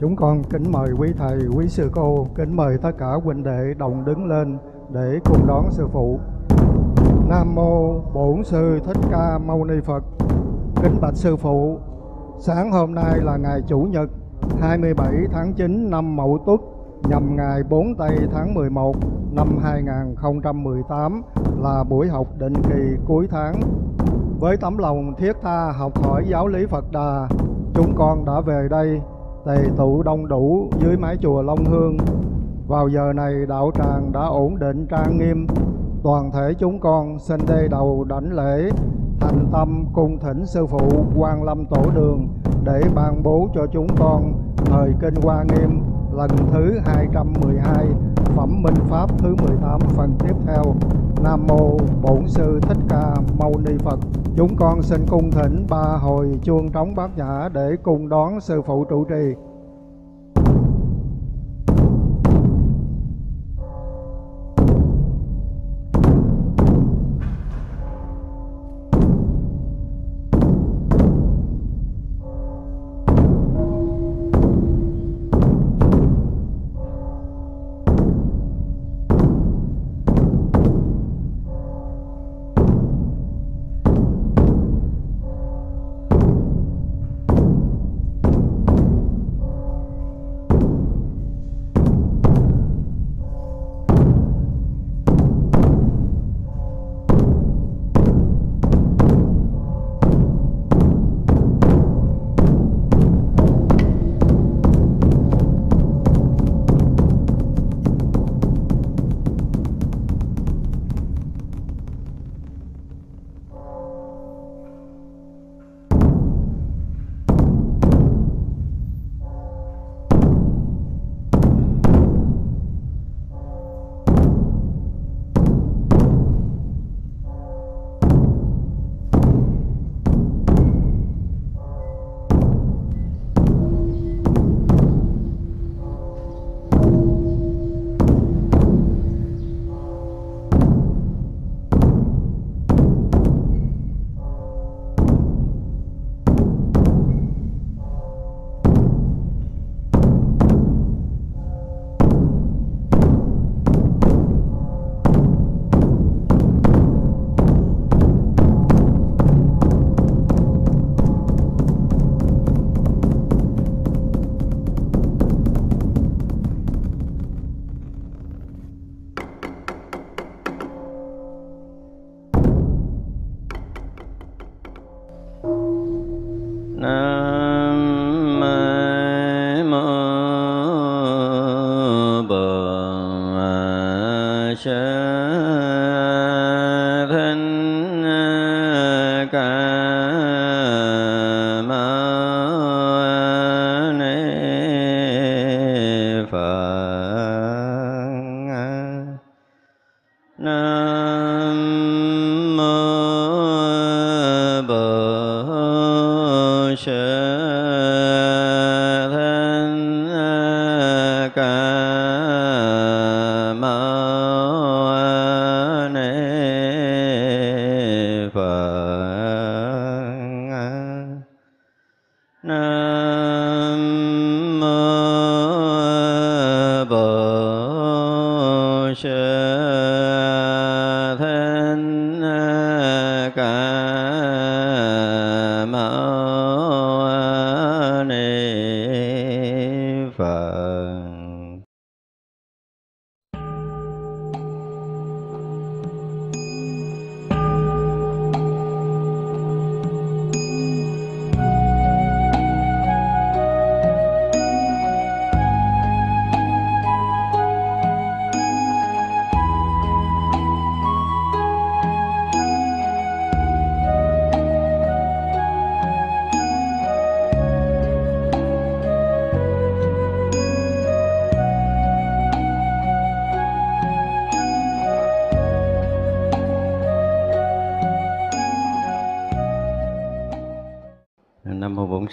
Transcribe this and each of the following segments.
Chúng con kính mời quý thầy, quý sư cô, kính mời tất cả huynh đệ đồng đứng lên để cùng đón sư phụ. Nam mô Bổn sư Thích Ca Mâu Ni Phật. Kính bạch sư phụ, sáng hôm nay là ngày chủ nhật 27 tháng 9 năm Mậu Tuất nhằm ngày 4 tây tháng 11 năm 2018 là buổi học định kỳ cuối tháng. Với tấm lòng thiết tha học hỏi giáo lý Phật Đà, chúng con đã về đây tề tụ đông đủ dưới mái chùa Long Hương. Vào giờ này đạo tràng đã ổn định trang nghiêm, toàn thể chúng con xin đê đầu đảnh lễ thành tâm cung thỉnh sư phụ Quan Lâm Tổ Đường để ban bố cho chúng con thời kinh Hoa Nghiêm lần thứ 212 phẩm Minh Pháp thứ 18 phần tiếp theo. Nam mô Bổn sư Thích Ca Mâu Ni Phật. Chúng con xin cung thỉnh ba hồi chuông trống bát nhã để cùng đón sư phụ trụ trì.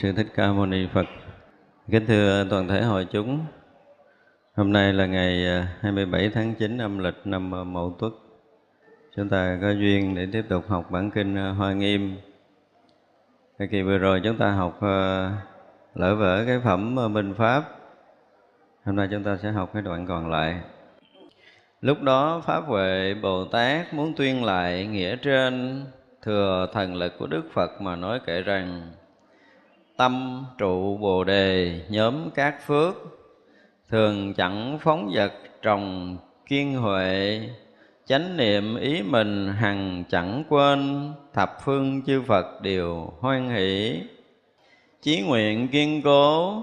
Sư Thích Ca Mâu Ni Phật. Kính thưa toàn thể hội chúng, hôm nay là ngày à, 27 tháng 9 âm lịch năm à, Mậu Tuất. Chúng ta có duyên để tiếp tục học bản kinh à, Hoa Nghiêm. Cái kỳ vừa rồi chúng ta học lỡ vỡ cái phẩm Minh Pháp. Hôm nay chúng ta sẽ học cái đoạn còn lại. Lúc đó Pháp Huệ Bồ Tát muốn tuyên lại nghĩa trên thừa thần lực của Đức Phật mà nói kể rằng tâm trụ bồ đề, nhóm các phước. Thường chẳng phóng vật trồng kiên huệ. Chánh niệm ý mình hằng chẳng quên, thập phương chư phật đều hoan hỷ. Chí nguyện kiên cố,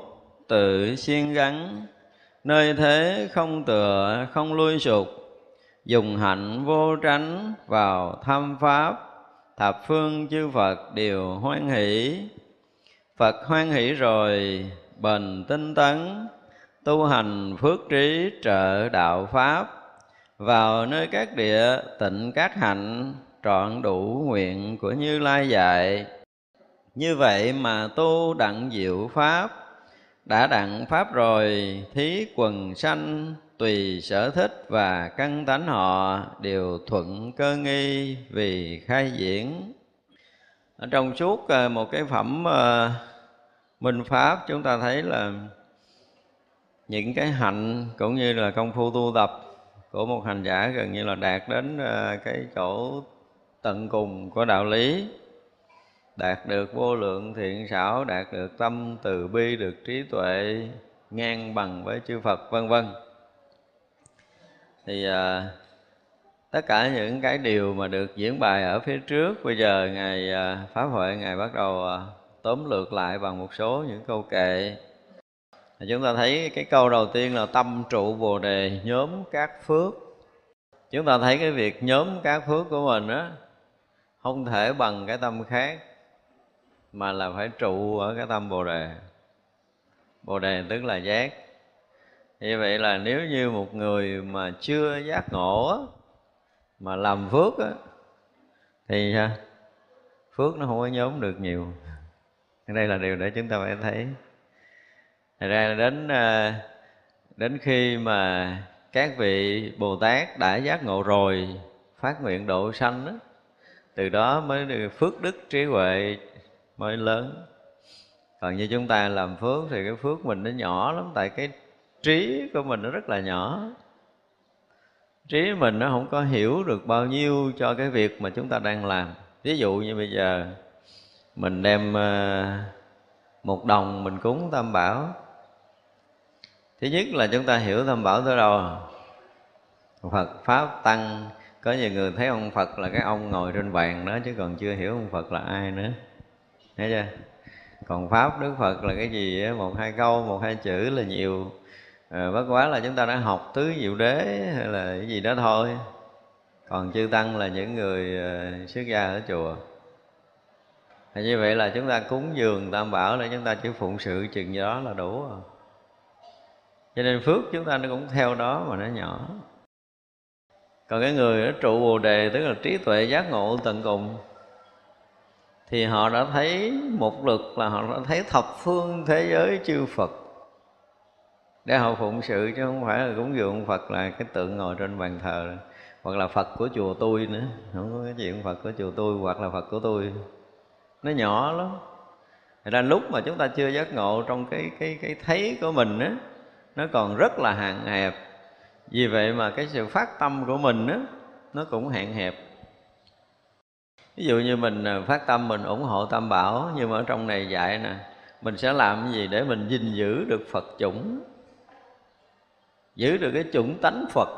tự siêng gắn nơi thế không tựa, không lui sụp. Dùng hạnh vô tránh vào tham pháp, thập phương chư phật đều hoan hỷ. Phật hoan hỷ rồi, bền tinh tấn, tu hành phước trí trợ đạo pháp. Vào nơi các địa tịnh các hạnh, trọn đủ nguyện của như lai dạy. Như vậy mà tu đặng diệu pháp. Đã đặng pháp rồi, thí quần sanh, tùy sở thích và căn tánh họ đều thuận cơ nghi vì khai diễn ở trong suốt ờ, một cái phẩm ờ, minh pháp chúng ta thấy là những cái hạnh cũng như là công phu tu tập của một hành giả gần như là đạt đến ờ, cái chỗ tận cùng của đạo lý. Đạt được vô lượng thiện xảo đạt được tâm từ bi được trí tuệ ngang bằng với chư Phật vân vân. Thì uh, tất cả những cái điều mà được diễn bài ở phía trước, bây giờ ngài à, pháp hội ngài bắt đầu à, tóm lược lại bằng một số những câu kệ. Chúng ta thấy cái câu đầu tiên là tâm trụ bồ đề, nhóm các phước. Chúng ta thấy cái việc nhóm các phước của mình á, không thể bằng cái tâm khác, mà là phải trụ ở cái tâm bồ đề. Bồ đề tức là giác. Như vậy là nếu như một người mà chưa giác ngộ mà làm phước á, thì phước nó không có nhóm được nhiều. Đây là điều để chúng ta phải thấy. Thật ra đến ờ, đến khi mà các vị Bồ Tát đã giác ngộ rồi phát nguyện độ sanh đó, từ đó mới được phước đức trí huệ mới lớn. Còn như chúng ta làm phước thì cái phước mình nó nhỏ lắm tại cái trí của mình nó rất là nhỏ trí mình nó không có hiểu được bao nhiêu cho cái việc mà chúng ta đang làm. Ví dụ như bây giờ, mình đem ờ, một đồng mình cúng tam bảo. Thứ nhất là chúng ta hiểu tam bảo tới đâu. Phật pháp tăng, có nhiều người thấy ông phật là cái ông ngồi trên bàn đó, chứ còn chưa hiểu ông phật là ai nữa. Thấy chưa? Còn pháp đức phật là cái gì một hai câu, một hai chữ là nhiều à, bất quá là chúng ta đã học tứ diệu đế hay là cái gì đó thôi. Còn chư tăng là những người uh, xuất gia ở chùa. À, như vậy là chúng ta cúng dường tam bảo để chúng ta chỉ phụng sự chừng đó là đủ rồi. Cho nên phước chúng ta nó cũng theo đó mà nó nhỏ. Còn cái người ở trụ bồ đề tức là trí tuệ giác ngộ tận cùng thì họ đã thấy một lực là họ đã thấy thập phương thế giới chư Phật để họ phụng sự chứ không phải là cúng dường Phật là cái tượng ngồi trên bàn thờ. Hoặc là Phật của chùa tôi nữa. Không có cái chuyện Phật của chùa tôi hoặc là Phật của tôi. Nó nhỏ lắm. Thật ra lúc mà chúng ta chưa giác ngộ trong cái cái cái thấy của mình á, nó còn rất là hạn hẹp. Vì vậy mà cái sự phát tâm của mình á, nó cũng hạn hẹp. Ví dụ như mình à, phát tâm mình ủng hộ tam bảo, nhưng mà ở trong này dạy nè, mình sẽ làm cái gì để mình gìn giữ được phật chủng? Giữ được cái chủng tánh phật.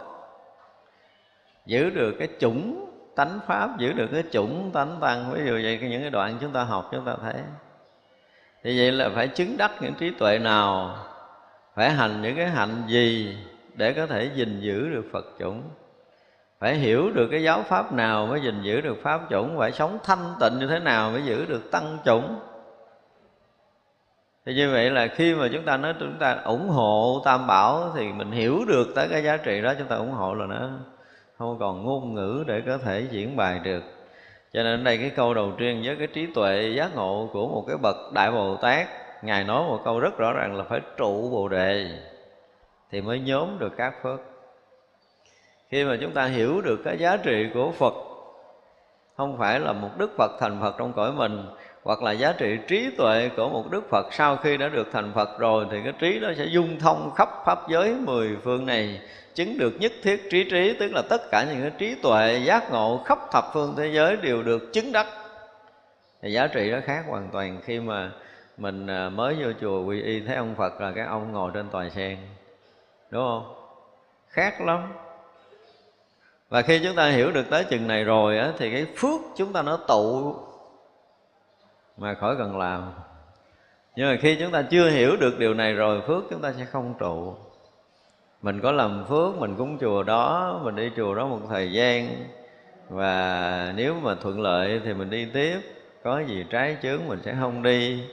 Giữ được cái chủng tánh pháp, giữ được cái chủng tánh tăng. Ví dụ vậy những cái đoạn chúng ta học, chúng ta thấy. Thì vậy là phải chứng đắc những trí tuệ nào, phải hành những cái hạnh gì để có thể gìn giữ được phật chủng? Phải hiểu được cái giáo pháp nào mới gìn giữ được pháp chủng? Phải sống thanh tịnh như thế nào mới giữ được tăng chủng? Thì như vậy là khi mà chúng ta nói, chúng ta ủng hộ tam bảo thì mình hiểu được tới cái giá trị đó, chúng ta ủng hộ là nó không còn ngôn ngữ để có thể diễn bài được. Cho nên ở đây cái câu đầu tiên với cái trí tuệ giác ngộ của một cái bậc đại bồ tát, ngài nói một câu rất rõ ràng là phải trụ bồ đề thì mới nhóm được các phước khi mà chúng ta hiểu được cái giá trị của phật, không phải là một đức phật thành phật trong cõi mình hoặc là giá trị trí tuệ của một đức phật sau khi đã được thành phật rồi thì cái trí đó sẽ dung thông khắp pháp giới mười phương này chứng được nhất thiết trí trí tức là tất cả những cái trí tuệ giác ngộ khắp thập phương thế giới đều được chứng đắc. Thì giá trị đó khác hoàn toàn khi mà mình à, mới vô chùa quy y thấy ông phật là cái ông ngồi trên tòa sen đúng không? Khác lắm. Và khi chúng ta hiểu được tới chừng này rồi á, thì cái phước chúng ta nó tụ mà khỏi cần làm. Nhưng mà khi chúng ta chưa hiểu được điều này rồi, phước chúng ta sẽ không trụ. Mình có làm phước, mình cúng chùa đó, mình đi chùa đó một thời gian. Và nếu mà thuận lợi thì mình đi tiếp. Có gì trái chướng mình sẽ không đi.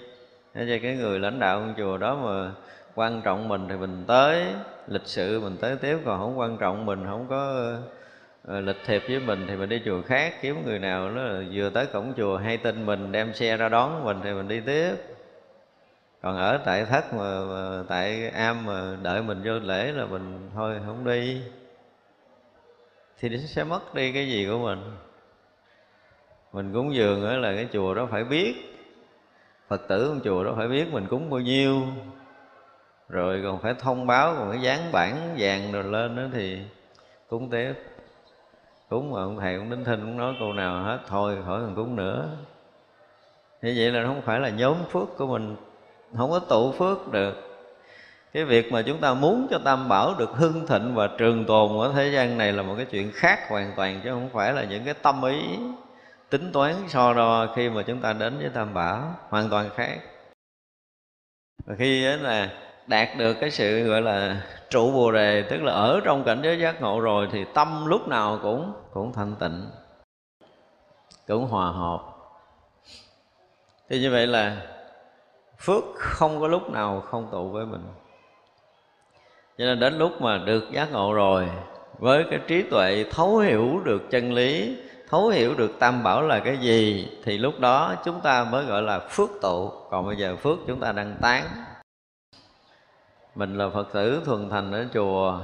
Thế cho cái người lãnh đạo của chùa đó mà quan trọng mình thì mình tới. Lịch sự mình tới tiếp còn không quan trọng mình, không có Ờ, lịch thiệp với mình thì mình đi chùa khác kiếm người nào nó vừa tới cổng chùa hay tin mình đem xe ra đón mình thì mình đi tiếp. Còn ở tại thất mà, mà tại am mà đợi mình vô lễ là mình thôi không đi. Thì nó sẽ mất đi cái gì của mình. Mình cúng dường là cái chùa đó phải biết. Phật tử trong chùa đó phải biết mình cúng bao nhiêu. Rồi còn phải thông báo còn cái dán bản vàng rồi lên đó thì cúng tiếp cúng mà ông thầy cũng đến thinh, cũng nói câu nào hết, thôi, khỏi cần cúng nữa. Như vậy là không phải là nhóm phước của mình, không có tụ phước được. Cái việc mà chúng ta muốn cho tam bảo được hưng thịnh và trường tồn ở thế gian này là một cái chuyện khác hoàn toàn, chứ không phải là những cái tâm ý tính toán so đo khi mà chúng ta đến với tam bảo, hoàn toàn khác. Và khi đó là đạt được cái sự, gọi là, trụ bồ đề, tức là ở trong cảnh giới giác ngộ rồi thì tâm lúc nào cũng cũng thanh tịnh, cũng hòa hợp. Thì như vậy là phước không có lúc nào không tụ với mình. Cho nên đến lúc mà được giác ngộ rồi, với cái trí tuệ thấu hiểu được chân lý, thấu hiểu được tam bảo là cái gì, thì lúc đó chúng ta mới gọi là phước tụ. Còn bây giờ phước chúng ta đang tán mình là phật tử thuần thành ở chùa.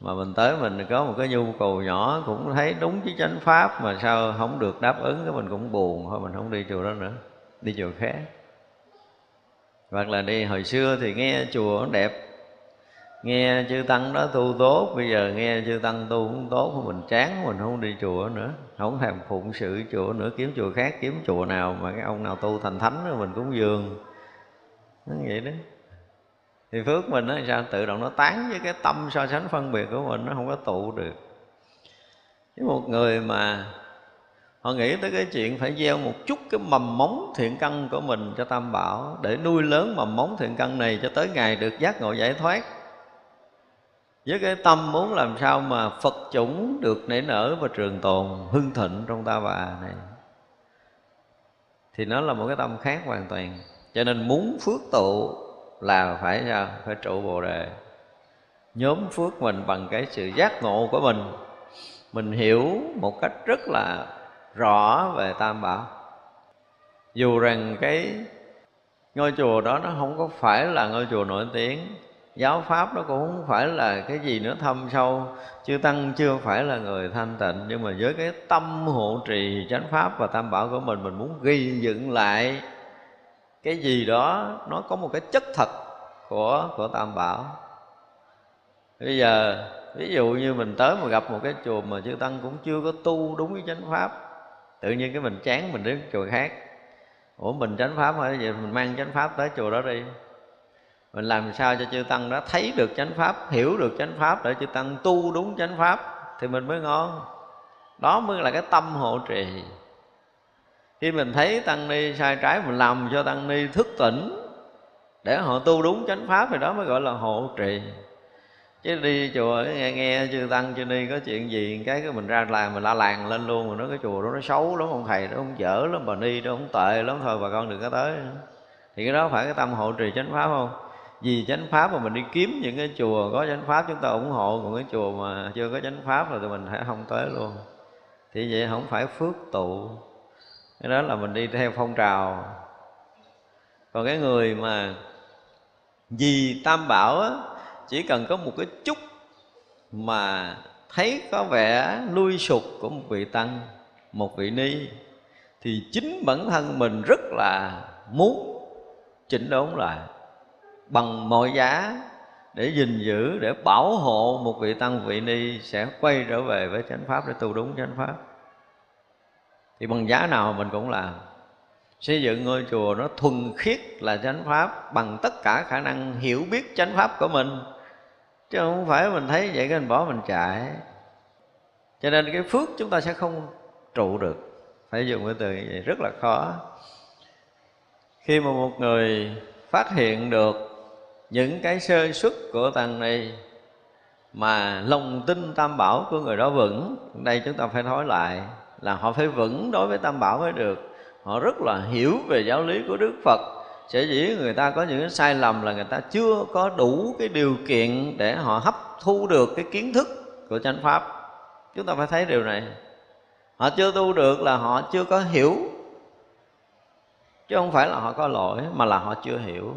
Mà mình tới mình có một cái nhu cầu nhỏ, cũng thấy đúng với chánh pháp mà sao không được đáp ứng, cái mình cũng buồn. Thôi mình không đi chùa đó nữa, đi chùa khác. Hoặc là đi, hồi xưa thì nghe chùa nó đẹp. Nghe chư tăng đó tu tốt, bây giờ nghe chư tăng tu cũng tốt mình chán, mình không đi chùa nữa. Không thèm phụng sự chùa nữa, kiếm chùa khác, kiếm chùa nào mà cái ông nào tu thành thánh rồi mình cũng dường nó vậy đó thì phước mình nó sao tự động nó tán với cái tâm so sánh phân biệt của mình, nó không có tụ được. Với một người mà họ nghĩ tới cái chuyện phải gieo một chút cái mầm móng thiện căn của mình cho tam bảo, để nuôi lớn mầm móng thiện căn này cho tới ngày được giác ngộ giải thoát. Với cái tâm muốn làm sao mà phật chủng được nảy nở và trường tồn hưng thịnh trong ta bà này. Thì nó là một cái tâm khác hoàn toàn. Cho nên muốn phước tụ là phải sao phải trụ bồ đề. Nhóm phước mình bằng cái sự giác ngộ của mình mình hiểu một cách rất là rõ về tam bảo. Dù rằng cái ngôi chùa đó nó không có phải là ngôi chùa nổi tiếng, giáo pháp nó cũng không phải là cái gì nữa, thâm sâu, chư tăng chưa phải là người thanh tịnh. Nhưng mà với cái tâm hộ trì chánh pháp và tam bảo của mình mình muốn ghi dựng lại cái gì đó nó có một cái chất thật của của tam bảo. Bây giờ, ví dụ như mình tới mà gặp một cái chùa mà chư tăng cũng chưa có tu đúng cái chánh pháp, tự nhiên cái mình chán mình đến chùa khác. Ủa, mình chánh pháp hay vậy mình mang chánh pháp tới chùa đó đi. Mình làm sao cho chư tăng đó thấy được chánh pháp, hiểu được chánh pháp để chư tăng tu đúng chánh pháp thì mình mới ngon. Đó mới là cái tâm hộ trì khi mình thấy tăng ni sai trái, mình làm cho tăng ni thức tỉnh để họ tu đúng chánh pháp thì đó mới gọi là hộ trì. Chứ đi chùa nghe nghe chư tăng, chư ni có chuyện gì, cái cái mình ra làm mình la làng lên luôn, mà nói cái chùa đó nó xấu lắm, ông thầy đó không dở lắm, bà ni đó không tệ lắm, thôi bà con đừng có tới. Thì cái đó phải cái tâm hộ trì chánh pháp không? Vì chánh pháp mà mình đi kiếm những cái chùa có chánh pháp, chúng ta ủng hộ, còn cái chùa mà chưa có chánh pháp là thì mình phải không tới luôn. Thì vậy không phải phước tụ cái đó là mình đi theo phong trào. Còn cái người mà vì tam bảo á, chỉ cần có một cái chút mà thấy có vẻ lui sụt của một vị tăng, một vị ni, thì chính bản thân mình rất là muốn chỉnh đốn lại bằng mọi giá để gìn giữ, để bảo hộ một vị tăng, vị ni sẽ quay trở về với chánh pháp, để tu đúng chánh pháp thì bằng giá nào mình cũng làm. Xây dựng ngôi chùa nó thuần khiết là chánh pháp bằng tất cả khả năng hiểu biết chánh pháp của mình. Chứ không phải mình thấy vậy cái mình bỏ mình chạy. Cho nên cái phước chúng ta sẽ không trụ được. Phải dùng cái từ như vậy, rất là khó. Khi mà một người phát hiện được những cái sơ xuất của tầng này mà lòng tin tam bảo của người đó vững, đây chúng ta phải nói lại là họ phải vững đối với tam bảo mới được. Họ rất là hiểu về giáo lý của đức phật. Sẽ dĩ người ta có những cái sai lầm là người ta chưa có đủ cái điều kiện để họ hấp thu được cái kiến thức của chánh pháp. Chúng ta phải thấy điều này. Họ chưa tu được là họ chưa có hiểu. Chứ không phải là họ có lỗi, mà là họ chưa hiểu.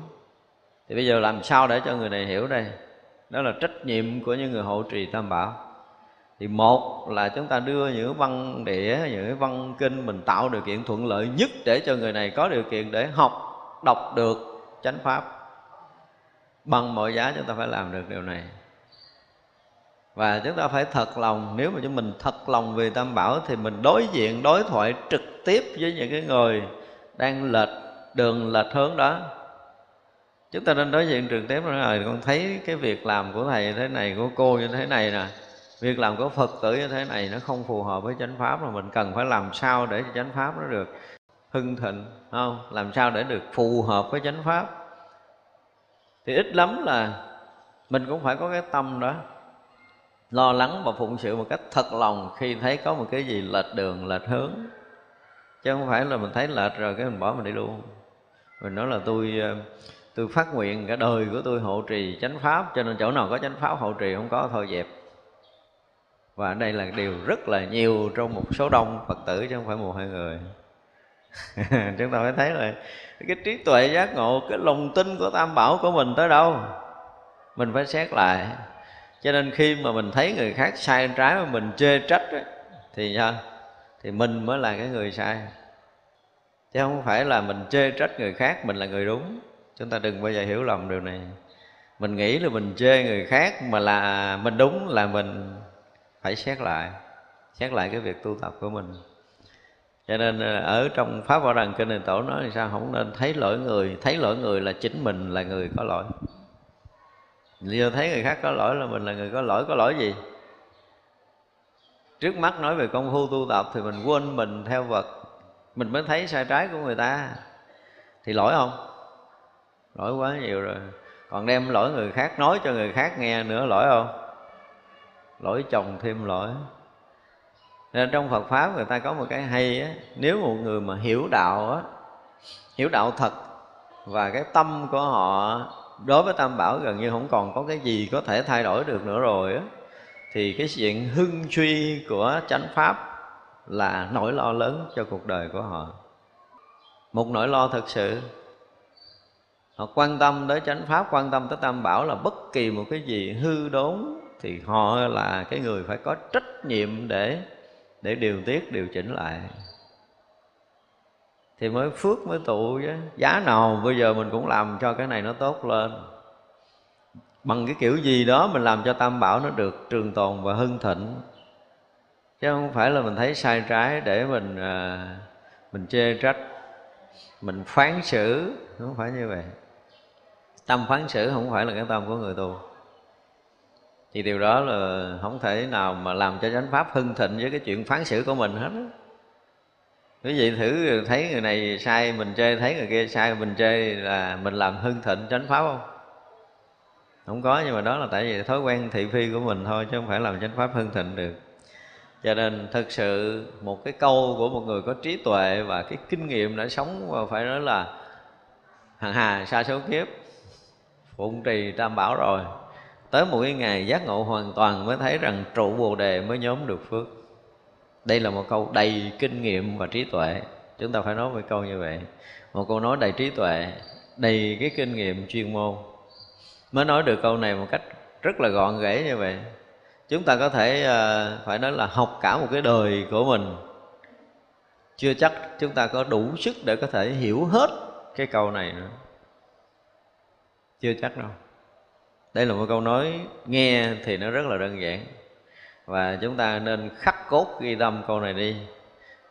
Thì bây giờ làm sao để cho người này hiểu đây? Đó là trách nhiệm của những người hộ trì tam bảo thì một là chúng ta đưa những văn đĩa những văn kinh mình tạo điều kiện thuận lợi nhất để cho người này có điều kiện để học, đọc được chánh pháp. Bằng mọi giá chúng ta phải làm được điều này. Và chúng ta phải thật lòng, nếu mà chúng mình thật lòng về tam bảo thì mình đối diện, đối thoại trực tiếp với những cái người đang lệch đường, lệch hướng đó. Chúng ta nên đối diện trực tiếp rồi con thấy cái việc làm của thầy thế này, của cô như thế này nè việc làm của phật tử như thế này nó không phù hợp với chánh pháp mà mình cần phải làm sao để cho chánh pháp nó được hưng thịnh không? Làm sao để được phù hợp với chánh pháp? Thì ít lắm là mình cũng phải có cái tâm đó, lo lắng và phụng sự một cách thật lòng khi thấy có một cái gì lệch đường, lệch hướng. Chứ không phải là mình thấy lệch rồi cái mình bỏ mình đi luôn. Mình nói là tôi ờ, tôi phát nguyện cả đời của tôi hộ trì chánh pháp, cho nên chỗ nào có chánh pháp hộ trì không có, thôi dẹp và đây là điều rất là nhiều trong một số đông phật tử chứ không phải một hai người. Chúng ta phải thấy là cái trí tuệ giác ngộ cái lòng tin của tam bảo của mình tới đâu? Mình phải xét lại. Cho nên khi mà mình thấy người khác sai trái mà mình chê trách ấy, thì sao? Thì mình mới là cái người sai. Chứ không phải là mình chê trách người khác mình là người đúng. Chúng ta đừng bao giờ hiểu lầm điều này. Mình nghĩ là mình chê người khác mà là mình đúng là mình phải xét lại xét lại cái việc tu tập của mình. Cho nên ờ, ở trong pháp bảo đằng kinh này tổ nói thì sao không nên thấy lỗi người, thấy lỗi người là chính mình là người có lỗi. Giờ thấy người khác có lỗi là mình là người có lỗi có lỗi gì? Trước mắt nói về công phu tu tập thì mình quên mình theo vật. Mình mới thấy sai trái của người ta. Thì lỗi không? Lỗi quá nhiều rồi. Còn đem lỗi người khác, nói cho người khác nghe nữa, lỗi không? Lỗi chồng thêm lỗi. Nên trong Phật pháp người ta có một cái hay á, nếu một người mà hiểu đạo á, hiểu đạo thật và cái tâm của họ đối với tam bảo gần như không còn có cái gì có thể thay đổi được nữa rồi á, thì cái chuyện hưng suy của chánh pháp là nỗi lo lớn cho cuộc đời của họ. Một nỗi lo thật sự. Họ quan tâm tới chánh pháp, quan tâm tới tam bảo là bất kỳ một cái gì hư đốn thì họ là cái người phải có trách nhiệm để để điều tiết điều chỉnh lại. Thì mới phước mới tụ chứ. Giá nào bây giờ mình cũng làm cho cái này nó tốt lên. Bằng cái kiểu gì đó mình làm cho tam bảo nó được trường tồn và hưng thịnh. Chứ không phải là mình thấy sai trái để mình à, mình chê trách mình phán xử. Không phải như vậy. Tâm phán xử không phải là cái tâm của người tu thì điều đó là không thể nào mà làm cho chánh pháp hưng thịnh với cái chuyện phán xử của mình hết quý vị thử thấy người này sai mình chơi thấy người kia sai mình chơi là mình làm hưng thịnh chánh pháp không? Không có, nhưng mà đó là tại vì thói quen thị phi của mình thôi, chứ không phải làm chánh pháp hưng thịnh được. Cho nên thực sự một cái câu của một người có trí tuệ và cái kinh nghiệm đã sống, và phải nói là, hằng hà sa số kiếp, phụng trì tam bảo rồi tới một cái ngày giác ngộ hoàn toàn mới thấy rằng trụ bồ đề mới nhóm được phước. Đây là một câu đầy kinh nghiệm và trí tuệ. Chúng ta phải nói một câu như vậy. Một câu nói đầy trí tuệ đầy cái kinh nghiệm chuyên môn. Mới nói được câu này một cách rất là gọn ghẽ như vậy. Chúng ta có thể uh, phải nói là học cả một cái đời của mình. Chưa chắc chúng ta có đủ sức để có thể hiểu hết cái câu này nữa. Chưa chắc đâu đây là một câu nói nghe thì nó rất là đơn giản. Và chúng ta nên khắc cốt ghi tâm câu này đi.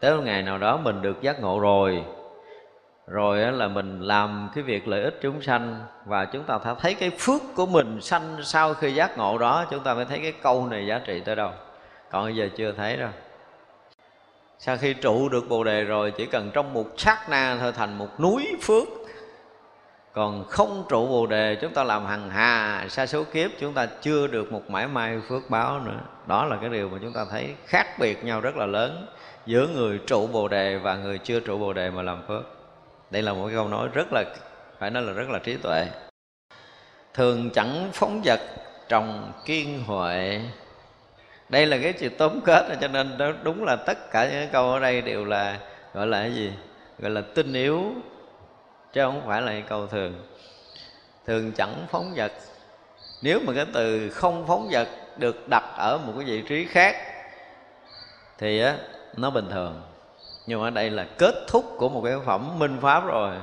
Tới một ngày nào đó mình được giác ngộ rồi rồi là mình làm cái việc lợi ích chúng sanh, và chúng ta thấy cái phước của mình sanh sau khi giác ngộ đó, chúng ta mới thấy cái câu này giá trị tới đâu. Còn bây giờ chưa thấy đâu. Sau khi trụ được bồ đề rồi, chỉ cần trong một sát na thôi thành một núi phước còn không trụ bồ đề, chúng ta làm hằng hà, sa số kiếp, chúng ta chưa được một mãi may phước báo nữa. Đó là cái điều mà chúng ta thấy khác biệt nhau rất là lớn giữa người trụ bồ đề và người chưa trụ bồ đề mà làm phước. Đây là một câu nói rất là, phải nói là rất là trí tuệ. Thường chẳng phóng vật, trồng kiên huệ. Đây là cái chữ tóm kết, cho nên đó đúng là tất cả những câu ở đây đều là, gọi là cái gì? Gọi là tinh yếu chứ không phải là câu thường. Thường chẳng phóng vật. Nếu mà cái từ không phóng vật được đặt ở một cái vị trí khác, thì á, nó bình thường. Nhưng mà đây là kết thúc của một cái phẩm minh pháp rồi,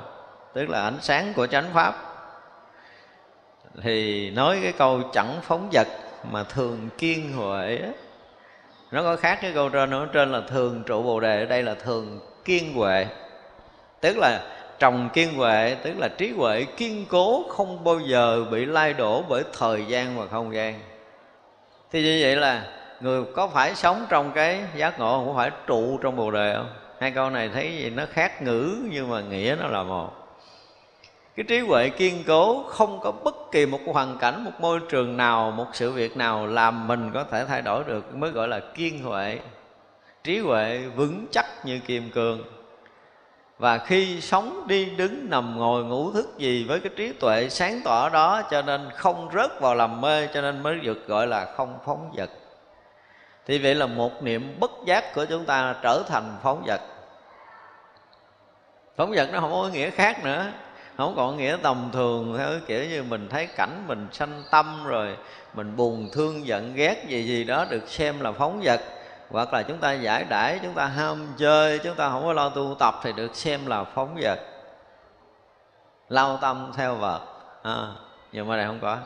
tức là ánh sáng của chánh pháp. Thì nói cái câu chẳng phóng vật mà thường kiên huệ á, nó có khác cái câu trên nó trên là thường trụ bồ đề, ở đây là thường kiên huệ. Tức là trồng kiên huệ, tức là trí huệ kiên cố, không bao giờ bị lai đổ bởi thời gian và không gian. Thì như vậy là người có phải sống trong cái giác ngộ, không phải trụ trong bồ đề không? Hai câu này thấy gì nó khác ngữ, nhưng mà nghĩa nó là một. Cái trí huệ kiên cố không có bất kỳ một hoàn cảnh, một môi trường nào, một sự việc nào làm mình có thể thay đổi được, mới gọi là kiên huệ. Trí huệ vững chắc như kim cương và khi sống đi đứng nằm ngồi ngủ thức gì với cái trí tuệ sáng tỏ đó, cho nên không rớt vào làm mê, cho nên mới được gọi là không phóng vật. Thì vậy là một niệm bất giác của chúng ta trở thành phóng vật. Phóng vật nó không có nghĩa khác nữa. Không còn nghĩa tầm thường theo kiểu như mình thấy cảnh, mình sanh tâm rồi, mình buồn thương, giận ghét gì gì đó được xem là phóng vật hoặc là chúng ta giải đãi chúng ta ham chơi chúng ta không có lo tu tập thì được xem là phóng vật. Lao tâm theo vật. À, nhưng mà này không có.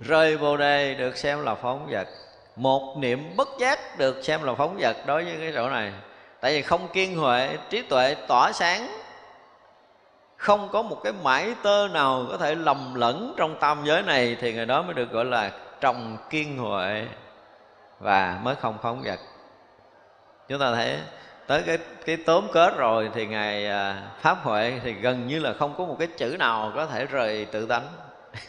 Rơi vô đề được xem là phóng vật. Một niệm bất giác được xem là phóng vật đối với cái chỗ này. Tại vì không kiên huệ trí tuệ tỏa sáng. Không có một cái mãi tơ nào có thể lầm lẫn trong tam giới này thì người đó mới được gọi là trồng kiên huệ và mới không phóng vật chúng ta thấy tới cái cái tóm kết rồi thì ngài à, pháp huệ thì gần như là không có một cái chữ nào có thể rời tự tánh.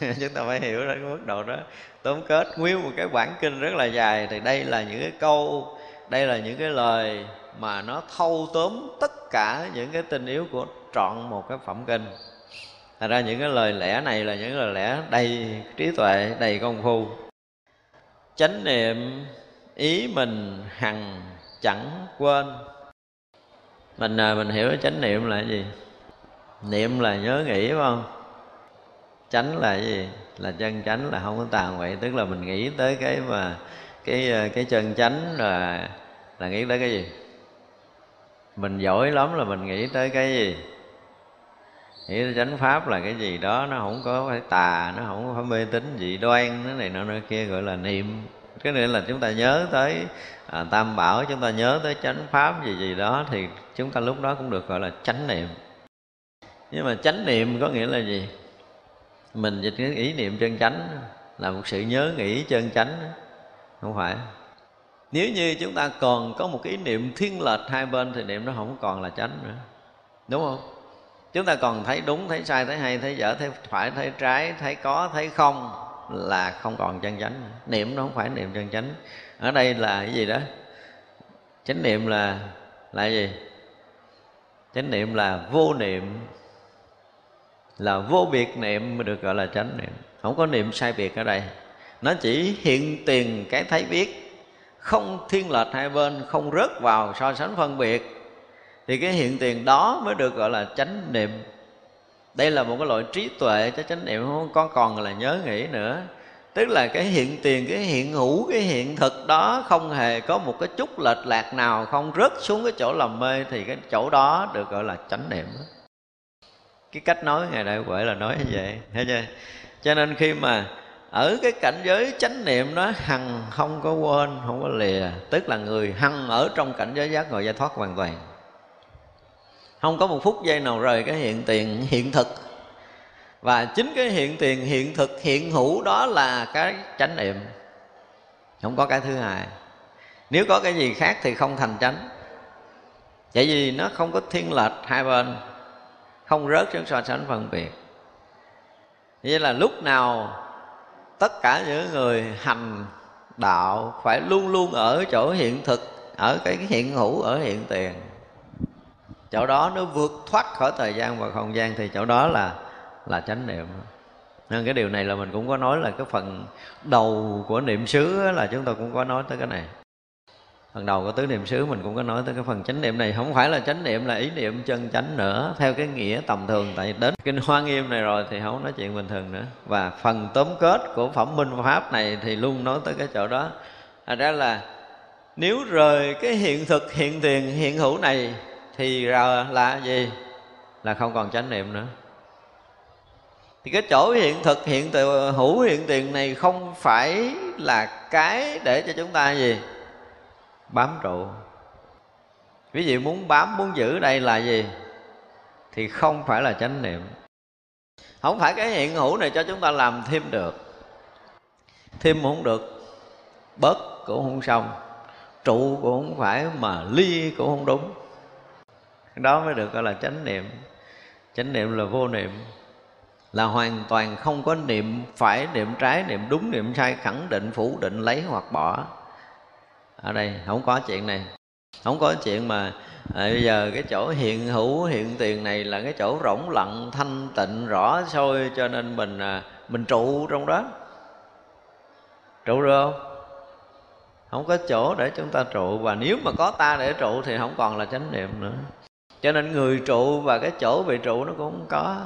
Chúng ta phải hiểu đến mức độ đó. Tóm kết nguyên một cái bản kinh rất là dài thì đây là những cái câu đây là những cái lời mà nó thâu tóm tất cả những cái tình yếu của trọn một cái phẩm kinh. Thật ra những cái lời lẽ này là những lời lẽ đầy trí tuệ, đầy công phu. Chánh niệm ý mình hằng chẳng quên Mình à, mình hiểu chánh niệm là cái gì? Niệm là nhớ nghĩ phải không? Chánh là cái gì? Là chân chánh là không có tàn vậy Tức là mình nghĩ tới cái mà cái à, cái chân chánh là là nghĩ tới cái gì mình giỏi lắm là mình nghĩ tới cái gì nghĩ tới chánh pháp là cái gì đó nó không có phải tà nó không có phải mê tín dị đoan nó này nọ nơi kia gọi là niệm cái nữa là chúng ta nhớ tới à, tam bảo chúng ta nhớ tới chánh pháp gì gì đó thì chúng ta lúc đó cũng được gọi là chánh niệm. Nhưng mà chánh niệm có nghĩa là gì? Mình dịch cái ý niệm chân chánh là một sự nhớ nghĩ chân chánh không phải. Nếu như chúng ta còn có một cái ý niệm thiên lệch hai bên thì niệm nó không còn là chánh nữa đúng không? Chúng ta còn thấy đúng thấy sai thấy hay thấy dở thấy phải thấy trái thấy có thấy không là không còn chân chánh. Niệm nó không phải niệm chân chánh. Ở đây là cái gì đó? Chánh niệm là là gì? Chánh niệm là vô niệm. Là vô biệt niệm mới được gọi là chánh niệm. Không có niệm sai biệt ở đây. Nó chỉ hiện tiền cái thấy biết. Không thiên lệch hai bên, không rớt vào so sánh phân biệt. Thì cái hiện tiền đó mới được gọi là chánh niệm đây là một cái loại trí tuệ cho chánh niệm, không con còn là nhớ nghĩ nữa. Tức là cái hiện tiền, cái hiện hữu, cái hiện thực đó không hề có một cái chút lệch lạc nào, không rớt xuống cái chỗ làm mê thì cái chỗ đó được gọi là chánh niệm. Cái cách nói ngày đại huệ là nói như vậy, thấy chưa? Cho nên khi mà ở cái cảnh giới chánh niệm đó, hằng không có quên, không có lìa. Tức là người hằng ở trong cảnh giới giác ngộ giải thoát hoàn toàn không có một phút giây nào rời cái hiện tiền hiện thực. Và chính cái hiện tiền hiện thực hiện hữu đó là cái chánh niệm. Không có cái thứ hai. Nếu có cái gì khác thì không thành chánh. Tại vì nó không có thiên lệch hai bên, không rớt xuống so sánh phân biệt. Vậy là lúc nào tất cả những người hành đạo phải luôn luôn ở chỗ hiện thực, ở cái hiện hữu, ở hiện tiền chỗ đó nó vượt thoát khỏi thời gian và không gian thì chỗ đó là là chánh niệm. Nên cái điều này là mình cũng có nói là cái phần đầu của niệm xứ là chúng ta cũng có nói tới cái này. Phần đầu của tứ niệm xứ mình cũng có nói tới cái phần chánh niệm này. Không phải là chánh niệm, là ý niệm chân chánh nữa, theo cái nghĩa tầm thường. Tại đến kinh hoa nghiêm này rồi thì không nói chuyện bình thường nữa. Và phần tóm kết của phẩm minh pháp này thì luôn nói tới cái chỗ đó. Thành ra là nếu rời cái hiện thực, hiện tiền, hiện hữu này thì ra là gì? Là không còn chánh niệm nữa. Thì cái chỗ hiện thực, hiện từ, hữu hiện tiền này không phải là cái để cho chúng ta gì? Bám trụ. Quý vị muốn bám, muốn giữ đây là gì? Thì không phải là chánh niệm. Không phải cái hiện hữu này cho chúng ta làm thêm được. Thêm không được, bớt cũng không xong. Trụ cũng không phải mà ly cũng không đúng đó mới được gọi là chánh niệm. Chánh niệm là vô niệm. Là hoàn toàn không có niệm phải niệm trái niệm đúng niệm sai khẳng định phủ định lấy hoặc bỏ. Ở đây không có chuyện này. Không có chuyện mà à, bây giờ cái chỗ hiện hữu hiện tiền này là cái chỗ rỗng lặng thanh tịnh rõ sôi cho nên mình à, mình trụ trong đó. Trụ được không? Không có chỗ để chúng ta trụ. Và nếu mà có ta để trụ thì không còn là chánh niệm nữa cho nên người trụ và cái chỗ bị trụ nó cũng không có.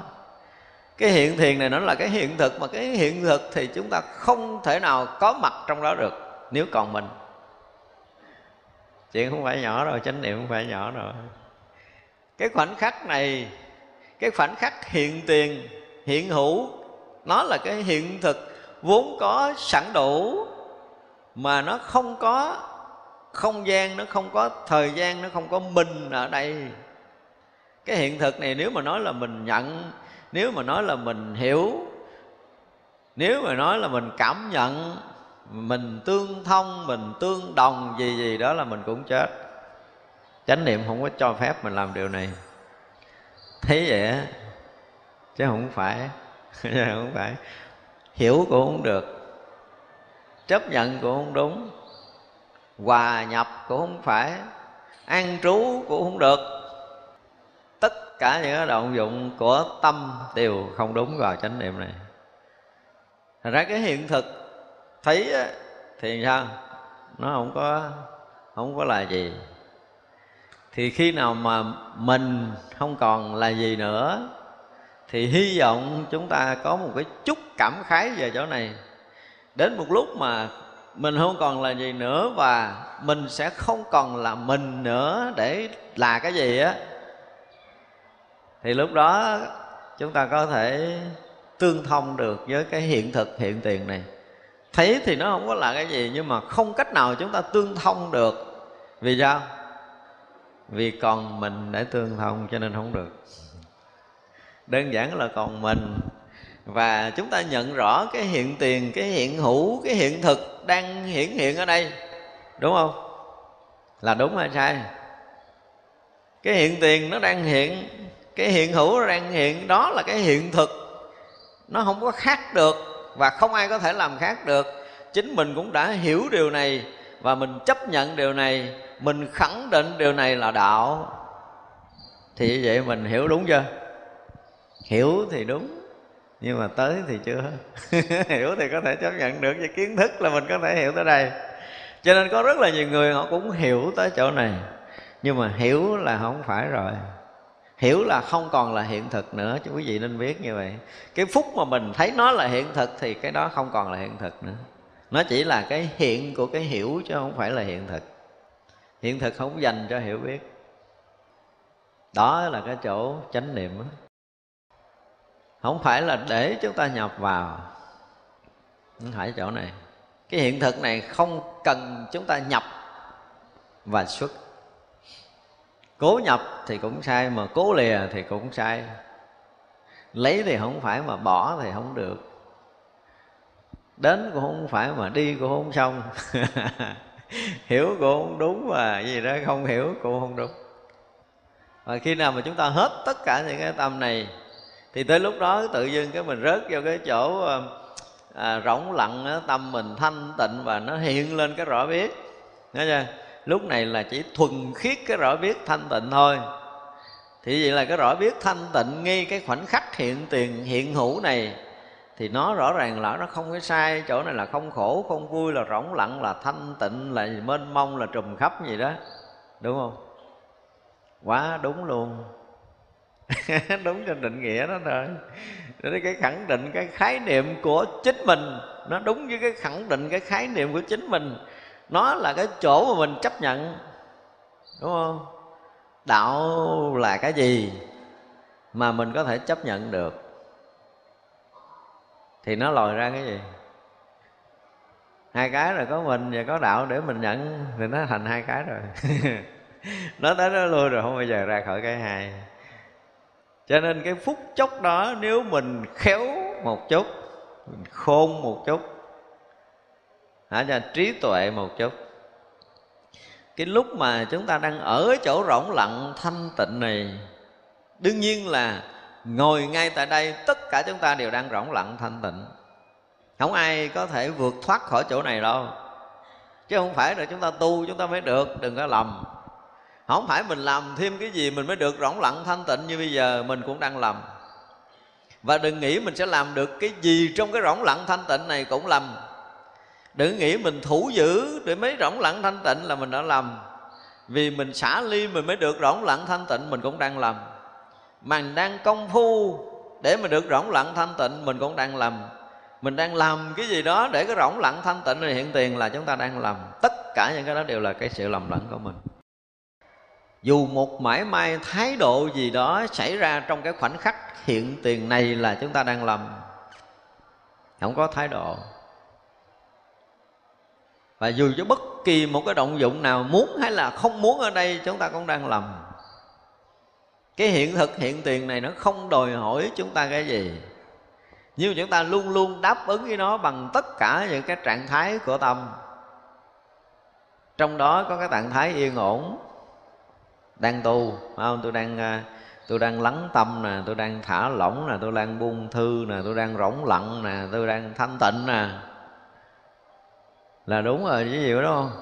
Cái hiện thiền này nó là cái hiện thực, mà cái hiện thực thì chúng ta không thể nào có mặt trong đó được, nếu còn mình. Chuyện không phải nhỏ rồi chánh niệm không phải nhỏ rồi cái khoảnh khắc này, cái khoảnh khắc hiện tiền, hiện hữu, nó là cái hiện thực vốn có sẵn đủ, mà nó không có không gian, nó không có thời gian, nó không có mình ở đây cái hiện thực này nếu mà nói là mình nhận, nếu mà nói là mình hiểu, nếu mà nói là mình cảm nhận, mình tương thông, mình tương đồng gì gì đó là mình cũng chết. Chánh niệm không có cho phép mình làm điều này. Thấy vậy á, chứ không phải không phải. Hiểu cũng không được, chấp nhận cũng không đúng, hòa nhập cũng không phải, an trú cũng không được cả những cái động dụng của tâm đều không đúng vào chánh niệm này. Thành ra cái hiện thực thấy thì sao? Nó không có không có là gì. Thì khi nào mà mình không còn là gì nữa, thì hy vọng chúng ta có một cái chút cảm khái về chỗ này. Đến một lúc mà mình không còn là gì nữa và mình sẽ không còn là mình nữa để là cái gì á thì lúc đó chúng ta có thể tương thông được với cái hiện thực, hiện tiền này. Thấy thì nó không có là cái gì, nhưng mà không cách nào chúng ta tương thông được. Vì sao? Vì còn mình để tương thông cho nên không được. Đơn giản là còn mình. Và chúng ta nhận rõ cái hiện tiền, cái hiện hữu, cái hiện thực đang hiển hiện ở đây. Đúng không? Là đúng hay sai? Cái hiện tiền nó đang hiện cái hiện hữu đang hiện đó là cái hiện thực. Nó không có khác được và không ai có thể làm khác được. Chính mình cũng đã hiểu điều này và mình chấp nhận điều này. Mình khẳng định điều này là đạo. Thì vậy mình hiểu đúng chưa? Hiểu thì đúng, nhưng mà tới thì chưa. Hiểu thì có thể chấp nhận được với kiến thức là mình có thể hiểu tới đây. Cho nên có rất là nhiều người họ cũng hiểu tới chỗ này, nhưng mà hiểu là không phải rồi hiểu là không còn là hiện thực nữa, chứ quý vị nên biết như vậy. Cái phút mà mình thấy nó là hiện thực thì cái đó không còn là hiện thực nữa. Nó chỉ là cái hiện của cái hiểu chứ không phải là hiện thực. Hiện thực không dành cho hiểu biết. Đó là cái chỗ chánh niệm đó. không phải là để chúng ta nhập vào. Không phải chỗ này. Cái hiện thực này không cần chúng ta nhập và xuất cố nhập thì cũng sai mà cố lìa thì cũng sai. Lấy thì không phải mà bỏ thì không được. Đến cũng không phải mà đi cũng không xong. Hiểu cũng không đúng và gì đó không hiểu cũng không đúng. Và khi nào mà chúng ta hết tất cả những cái tâm này thì tới lúc đó tự dưng cái mình rớt vào cái chỗ ờ, à, rỗng lặng đó, tâm mình thanh tịnh và nó hiện lên cái rõ biết. Nghe chưa? Lúc này là chỉ thuần khiết cái rõ biết thanh tịnh thôi. Thì vậy là cái rõ biết thanh tịnh ngay cái khoảnh khắc hiện tiền, hiện hữu này, thì nó rõ ràng là nó không có sai. Chỗ này là không khổ, không vui, là rỗng lặng, là thanh tịnh, là mênh mông, là trùm khắp gì đó. Đúng không? Quá đúng luôn. Đúng trên định nghĩa đó rồi để cái khẳng định, cái khái niệm của chính mình, nó đúng với cái khẳng định, cái khái niệm của chính mình nó là cái chỗ mà mình chấp nhận, đúng không? Đạo là cái gì mà mình có thể chấp nhận được? Thì nó lòi ra cái gì? Hai cái rồi có mình và có đạo để mình nhận, thì nó thành hai cái rồi. Nó tới nó lui rồi, không bao giờ ra khỏi cái hai. Cho nên cái phút chốc đó, nếu mình khéo một chút, mình khôn một chút hả? Cho trí tuệ một chút. Cái lúc mà chúng ta đang ở chỗ rỗng lặng thanh tịnh này, đương nhiên là ngồi ngay tại đây, tất cả chúng ta đều đang rỗng lặng thanh tịnh. Không ai có thể vượt thoát khỏi chỗ này đâu. Chứ không phải là chúng ta tu chúng ta mới được, đừng có lầm. Không phải mình làm thêm cái gì mình mới được rỗng lặng thanh tịnh như bây giờ, mình cũng đang làm và đừng nghĩ mình sẽ làm được cái gì trong cái rỗng lặng thanh tịnh này cũng lầm đừng nghĩ mình thủ giữ để mới rỗng lặng thanh tịnh là mình đã làm vì mình xả ly mình mới được rỗng lặng thanh tịnh, mình cũng đang làm mình đang công phu, để mình được rỗng lặng thanh tịnh, mình cũng đang làm mình đang làm cái gì đó để cái rỗng lặng thanh tịnh này hiện tiền là chúng ta đang làm tất cả những cái đó đều là cái sự lầm lẫn của mình. Dù một mãi may thái độ gì đó xảy ra trong cái khoảnh khắc hiện tiền này là chúng ta đang làm không có thái độ và dù cho bất kỳ một cái động dụng nào muốn hay là không muốn ở đây, chúng ta cũng đang làm cái hiện thực, hiện tiền này nó không đòi hỏi chúng ta cái gì. Nhưng chúng ta luôn luôn đáp ứng với nó bằng tất cả những cái trạng thái của tâm. Trong đó có cái trạng thái yên ổn, đang tu, phải không? Tôi đang à, tôi đang lắng tâm nè, tôi đang thả lỏng nè, tôi đang buông thư nè, tôi đang rỗng lặng nè, tôi đang thanh tịnh nè là đúng rồi chứ gì đó không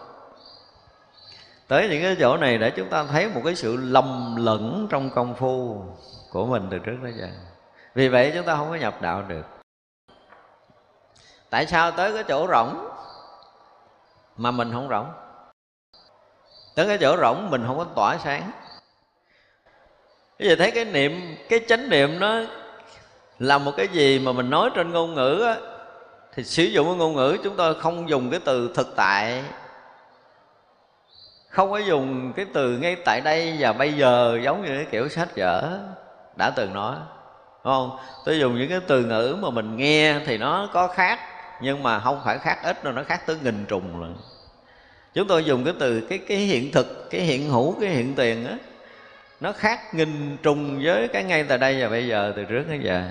tới những cái chỗ này để chúng ta thấy một cái sự lầm lẫn trong công phu của mình từ trước tới giờ. Vì vậy chúng ta không có nhập đạo được. Tại sao tới cái chỗ rỗng mà mình không rỗng? Tới cái chỗ rỗng mình không có tỏa sáng. Bây giờ thấy cái niệm cái chánh niệm nó là một cái gì mà mình nói trên ngôn ngữ á, thì sử dụng cái ngôn ngữ chúng tôi không dùng cái từ thực tại. Không có dùng cái từ ngay tại đây và bây giờ giống như cái kiểu sách vở đã từng nói. Đúng không? Tôi dùng những cái từ ngữ mà mình nghe thì nó có khác, nhưng mà không phải khác ít đâu, nó khác tới nghìn trùng lần chúng tôi dùng cái từ cái cái hiện thực, cái hiện hữu, cái hiện tiền á, nó khác nghìn trùng với cái ngay tại đây và bây giờ, từ trước đến giờ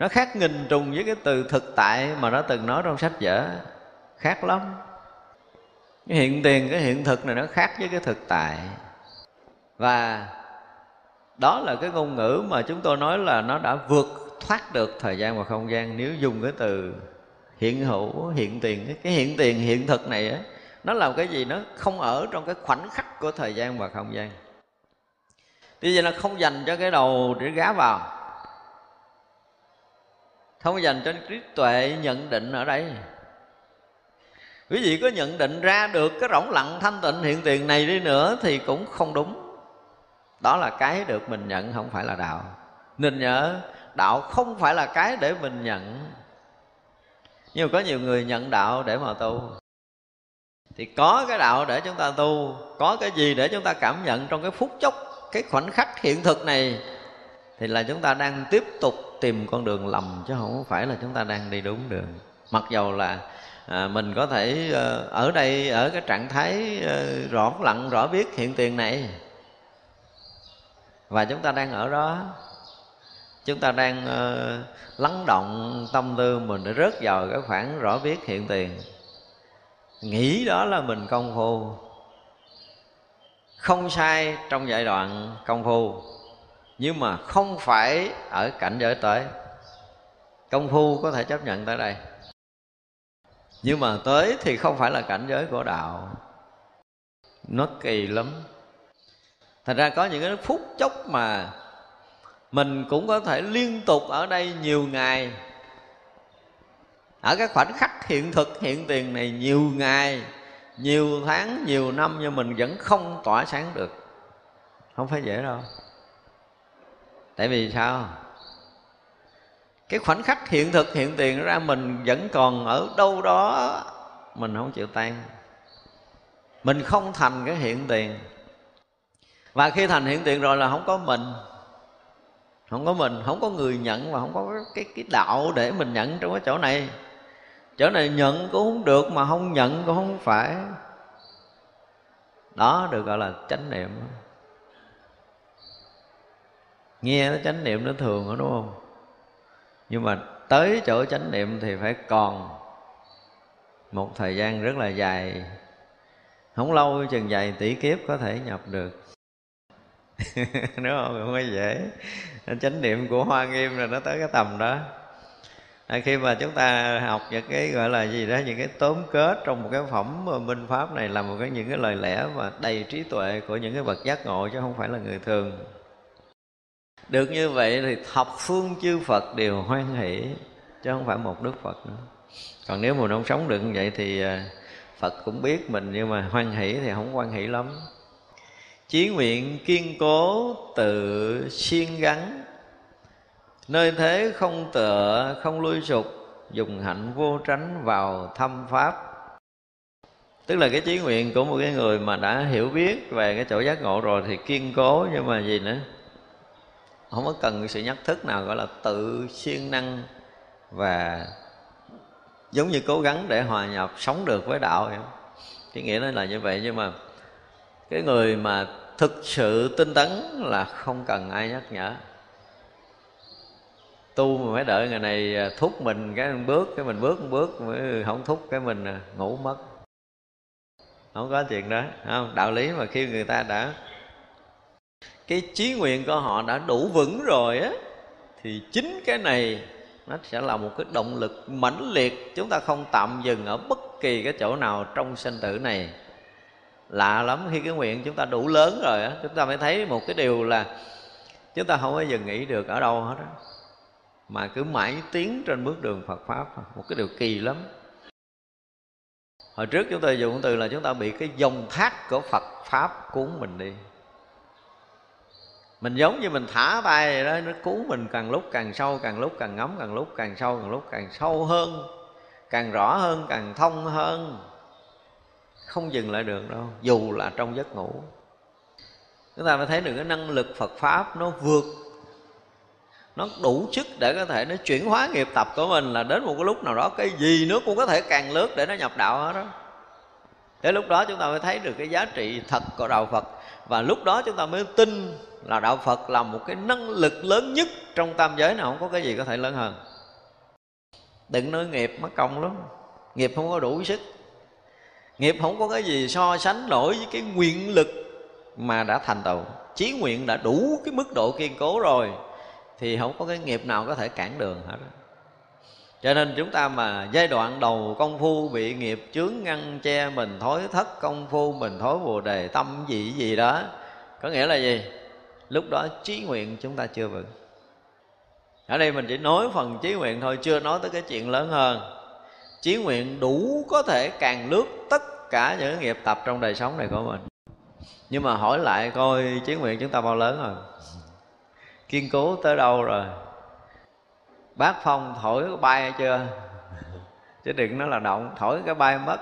nó khác nghìn trùng với cái từ thực tại mà nó từng nói trong sách vở. Khác lắm. Cái hiện tiền, cái hiện thực này nó khác với cái thực tại. Và đó là cái ngôn ngữ mà chúng tôi nói là nó đã vượt thoát được thời gian và không gian. Nếu dùng cái từ hiện hữu, hiện tiền, cái hiện tiền, hiện thực này á, nó làm cái gì? Nó không ở trong cái khoảnh khắc của thời gian và không gian. Tuy nhiên nó không dành cho cái đầu để gá vào. Không dành cho trí tuệ nhận định ở đây. Quý vị có nhận định ra được cái rỗng lặng thanh tịnh hiện tiền này đi nữa Thì cũng không đúng. Đó là cái được mình nhận, không phải là đạo. Nên nhớ, đạo không phải là cái để mình nhận. Nhưng mà có nhiều người nhận đạo để mà tu. Thì có cái đạo để chúng ta tu, Có cái gì để chúng ta cảm nhận trong cái phút chốc, cái khoảnh khắc hiện thực này, thì là chúng ta đang tiếp tục tìm con đường lầm chứ không phải là chúng ta đang đi đúng đường. Mặc dầu là à, mình có thể à, ở đây ở cái trạng thái à, rõ lặng rõ biết hiện tiền này. Và chúng ta đang ở đó. Chúng ta đang uh, lắng động tâm tư mình để rớt vào cái khoảng rõ biết hiện tiền. Nghĩ đó là mình công phu. Không sai trong giai đoạn công phu nhưng mà không phải ở cảnh giới tới. Công phu có thể chấp nhận tới đây. Nhưng mà tới thì không phải là cảnh giới của đạo. Nó kỳ lắm. Thành ra có những cái phút chốc mà mình cũng có thể liên tục ở đây nhiều ngày. Ở cái khoảnh khắc hiện thực, hiện tiền này nhiều ngày, nhiều tháng, nhiều năm nhưng mình vẫn không tỏa sáng được. Không phải dễ đâu tại vì sao? Cái khoảnh khắc hiện thực, hiện tiền ra mình vẫn còn ở đâu đó, mình không chịu tan. Mình không thành cái hiện tiền. Và khi thành hiện tiền rồi là không có mình. Không có mình, không có người nhận và không có cái cái đạo để mình nhận trong cái chỗ này. Chỗ này nhận cũng không được mà không nhận cũng không phải. Đó được gọi là chánh niệm nghe nó chánh niệm nó thường đó đúng không? Nhưng mà tới chỗ chánh niệm thì phải còn một thời gian rất là dài. Không lâu chừng vài tỷ kiếp có thể nhập được. Đúng không? Không có dễ. Chánh niệm của hoa nghiêm là nó tới cái tầm đó. À, khi mà chúng ta học những cái gọi là gì đó những cái tóm kết trong một cái phẩm minh pháp này là một cái những cái lời lẽ mà đầy trí tuệ của những cái bậc giác ngộ chứ không phải là người thường được như vậy thì thập phương chư Phật đều hoan hỷ, chứ không phải một Đức Phật nữa. Còn nếu mà không sống được như vậy thì à, Phật cũng biết mình, nhưng mà hoan hỷ thì không hoan hỷ lắm. Chí nguyện kiên cố tự siêng gắn nơi thế không tựa, không lui sụp, dùng hạnh vô tránh vào thâm pháp. Tức là cái chí nguyện của một cái người mà đã hiểu biết về cái chỗ giác ngộ rồi thì kiên cố, nhưng mà gì nữa? Không có cần sự nhắc thức nào gọi là tự siêng năng và giống như cố gắng để hòa nhập, sống được với đạo hiểu cái nghĩa nó là như vậy, nhưng mà cái người mà thực sự tinh tấn là không cần ai nhắc nhở. Tu mà phải đợi ngày này à, thúc mình cái mình bước, cái mình bước một bước, mới không thúc cái mình à, ngủ mất. Không có chuyện đó, không? Đạo lý mà khi người ta đã cái chí nguyện của họ đã đủ vững rồi á, thì chính cái này nó sẽ là một cái động lực mãnh liệt. Chúng ta không tạm dừng ở bất kỳ cái chỗ nào trong sinh tử này. Lạ lắm, khi cái nguyện chúng ta đủ lớn rồi á, chúng ta mới thấy một cái điều là chúng ta không bao giờ nghĩ được ở đâu hết á, mà cứ mãi tiến trên bước đường Phật pháp một cái điều kỳ lắm. Hồi trước chúng tôi dùng từ là chúng ta bị cái dòng thác của Phật pháp cuốn mình đi mình giống như mình thả tay vậy đó, nó cứu mình càng lúc càng sâu, càng lúc càng ngấm, càng lúc càng sâu, càng lúc càng sâu hơn, càng rõ hơn, càng thông hơn. Không dừng lại được đâu, dù là trong giấc ngủ. Chúng ta mới thấy được cái năng lực Phật pháp nó vượt. Nó đủ sức để có thể nó chuyển hóa nghiệp tập của mình là đến một cái lúc nào đó cái gì nó cũng có thể càng lướt để nó nhập đạo hết đó Thế lúc đó chúng ta mới thấy được cái giá trị thật của đạo Phật. Và lúc đó chúng ta mới tin là đạo Phật là một cái năng lực lớn nhất trong tam giới nào không có cái gì có thể lớn hơn. Đừng nói nghiệp mất công lắm. Nghiệp không có đủ sức. Nghiệp không có cái gì so sánh nổi với cái nguyện lực mà đã thành tựu. Chí nguyện đã đủ cái mức độ kiên cố rồi thì không có cái nghiệp nào có thể cản đường hết cho nên chúng ta mà giai đoạn đầu công phu bị nghiệp chướng ngăn che mình, thối thất công phu mình, thối bồ đề, tâm gì gì đó, có nghĩa là gì? Lúc đó trí nguyện chúng ta chưa vững. Ở đây mình chỉ nói phần trí nguyện thôi, chưa nói tới cái chuyện lớn hơn. Chí nguyện đủ có thể càng lướt tất cả những nghiệp tập trong đời sống này của mình. Nhưng mà hỏi lại coi chí nguyện chúng ta bao lớn rồi? Kiên cố tới đâu rồi? Bác phong thổi bay chưa? Chứ đừng nói là động, thổi cái bay mất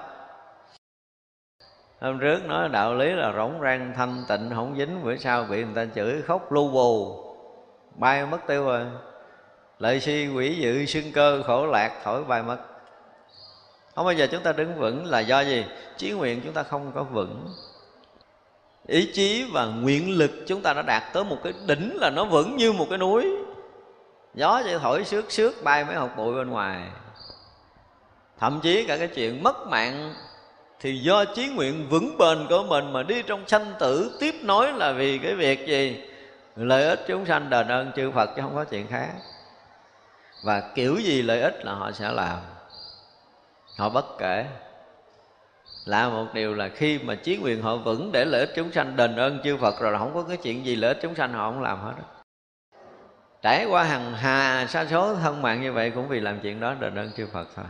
hôm trước nói đạo lý là rỗng rang, thanh tịnh, không dính. Bữa sau bị người ta chửi khóc lu bù. Bay mất tiêu rồi. Lợi si quỷ dự xưng cơ khổ lạc, thổi bay mất. Không bao giờ chúng ta đứng vững là do gì? Chí nguyện chúng ta không có vững. Ý chí và nguyện lực chúng ta đã đạt tới một cái đỉnh là nó vững như một cái núi. Gió chỉ thổi xước xước, bay mấy hột bụi bên ngoài. Thậm chí cả cái chuyện mất mạng thì do chí nguyện vững bền của mình mà đi trong sanh tử, tiếp nối là vì cái việc gì? Lợi ích chúng sanh đền ơn chư phật chứ không có chuyện khác. Và kiểu gì lợi ích là họ sẽ làm. Họ bất kể. Là một điều là khi mà chí nguyện họ vững để lợi ích chúng sanh đền ơn chư Phật rồi là không có cái chuyện gì lợi ích chúng sanh họ không làm hết trải qua hàng hà sa số thân mạng như vậy cũng vì làm chuyện đó đền ơn chư Phật thôi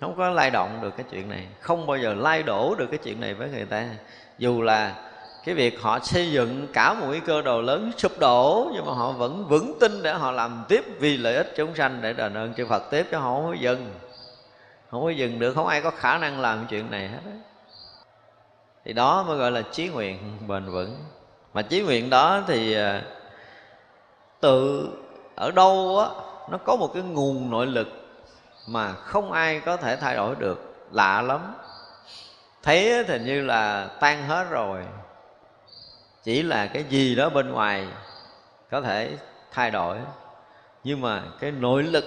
không có lay động được cái chuyện này. Không bao giờ lay đổ được cái chuyện này với người ta. Dù là cái việc họ xây dựng cả một cái cơ đồ lớn sụp đổ, nhưng mà họ vẫn vững tin để họ làm tiếp vì lợi ích chúng sanh, để đền ơn chư Phật tiếp, chứ họ không có dừng. Không có dừng được, không ai có khả năng làm chuyện này hết thì đó mới gọi là chí nguyện bền vững. Mà chí nguyện đó thì à, tự ở đâu á, nó có một cái nguồn nội lực mà không ai có thể thay đổi được. Lạ lắm. Thấy thì như là tan hết rồi. Chỉ là cái gì đó bên ngoài có thể thay đổi. Nhưng mà cái nội lực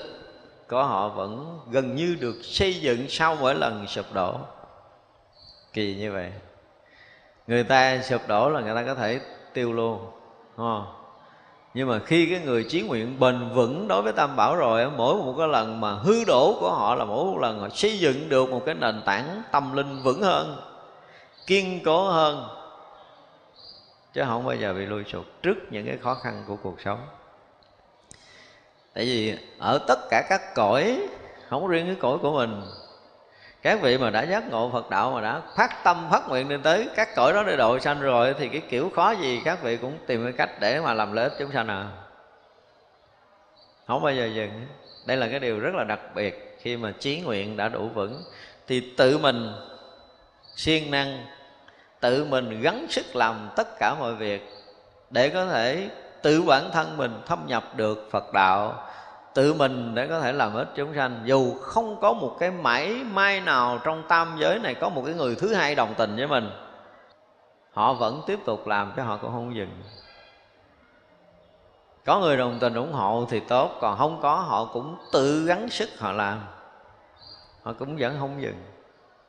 của họ vẫn gần như được xây dựng sau mỗi lần sụp đổ. Kỳ như vậy. Người ta sụp đổ là người ta có thể tiêu luôn, đúng không? Nhưng mà khi cái người chí nguyện bền vững đối với tam bảo rồi mỗi một cái lần mà hư đổ của họ là mỗi một lần họ xây dựng được một cái nền tảng tâm linh vững hơn, kiên cố hơn. Chứ không bao giờ bị lui sụt trước những cái khó khăn của cuộc sống. Tại vì ở tất cả các cõi, không riêng cái cõi của mình các vị mà đã giác ngộ Phật đạo mà đã phát tâm, phát nguyện lên tới các cõi đó để độ sanh rồi, thì cái kiểu khó gì các vị cũng tìm cái cách để mà làm lợi ích chúng sanh à. Không bao giờ dừng. Đây là cái điều rất là đặc biệt khi mà chí nguyện đã đủ vững. Thì tự mình siêng năng, tự mình gắng sức làm tất cả mọi việc để có thể tự bản thân mình thâm nhập được Phật đạo tự mình để có thể làm ích chúng sanh. Dù không có một cái mảy may nào trong tam giới này có một cái người thứ hai đồng tình với mình, họ vẫn tiếp tục làm cái họ cũng không dừng. Có người đồng tình ủng hộ thì tốt, còn không có, họ cũng tự gắng sức họ làm. Họ cũng vẫn không dừng.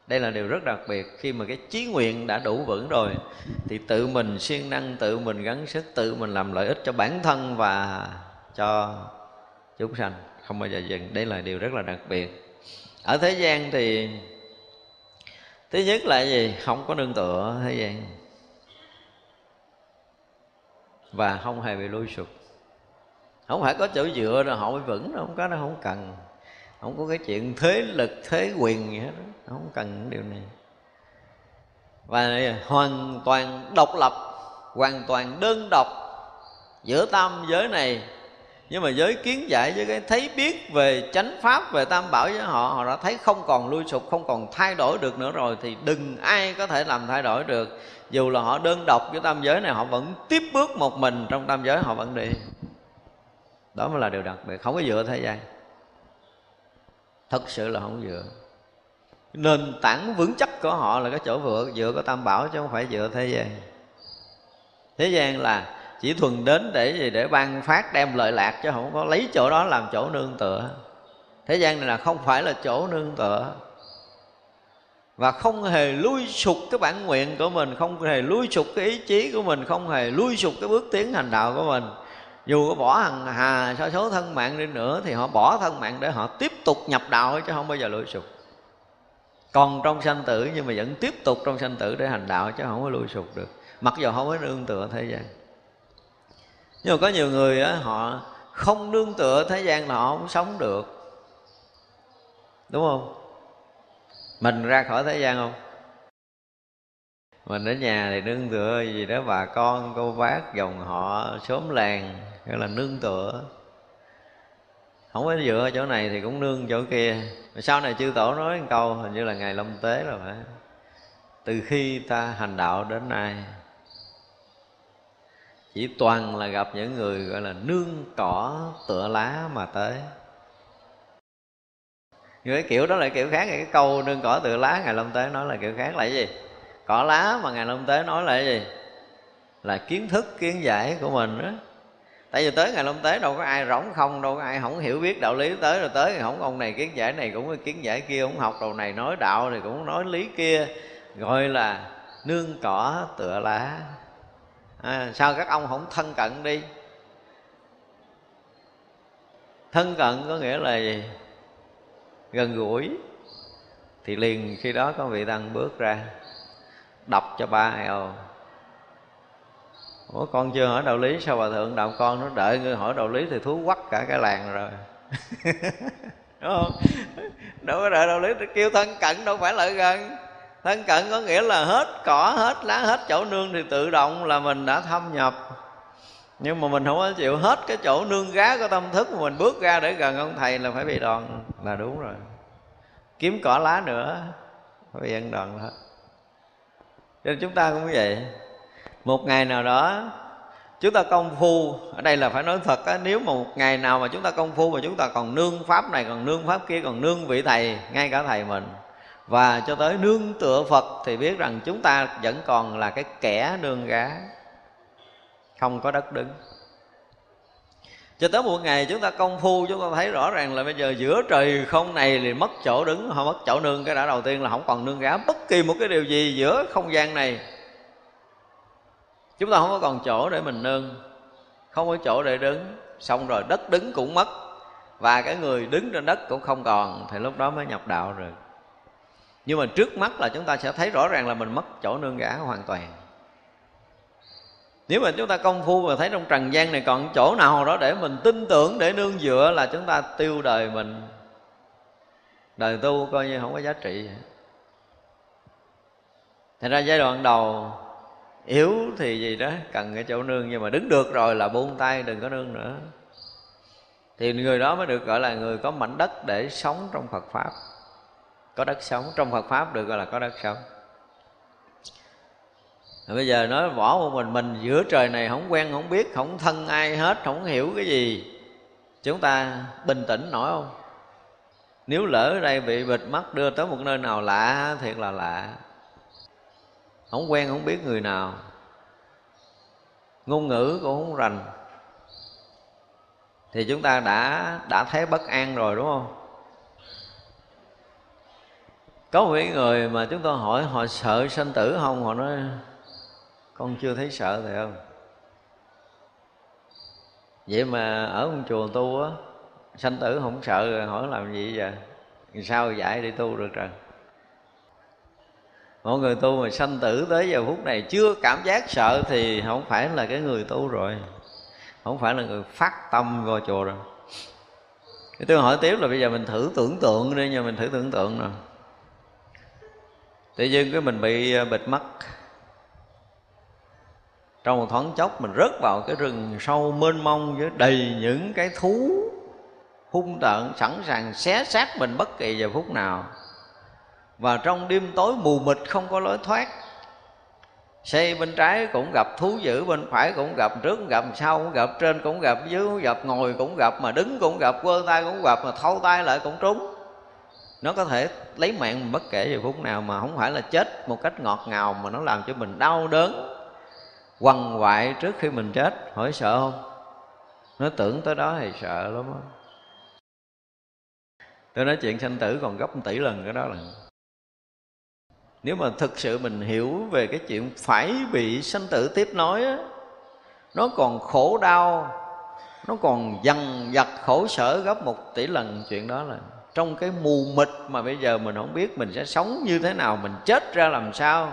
Đây là điều rất đặc biệt. Khi mà cái chí nguyện đã đủ vững rồi, thì tự mình siêng năng, tự mình gắng sức, tự mình làm lợi ích cho bản thân và cho chúng sanh không bao giờ dừng. Đây là điều rất là đặc biệt. Ở thế gian thì thứ nhất là gì? Không có nương tựa thế gian. Và không hề bị lui sụp. Không phải có chỗ dựa rồi họ mới vững đâu, không có nó không cần. Không có cái chuyện thế lực, thế quyền gì hết không cần điều này. Và hoàn toàn độc lập, hoàn toàn đơn độc. Giữa tam giới này nhưng mà giới kiến giải với cái thấy biết về chánh pháp, về tam bảo với họ họ đã thấy không còn lui sụp, không còn thay đổi được nữa rồi, thì đừng ai có thể làm thay đổi được. Dù là họ đơn độc với tam giới này, họ vẫn tiếp bước một mình trong tam giới, họ vẫn đi. Đó mới là điều đặc biệt, không có dựa thế gian. Thật sự là không dựa. Nền tảng vững chắc của họ là cái chỗ vựa, dựa của tam bảo chứ không phải dựa thế gian. Thế gian là chỉ thuần đến để gì? Để ban phát đem lợi lạc chứ không có lấy chỗ đó làm chỗ nương tựa. Thế gian này là không phải là chỗ nương tựa. Và không hề lui sụt cái bản nguyện của mình, không hề lui sụt cái ý chí của mình, không hề lui sụt cái bước tiến hành đạo của mình. Dù có bỏ hằng hà sa số thân mạng đi nữa thì họ bỏ thân mạng để họ tiếp tục nhập đạo chứ không bao giờ lui sụp. Còn trong sanh tử nhưng mà vẫn tiếp tục trong sanh tử để hành đạo chứ không có lui sụp được. Mặc dù không có nương tựa thế gian nhưng mà có nhiều người á, họ không nương tựa thế gian là họ không sống được. Đúng không? Mình ra khỏi thế gian không? Mình ở nhà thì nương tựa gì đó bà con cô bác dòng họ xóm làng gọi là nương tựa. Không có dựa chỗ này thì cũng nương chỗ kia. Mà sau này chư tổ nói một câu hình như là ngày lâm tế rồi phải từ khi ta hành đạo đến nay chỉ toàn là gặp những người gọi là nương cỏ tựa lá mà tới. Người cái kiểu đó là kiểu khác cái câu nương cỏ tựa lá ngày lâm tế nói là kiểu khác là cái gì? Cỏ lá mà ngày lâm tế nói là cái gì? Là kiến thức, kiến giải của mình đó tại vì tới ngày lâm tế đâu có ai rỗng không, đâu có ai không hiểu biết đạo lý. Tới rồi tới không ông này kiến giải này cũng, kiến giải kia không học đầu này nói đạo thì cũng nói lý kia. Gọi là nương cỏ tựa lá à, sao các ông không thân cận đi? Thân cận có nghĩa là gì? Gần gũi. Thì liền khi đó có vị tăng bước ra đọc cho ba eo. Ủa con chưa hỏi đạo lý sao bà thượng đạo con nó đợi ngươi hỏi đạo lý thì thú quắc cả cái làng rồi. Đúng không? Đâu có đợi đạo lý thì kêu thân cận đâu phải lợi gần thân cận có nghĩa là hết cỏ, hết lá, hết chỗ nương thì tự động là mình đã thâm nhập. Nhưng mà mình không có chịu hết cái chỗ nương gá của tâm thức mà mình bước ra để gần ông thầy là phải bị đòn. Là đúng rồi. Kiếm cỏ lá nữa, phải bị ăn đòn hết. Nên chúng ta cũng vậy. Một ngày nào đó, chúng ta công phu, ở đây là phải nói thật á, nếu mà một ngày nào mà chúng ta công phu mà chúng ta còn nương pháp này, còn nương pháp kia, còn nương vị thầy, ngay cả thầy mình và cho tới nương tựa phật thì biết rằng chúng ta vẫn còn là cái kẻ nương gá, không có đất đứng. Cho tới một ngày chúng ta công phu, chúng ta thấy rõ ràng là bây giờ giữa trời không này thì mất chỗ đứng, họ mất chỗ nương. Cái đã đầu tiên là không còn nương gá bất kỳ một cái điều gì giữa không gian này. Chúng ta không có còn chỗ để mình nương, không có chỗ để đứng. Xong rồi đất đứng cũng mất và cái người đứng trên đất cũng không còn, thì lúc đó mới nhập đạo rồi nhưng mà trước mắt là chúng ta sẽ thấy rõ ràng là mình mất chỗ nương gã hoàn toàn. Nếu mà chúng ta công phu và thấy trong trần gian này còn chỗ nào đó để mình tin tưởng, để nương dựa là chúng ta tiêu đời mình. Đời tu coi như không có giá trị. Thành ra giai đoạn đầu, yếu thì gì đó, cần cái chỗ nương, nhưng mà đứng được rồi là buông tay, đừng có nương nữa. Thì người đó mới được gọi là người có mảnh đất để sống trong Phật pháp có đất sống. Trong Phật pháp được gọi là có đất sống. Rồi bây giờ nói bỏ một mình mình giữa trời này không quen, không biết, không thân ai hết, không hiểu cái gì. Chúng ta bình tĩnh nổi không? Nếu lỡ ở đây bị bịt mắt đưa tới một nơi nào lạ, thiệt là lạ. Không quen, không biết người nào. Ngôn ngữ cũng không rành. Thì chúng ta đã đã thấy bất an rồi, đúng không? Có mấy người mà chúng tôi hỏi, họ sợ sanh tử không? Họ nói, con chưa thấy sợ thầy không. Vậy mà ở một chùa tu á, sanh tử không sợ rồi, hỏi làm gì vậy? Sao dạy đi tu được rồi? Mọi người tu mà sanh tử tới giờ phút này chưa cảm giác sợ thì không phải là cái người tu rồi. Không phải là người phát tâm vô chùa rồi thì tôi hỏi tiếp là bây giờ mình thử tưởng tượng đi nha mình thử tưởng tượng rồi tự nhiên cái mình bị ờ, bịt mắt. Trong một thoáng chốc mình rớt vào cái rừng sâu mênh mông với đầy những cái thú hung tợn sẵn sàng xé xác mình bất kỳ giờ phút nào. Và trong đêm tối mù mịt không có lối thoát. Xe bên trái cũng gặp thú dữ, Bên phải cũng gặp, trước cũng gặp, sau cũng gặp, Trên cũng gặp, dưới cũng gặp, ngồi cũng gặp, Mà đứng cũng gặp, quơ tay cũng gặp, Mà thâu tay lại cũng trúng. Nó có thể lấy mạng mình bất kể giờ phút nào Mà không phải là chết một cách ngọt ngào Mà nó làm cho mình đau đớn, quằn quại trước khi mình chết Hỏi sợ không? Nó tưởng tới đó thì sợ lắm đó. Tôi nói chuyện sanh tử còn gấp một tỷ lần cái đó là nếu mà thực sự mình hiểu về cái chuyện phải bị sanh tử tiếp nối á, nó còn khổ đau, nó còn dằn vặt khổ sở gấp một tỷ lần chuyện đó là trong cái mù mịt mà bây giờ mình không biết mình sẽ sống như thế nào, mình chết ra làm sao,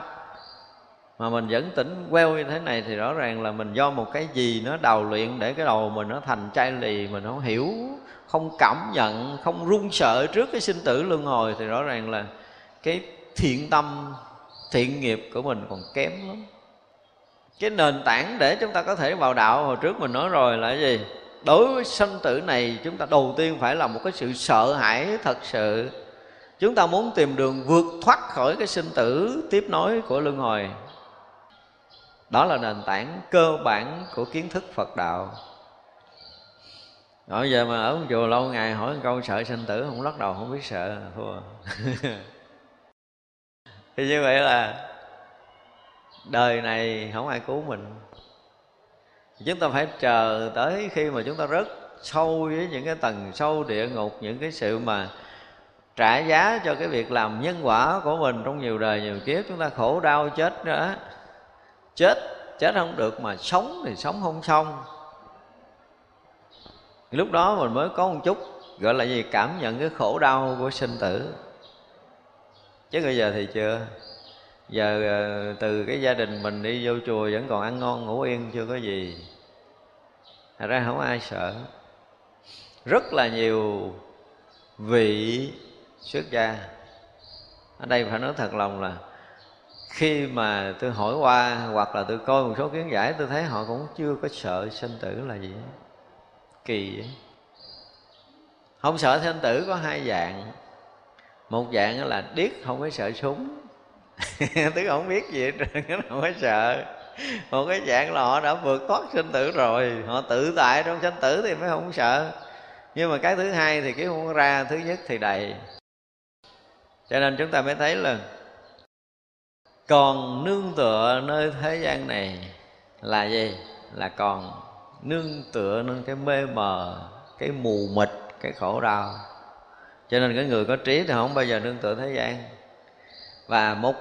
mà mình vẫn tỉnh queo như thế này thì rõ ràng là mình do một cái gì nó đào luyện để cái đầu mình nó thành chai lì, mình không hiểu, không cảm nhận, không run sợ trước cái sinh tử luân hồi thì rõ ràng là cái thiện tâm, thiện nghiệp của mình còn kém lắm. Cái nền tảng để chúng ta có thể vào đạo, hồi trước mình nói rồi là cái gì? Đối với sanh tử này, chúng ta đầu tiên phải là một cái sự sợ hãi thật sự. Chúng ta muốn tìm đường vượt thoát khỏi cái sinh tử tiếp nối của luân hồi. Đó là nền tảng cơ bản của kiến thức phật đạo. Rồi giờ mà ở một chùa lâu ngày hỏi một câu sợ sinh tử, không lắc đầu, không biết sợ, thua. Thì như vậy là đời này không ai cứu mình chúng ta phải chờ tới khi mà chúng ta rất sâu với những cái tầng sâu địa ngục, những cái sự mà trả giá cho cái việc làm nhân quả của mình trong nhiều đời, nhiều kiếp. Chúng ta khổ đau chết nữa chết chết không được mà sống thì sống không xong. Lúc đó mình mới có một chút, gọi là gì, cảm nhận cái khổ đau của sinh tử. Chứ bây giờ thì chưa. Giờ ờ, từ cái gia đình mình đi vô chùa vẫn còn ăn ngon, ngủ yên, chưa có gì thật ra không ai sợ. Rất là nhiều vị xuất gia. Ở đây phải nói thật lòng là khi mà tôi hỏi qua hoặc là tôi coi một số kiến giải, tôi thấy họ cũng chưa có sợ sinh tử là gì kỳ vậy. Không sợ sinh tử có hai dạng. Một dạng là điếc không có sợ súng. Tức không biết gì hết trơn không có sợ. một cái dạng là họ đã vượt thoát sinh tử rồi. Họ tự tại trong sinh tử thì mới không sợ. Nhưng mà cái thứ hai thì cái không ra, thứ nhất thì đầy. Cho nên chúng ta mới thấy là còn nương tựa nơi thế gian này là gì? Là còn nương tựa nơi cái mê mờ, cái mù mịt, cái khổ đau. Cho nên cái người có trí thì không bao giờ nương tựa thế gian. Và một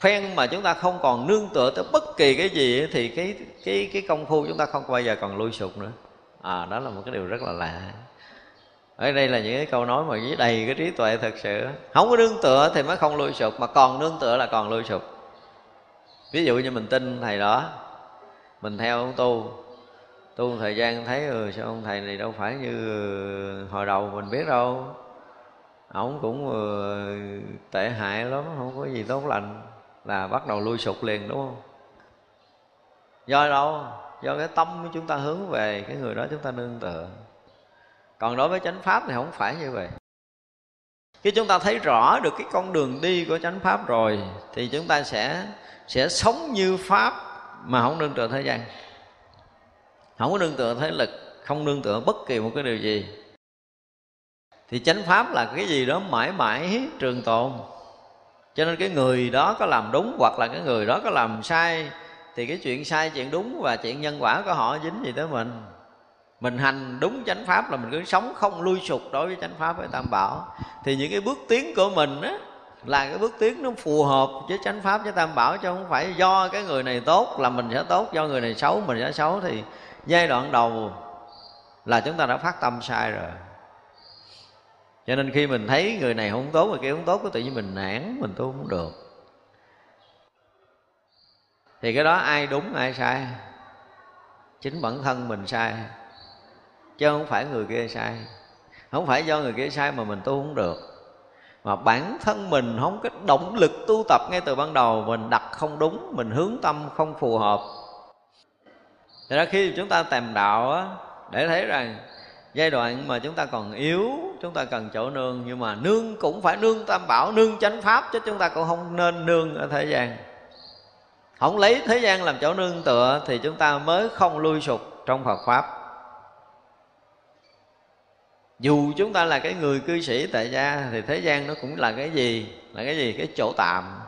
phen mà chúng ta không còn nương tựa tới bất kỳ cái gì thì cái cái cái công phu chúng ta không bao giờ còn lui sụp nữa. À đó là một cái điều rất là lạ. Ở đây là những cái câu nói mà dưới đầy cái trí tuệ thật sự. Không có nương tựa thì mới không lui sụp mà còn nương tựa là còn lui sụp. Ví dụ như mình tin thầy đó mình theo ông tu. Tu một thời gian thấy ừ, sao ông thầy này đâu phải như hồi đầu mình biết đâu. Ổng cũng uh, tệ hại lắm không có gì tốt lành là bắt đầu lui sụp liền, đúng không? Do đâu? Do cái tâm của chúng ta hướng về cái người đó chúng ta nương tựa. Còn đối với chánh pháp thì không phải như vậy. Khi chúng ta thấy rõ được cái con đường đi của chánh pháp rồi, thì chúng ta sẽ sẽ sống như pháp mà không nương tựa thế gian. Không có nương tựa thế lực, không nương tựa bất kỳ một cái điều gì. Thì chánh pháp là cái gì đó mãi mãi trường tồn cho nên cái người đó có làm đúng hoặc là cái người đó có làm sai, thì cái chuyện sai, chuyện đúng và chuyện nhân quả của họ dính gì tới mình. Mình hành đúng chánh pháp là mình cứ sống không lui sụp đối với chánh pháp với tam bảo. Thì những cái bước tiến của mình á, là cái bước tiến nó phù hợp với chánh pháp với tam bảo, chứ không phải do cái người này tốt là mình sẽ tốt, do người này xấu mình sẽ xấu. Thì giai đoạn đầu là chúng ta đã phát tâm sai rồi cho nên khi mình thấy người này không tốt người kia không tốt có tự nhiên mình nản mình tu không được. Thì cái đó ai đúng ai sai? Chính bản thân mình sai chứ không phải người kia sai. Không phải do người kia sai mà mình tu không được. Mà bản thân mình không có động lực tu tập ngay từ ban đầu mình đặt không đúng mình hướng tâm không phù hợp. Thật ra khi chúng ta tìm đạo á, để thấy rằng giai đoạn mà chúng ta còn yếu, chúng ta cần chỗ nương, nhưng mà nương cũng phải nương tam bảo, nương chánh pháp, chứ chúng ta cũng không nên nương ở thế gian. Không lấy thế gian làm chỗ nương tựa thì chúng ta mới không lui sụp trong Phật pháp. Dù chúng ta là cái người cư sĩ tại gia, thì thế gian nó cũng là cái gì? Là cái gì? Cái chỗ tạm.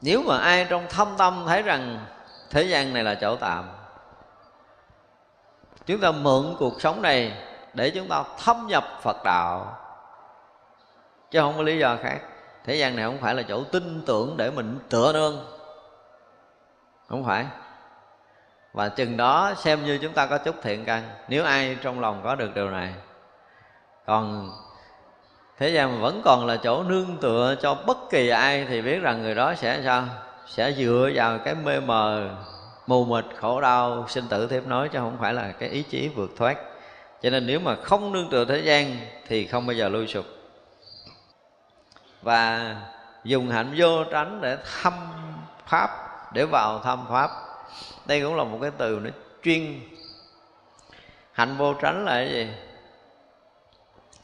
Nếu mà ai trong thâm tâm thấy rằng thế gian này là chỗ tạm chúng ta mượn cuộc sống này để chúng ta thâm nhập phật đạo. Chứ không có lý do khác. Thế gian này không phải là chỗ tin tưởng để mình tựa nương. Không phải. Và chừng đó xem như chúng ta có chút thiện căn. Nếu ai trong lòng có được điều này. Còn thế gian vẫn còn là chỗ nương tựa cho bất kỳ ai thì biết rằng người đó sẽ sao? Sẽ dựa vào cái mê mờ mù mịt, khổ đau, sinh tử tiếp nối chứ không phải là cái ý chí vượt thoát. Cho nên nếu mà không nương tựa thế gian thì không bao giờ lui sụp. Và dùng hạnh vô tránh để thăm pháp, để vào thăm pháp. Đây cũng là một cái từ nó chuyên. Hạnh vô tránh là cái gì?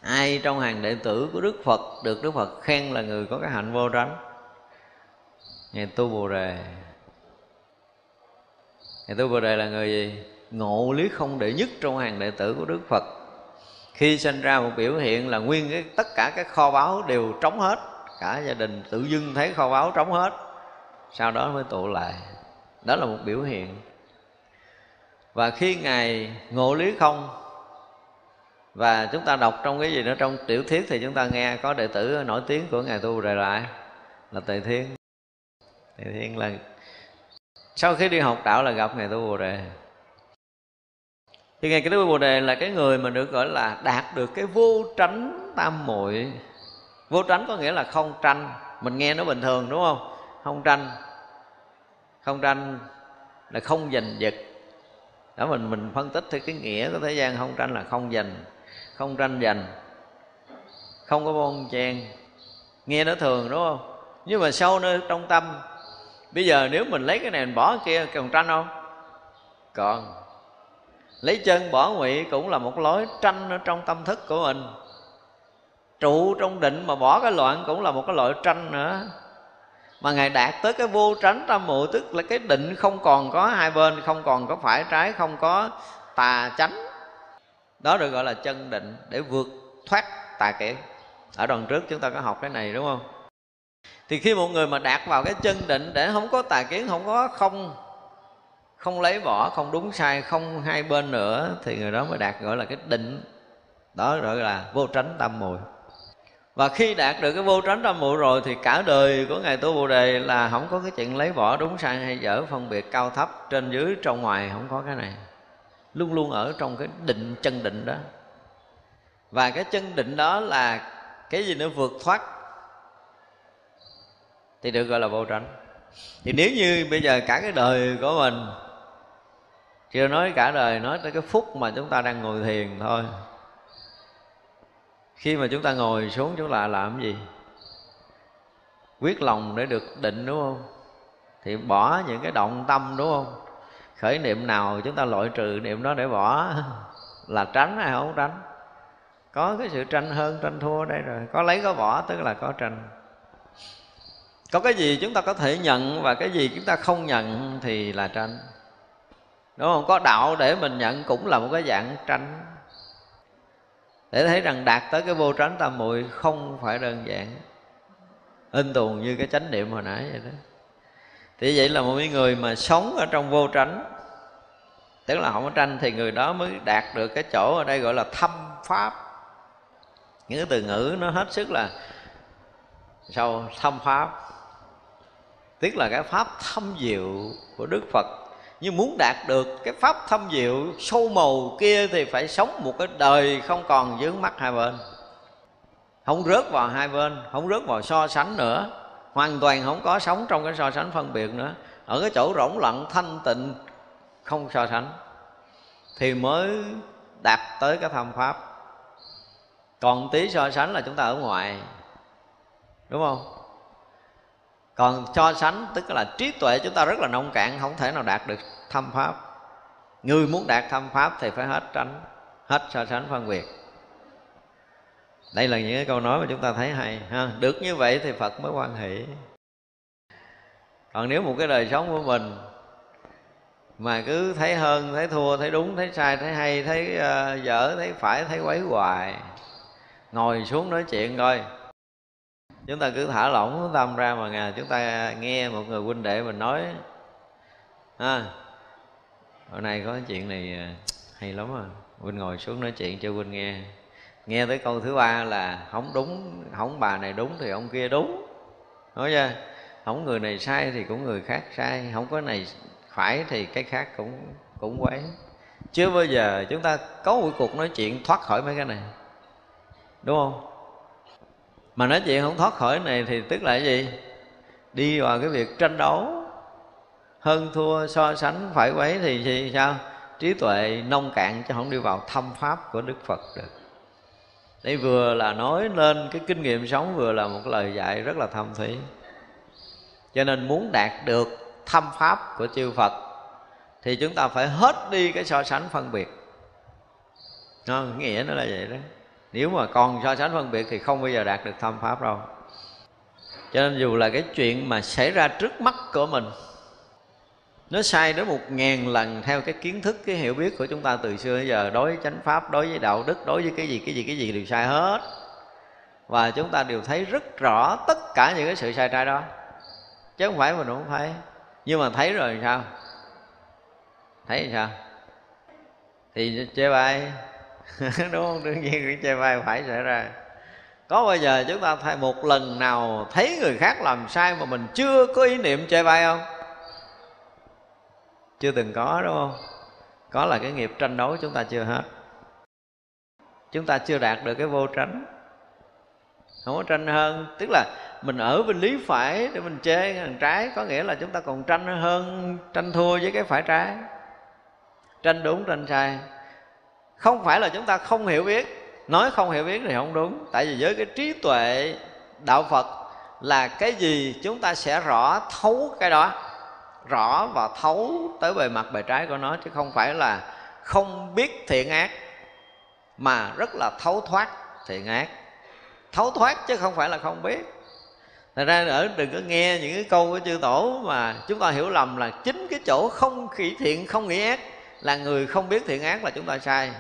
Ai trong hàng đệ tử của đức phật, được đức phật khen là người có cái hạnh vô tránh? Ngày tu bồ đề thì tu bồ đề là người gì ngộ lý không đệ nhất trong hàng đệ tử của đức phật. Khi sinh ra một biểu hiện là nguyên cái, tất cả các kho báu đều trống hết. Cả gia đình tự dưng thấy kho báu trống hết. Sau đó mới tụ lại. Đó là một biểu hiện. Và khi ngài ngộ lý không, và chúng ta đọc trong cái gì nữa trong tiểu thuyết thì chúng ta nghe có đệ tử nổi tiếng của ngài tu đề lại, là tề thiên. Tề thiên là sau khi đi học đạo là gặp ngài tu bồ đề. Thì ngài tu bồ đề là cái người mà được gọi là đạt được cái vô tránh tam muội. Vô tránh có nghĩa là không tranh. Mình nghe nó bình thường, đúng không? Không tranh. Không tranh là không giành giật. Đó, mình mình phân tích theo cái nghĩa của thế gian, không tranh là không giành, không tranh giành, không có bon chen. Nghe nó thường, đúng không? Nhưng mà sâu nơi trong tâm bây giờ nếu mình lấy cái này mình bỏ cái kia còn tranh không? Còn, lấy chân bỏ ngụy cũng là một lối tranh ở trong tâm thức của mình. Trụ trong định mà bỏ cái loạn cũng là một cái loại tranh nữa. Mà ngài đạt tới cái vô tránh tam muội tức là cái định không còn có hai bên, không còn có phải trái, không có tà chánh. Đó được gọi là chân định để vượt thoát tà kiến ở đoạn trước chúng ta có học cái này đúng không? Thì khi một người mà đạt vào cái chân định để không có tà kiến, không có không không lấy bỏ không đúng sai, không hai bên nữa, thì người đó mới đạt gọi là cái định. Đó gọi là vô tránh tâm mùi. Và khi đạt được cái vô tránh tam muội rồi thì cả đời của ngài tu bồ đề là không có cái chuyện lấy bỏ đúng sai hay dở, phân biệt cao thấp, trên dưới, trong ngoài, không có cái này. Luôn luôn ở trong cái định, chân định đó. Và cái chân định đó là cái gì nó vượt thoát thì được gọi là vô tránh thì nếu như bây giờ cả cái đời của mình chưa nói cả đời, nói tới cái phút mà chúng ta đang ngồi thiền thôi, khi mà chúng ta ngồi xuống chúng ta làm cái gì? Quyết lòng để được định, đúng không? Thì bỏ những cái động tâm, đúng không? Khởi niệm nào chúng ta loại trừ niệm đó để bỏ. Là tránh hay không tránh? Có cái sự tranh hơn, tranh thua đây rồi. Có lấy có bỏ, tức là có tranh có cái gì chúng ta có thể nhận và cái gì chúng ta không nhận thì là tranh. Đúng không? Có đạo để mình nhận cũng là một cái dạng tranh. Để thấy rằng đạt tới cái vô tránh tam muội không phải đơn giản. In tuồng như cái chánh niệm hồi nãy vậy đó. Thì vậy là một người mà sống ở trong vô tránh, tức là không có tranh, thì người đó mới đạt được cái chỗ ở đây gọi là thâm pháp. Những cái từ ngữ nó hết sức là sau thâm pháp tức là cái pháp thâm diệu của đức phật. Nhưng muốn đạt được cái pháp thâm diệu sâu màu kia thì phải sống một cái đời không còn dướng mắt hai bên. Không rớt vào hai bên, không rớt vào so sánh nữa. Hoàn toàn không có sống trong cái so sánh phân biệt nữa. Ở cái chỗ rỗng lặng, thanh tịnh, không so sánh, thì mới đạt tới cái tham pháp. Còn tí so sánh là chúng ta ở ngoài. Đúng không? Còn so sánh tức là trí tuệ chúng ta rất là nông cạn không thể nào đạt được thâm pháp. Người muốn đạt thâm pháp thì phải hết tránh hết so sánh phân biệt. Đây là những cái câu nói mà chúng ta thấy hay ha. Được như vậy thì phật mới quan hệ còn nếu một cái đời sống của mình mà cứ thấy hơn thấy thua thấy đúng thấy sai thấy hay thấy uh, dở thấy phải thấy quấy hoài ngồi xuống nói chuyện coi chúng ta cứ thả lỏng tâm ra mà ngà chúng ta nghe một người huynh đệ mình nói. À, hôm nay có chuyện này à, hay lắm à. Huynh ngồi xuống nói chuyện cho huynh nghe. Nghe tới câu thứ ba là không đúng không bà này đúng thì ông kia đúng. Nói chưa? Không người này sai thì cũng người khác sai. Không có này phải thì cái khác cũng cũng quấy. Chưa bao giờ chúng ta có một cuộc nói chuyện thoát khỏi mấy cái này. Đúng không? Mà nói chuyện không thoát khỏi này thì tức là gì? Đi vào cái việc tranh đấu. Hơn thua, so sánh, phải quấy thì gì sao? Trí tuệ nông cạn chứ không đi vào thâm pháp của đức phật được. Đây vừa là nói lên cái kinh nghiệm sống, vừa là một lời dạy rất là thâm thúy. Cho nên muốn đạt được thâm pháp của chư phật thì chúng ta phải hết đi cái so sánh phân biệt. Nó nghĩa nó là vậy đó nếu mà còn so sánh phân biệt thì không bao giờ đạt được thâm pháp đâu. Cho nên dù là cái chuyện mà xảy ra trước mắt của mình, nó sai đến một ngàn lần theo cái kiến thức, cái hiểu biết của chúng ta từ xưa đến giờ. Đối với chánh pháp, đối với đạo đức, đối với cái gì cái gì cái gì đều sai hết. Và chúng ta đều thấy rất rõ tất cả những cái sự sai trái đó. Chứ không phải mình không thấy nhưng mà thấy rồi sao? Thấy sao? Thì chê bai đúng không? Đương nhiên cái chê bai phải xảy ra. Có bao giờ chúng ta thay một lần nào thấy người khác làm sai mà mình chưa có ý niệm chê bai không? Chưa từng có, đúng không? Có là cái nghiệp tranh đấu chúng ta chưa hết. Chúng ta chưa đạt được cái vô tránh. Không có tranh hơn. Tức là mình ở bên lý phải để mình chê thằng trái. Có nghĩa là chúng ta còn tranh hơn, tranh thua với cái phải trái. Tranh đúng, tranh sai không phải là chúng ta không hiểu biết. Nói không hiểu biết thì không đúng. Tại vì với cái trí tuệ, đạo phật là cái gì chúng ta sẽ rõ, thấu cái đó. Rõ và thấu tới bề mặt, bề trái của nó, chứ không phải là không biết thiện ác, mà rất là thấu thoát thiện ác. Thấu thoát chứ không phải là không biết. Thật ra ở, đừng có nghe những cái câu của chư tổ mà chúng ta hiểu lầm là chính cái chỗ không khỉ thiện, không nghĩ ác là người không biết thiện ác là chúng ta sai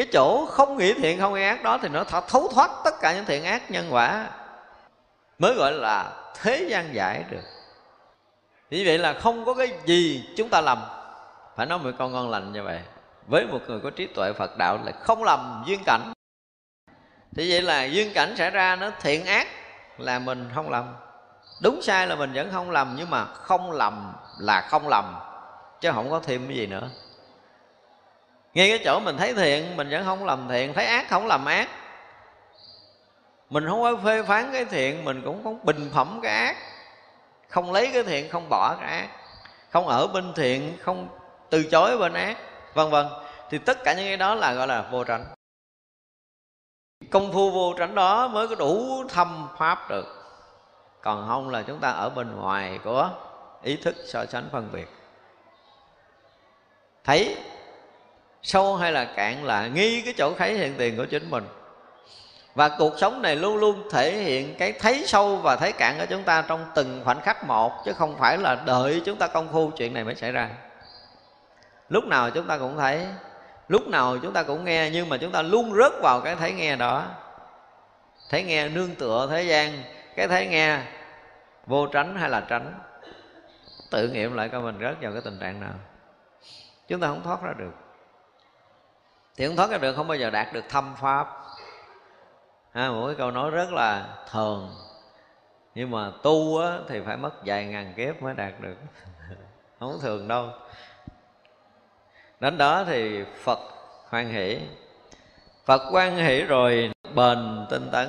cái chỗ không nghĩ thiện, không nghĩ ác đó thì nó thấu thoát tất cả những thiện ác nhân quả, mới gọi là thế gian giải được. Như vậy là không có cái gì chúng ta lầm. Phải nói một câu ngon lành như vậy, với một người có trí tuệ phật đạo là không lầm duyên cảnh. Thì vậy là duyên cảnh xảy ra nó thiện ác là mình không lầm. Đúng sai là mình vẫn không lầm, nhưng mà không lầm là không lầm, chứ không có thêm cái gì nữa ngay cái chỗ mình thấy thiện, mình vẫn không làm thiện, thấy ác không làm ác. Mình không có phê phán cái thiện, mình cũng không bình phẩm cái ác. Không lấy cái thiện, không bỏ cái ác. Không ở bên thiện, không từ chối bên ác, vân vân. Thì tất cả những cái đó là, gọi là, vô tránh. Công phu vô tránh đó mới có đủ thâm pháp được. Còn không là chúng ta ở bên ngoài của ý thức so sánh phân biệt. Thấy sâu hay là cạn là nghi cái chỗ thấy hiện tiền của chính mình. Và cuộc sống này luôn luôn thể hiện cái thấy sâu và thấy cạn của chúng ta trong từng khoảnh khắc một, chứ không phải là đợi chúng ta công phu chuyện này mới xảy ra. Lúc nào chúng ta cũng thấy, lúc nào chúng ta cũng nghe, nhưng mà chúng ta luôn rớt vào cái thấy nghe đó. Thấy nghe nương tựa thế gian, cái thấy nghe vô tránh hay là tránh, tự nghiệm lại coi mình rớt vào cái tình trạng nào. Chúng ta không thoát ra được thì không thoát ra được không bao giờ đạt được thâm pháp. Ha, một cái câu nói rất là thường nhưng mà tu á, thì phải mất vài ngàn kiếp mới đạt được. Không thường đâu. Đến đó thì phật hoan hỷ. Phật hoan hỷ rồi bền tinh tấn.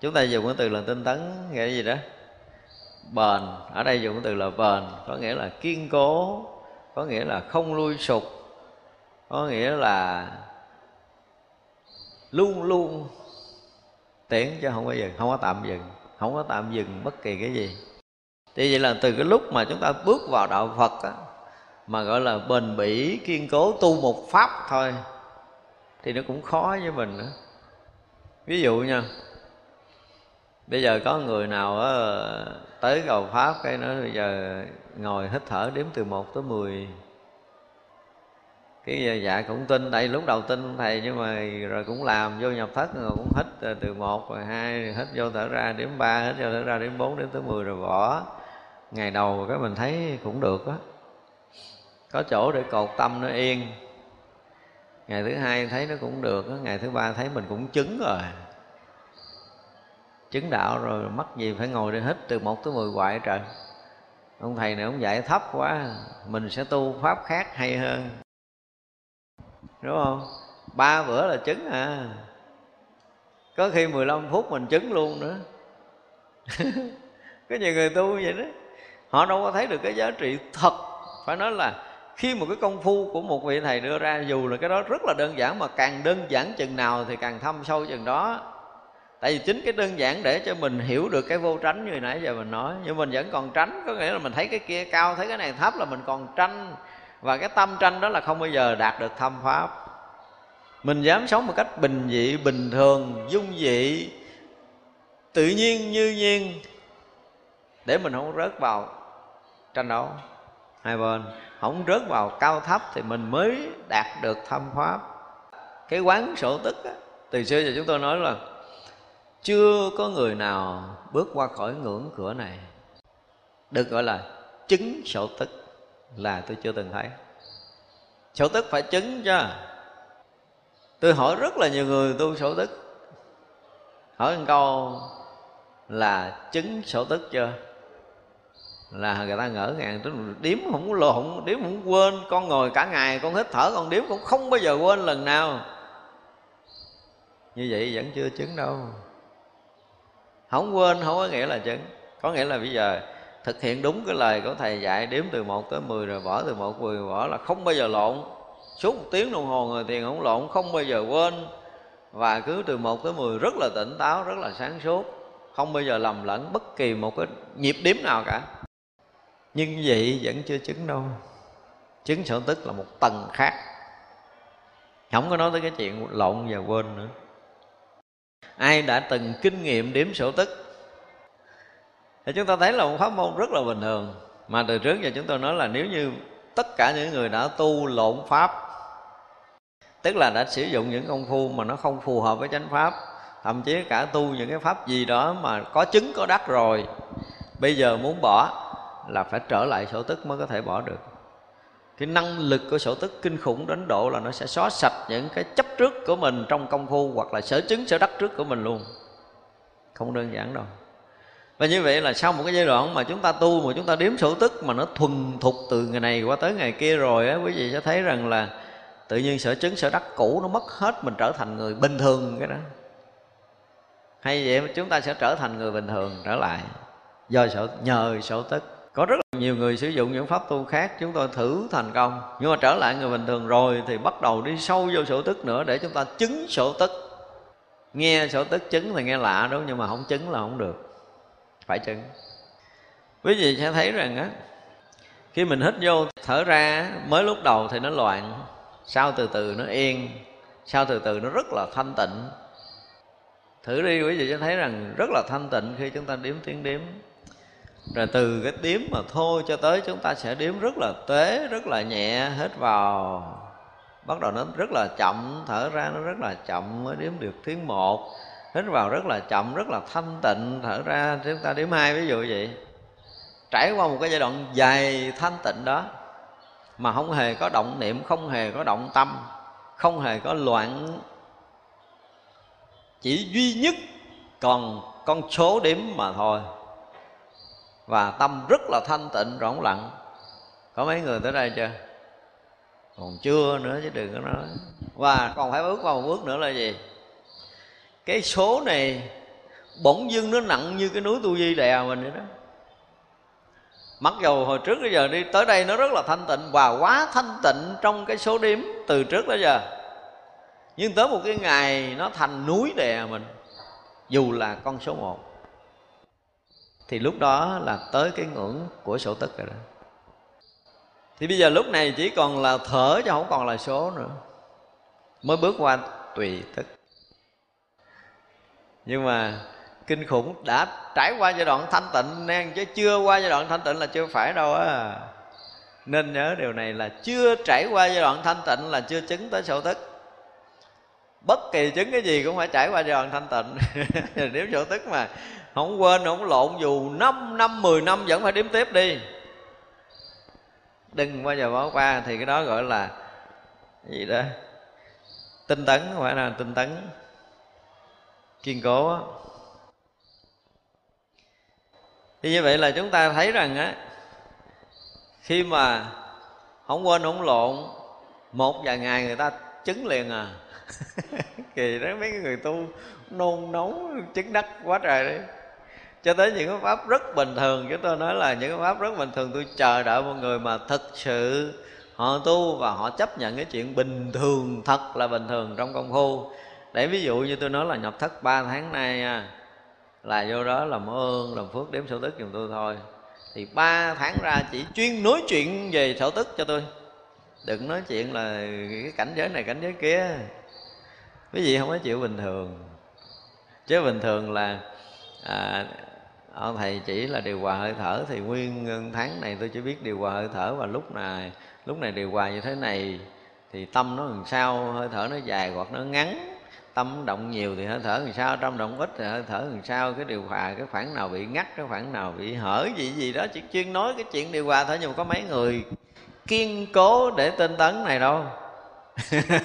Chúng ta dùng cái từ là tinh tấn nghĩa gì đó? Bền. Ở đây dùng cái từ là bền có nghĩa là kiên cố có nghĩa là không lui sụp có nghĩa là luôn luôn tiến chứ không có dừng không có tạm dừng không có tạm dừng bất kỳ cái gì. Thì vậy là từ cái lúc mà chúng ta bước vào đạo phật á, mà gọi là bền bỉ kiên cố tu một pháp thôi thì nó cũng khó với mình nữa. Ví dụ nha bây giờ có người nào á, tới cầu pháp cái nó bây giờ ngồi hít thở đếm từ 1 tới 10 cái ờ, dạ cũng tin. Tại lúc đầu tin thầy, nhưng mà rồi cũng làm vô nhập thất, rồi cũng hít ờ, từ một rồi hai hít vô thở ra điểm ba, hít vô thở ra điểm bốn, đến tới mười rồi bỏ. Ngày đầu cái mình thấy cũng được á. Có chỗ để cột tâm nó yên. Ngày thứ hai thấy nó cũng được á, ngày thứ ba thấy mình cũng chứng rồi. Chứng đạo rồi mắc gì phải ngồi để hít từ một tới mười hoài trời ông thầy này ông dạy thấp quá, mình sẽ tu pháp khác hay hơn đúng không? Ba bữa là trứng à. Có khi 15 phút mình trứng luôn nữa. Có nhiều người tu vậy đó. Họ đâu có thấy được cái giá trị thật. Phải nói là khi một cái công phu của một vị thầy đưa ra, dù là cái đó rất là đơn giản, mà càng đơn giản chừng nào thì càng thâm sâu chừng đó. Tại vì chính cái đơn giản để cho mình hiểu được cái vô tránh như nãy giờ mình nói. Nhưng mình vẫn còn tránh, có nghĩa là mình thấy cái kia cao, thấy cái này thấp là mình còn tranh và cái tâm tranh đó là không bao giờ đạt được thâm pháp. Mình dám sống một cách bình dị bình thường dung dị tự nhiên như nhiên để mình không rớt vào tranh đấu. Hai bên không rớt vào cao thấp thì mình mới đạt được thâm pháp. Cái quán sổ tức á, từ xưa giờ chúng tôi nói là chưa có người nào bước qua khỏi ngưỡng cửa này được gọi là chứng sổ tức là tôi chưa từng thấy. Sổ tức phải chứng chứ tôi hỏi rất là nhiều người tu sổ tức. Hỏi một câu là chứng sổ tức chưa? Là người ta ngỡ ngàng, tức điếm không có lộn, điếm không quên. Con ngồi cả ngày, con hít thở, con điếm cũng không bao giờ quên lần nào. Như vậy vẫn chưa chứng đâu. Không quên không có nghĩa là chứng. Có nghĩa là bây giờ thực hiện đúng cái lời của thầy dạy, đếm từ 1 tới 10 rồi bỏ từ 1 10 bỏ là không bao giờ lộn. Suốt một tiếng đồng hồ người thiền không lộn, không bao giờ quên. Và cứ từ 1 tới 10 rất là tỉnh táo, rất là sáng suốt, không bao giờ lầm lẫn bất kỳ một cái nhịp đếm nào cả. Nhưng vậy vẫn chưa chứng đâu. Chứng sở tức là một tầng khác. Không có nói tới cái chuyện lộn và quên nữa. Ai đã từng kinh nghiệm đếm sổ tức? Thì chúng ta thấy là một pháp môn rất là bình thường. Mà từ trước giờ chúng tôi nói là nếu như tất cả những người đã tu lộn pháp, tức là đã sử dụng những công phu mà nó không phù hợp với chánh pháp, thậm chí cả tu những cái pháp gì đó mà có chứng, có đắc rồi, bây giờ muốn bỏ là phải trở lại sổ tức mới có thể bỏ được. Cái năng lực của sổ tức kinh khủng đến độ là nó sẽ xóa sạch những cái chấp trước của mình trong công phu hoặc là sở chứng, sở đắc trước của mình luôn. Không đơn giản đâu và như vậy là sau một cái giai đoạn mà chúng ta tu, mà chúng ta đếm sổ tức mà nó thuần thục từ ngày này qua tới ngày kia rồi á, quý vị sẽ thấy rằng là tự nhiên sở chứng, sở đắc cũ nó mất hết, mình trở thành người bình thường cái đó. Hay vậy chúng ta sẽ trở thành người bình thường trở lại do sở, nhờ sổ tức. Có rất là nhiều người sử dụng những pháp tu khác, chúng tôi thử thành công. Nhưng mà trở lại người bình thường rồi thì bắt đầu đi sâu vô sổ tức nữa để chúng ta chứng sổ tức. Nghe sổ tức chứng thì nghe lạ đúng, nhưng mà không chứng là không được phải chứng quý vị sẽ thấy rằng á, khi mình hít vô, thở ra mới lúc đầu thì nó loạn, sau từ từ nó yên, sau từ từ nó rất là thanh tịnh. Thử đi, quý vị sẽ thấy rằng rất là thanh tịnh khi chúng ta đếm tiếng đếm. Rồi từ cái đếm mà thôi cho tới chúng ta sẽ đếm rất là tế rất là nhẹ hết vào. Bắt đầu nó rất là chậm, thở ra nó rất là chậm mới đếm được tiếng một hít vào rất là chậm, rất là thanh tịnh, thở ra chúng ta đếm hai, ví dụ vậy. Trải qua một cái giai đoạn dài thanh tịnh đó, mà không hề có động niệm, không hề có động tâm, không hề có loạn, chỉ duy nhất còn con số điểm mà thôi. Và tâm rất là thanh tịnh, rỗng lặng. Có mấy người tới đây chưa? Còn chưa nữa chứ đừng có nói. Và còn phải bước qua một bước nữa là gì? Cái số này bỗng dưng nó nặng như cái núi tu di đè mình vậy đó. Mặc dầu hồi trước tới giờ đi, tới đây nó rất là thanh tịnh, và quá thanh tịnh trong cái số điểm từ trước tới giờ. Nhưng tới một cái ngày nó thành núi đè mình, dù là con số một, thì lúc đó là tới cái ngưỡng của sổ tức rồi đó. Thì bây giờ lúc này chỉ còn là thở chứ không còn là số nữa, mới bước qua tùy tức nhưng mà kinh khủng đã trải qua giai đoạn thanh tịnh, nên chứ chưa qua giai đoạn thanh tịnh là chưa phải đâu á. Nên nhớ điều này là chưa trải qua giai đoạn thanh tịnh là chưa chứng tới sổ tức bất kỳ chứng cái gì cũng phải trải qua giai đoạn thanh tịnh. Nếu sổ tức mà không quên, không lộn, dù 5 năm 10 năm vẫn phải đếm tiếp đi. Đừng bao giờ bỏ qua, thì cái đó gọi là gì đó? Tinh tấn, không phải là tinh tấn kiên cố á. Thì như vậy là chúng ta thấy rằng á, khi mà không quên không lộn một vài ngày người ta chứng liền à. Kỳ đó, mấy người tu nôn nóng chứng đắc quá trời đấy. Cho tới những cái pháp rất bình thường chúng tôi nói là những cái pháp rất bình thường, tôi chờ đợi một người mà thực sự họ tu và họ chấp nhận cái chuyện bình thường thật là bình thường trong công phu để ví dụ như tôi nói là nhập thất 3 tháng nay là vô đó làm ơn làm phước đếm sổ tức giùm tôi thôi. Thì ba tháng ra chỉ chuyên nói chuyện về sổ tức cho tôi. Đừng nói chuyện là cái cảnh giới này cảnh giới kia. Quý vị không có chịu bình thường. Chứ bình thường là à, ông thầy chỉ là điều hòa hơi thở thì nguyên tháng này tôi chỉ biết điều hòa hơi thở và lúc này lúc này điều hòa như thế này thì tâm nó làm sao hơi thở nó dài hoặc nó ngắn tâm động nhiều thì hơi thở làm sao trong động ít thì hơi thở làm sao, cái điều hòa, cái khoảng nào bị ngắt, cái khoảng nào bị hở, gì gì đó chỉ chuyên nói cái chuyện điều hòa thôi, nhưng mà có mấy người kiên cố để tinh tấn này đâu.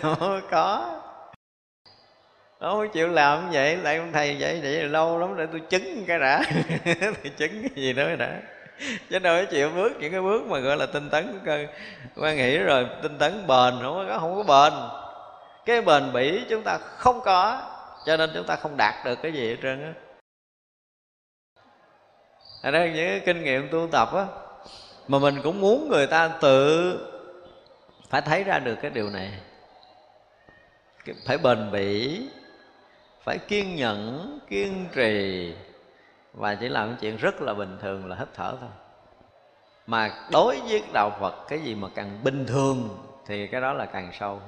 Không có không chịu làm vậy lại ông thầy vậy vậy lâu lắm để tôi chứng cái đã. Tôi chứng cái gì đó đã. Chứ đâu có chịu bước những cái bước mà gọi là tinh tấn cơ. Quan nghĩ rồi, tinh tấn bền, không có không có bền cái bền bỉ chúng ta không có, cho nên chúng ta không đạt được cái gì hết trơn á. Đây những cái kinh nghiệm tu tập á, mà mình cũng muốn người ta tự phải thấy ra được cái điều này. Phải bền bỉ, phải kiên nhẫn, kiên trì, và chỉ làm chuyện rất là bình thường, là hít thở thôi. Mà đối với đạo phật, cái gì mà càng bình thường thì cái đó là càng sâu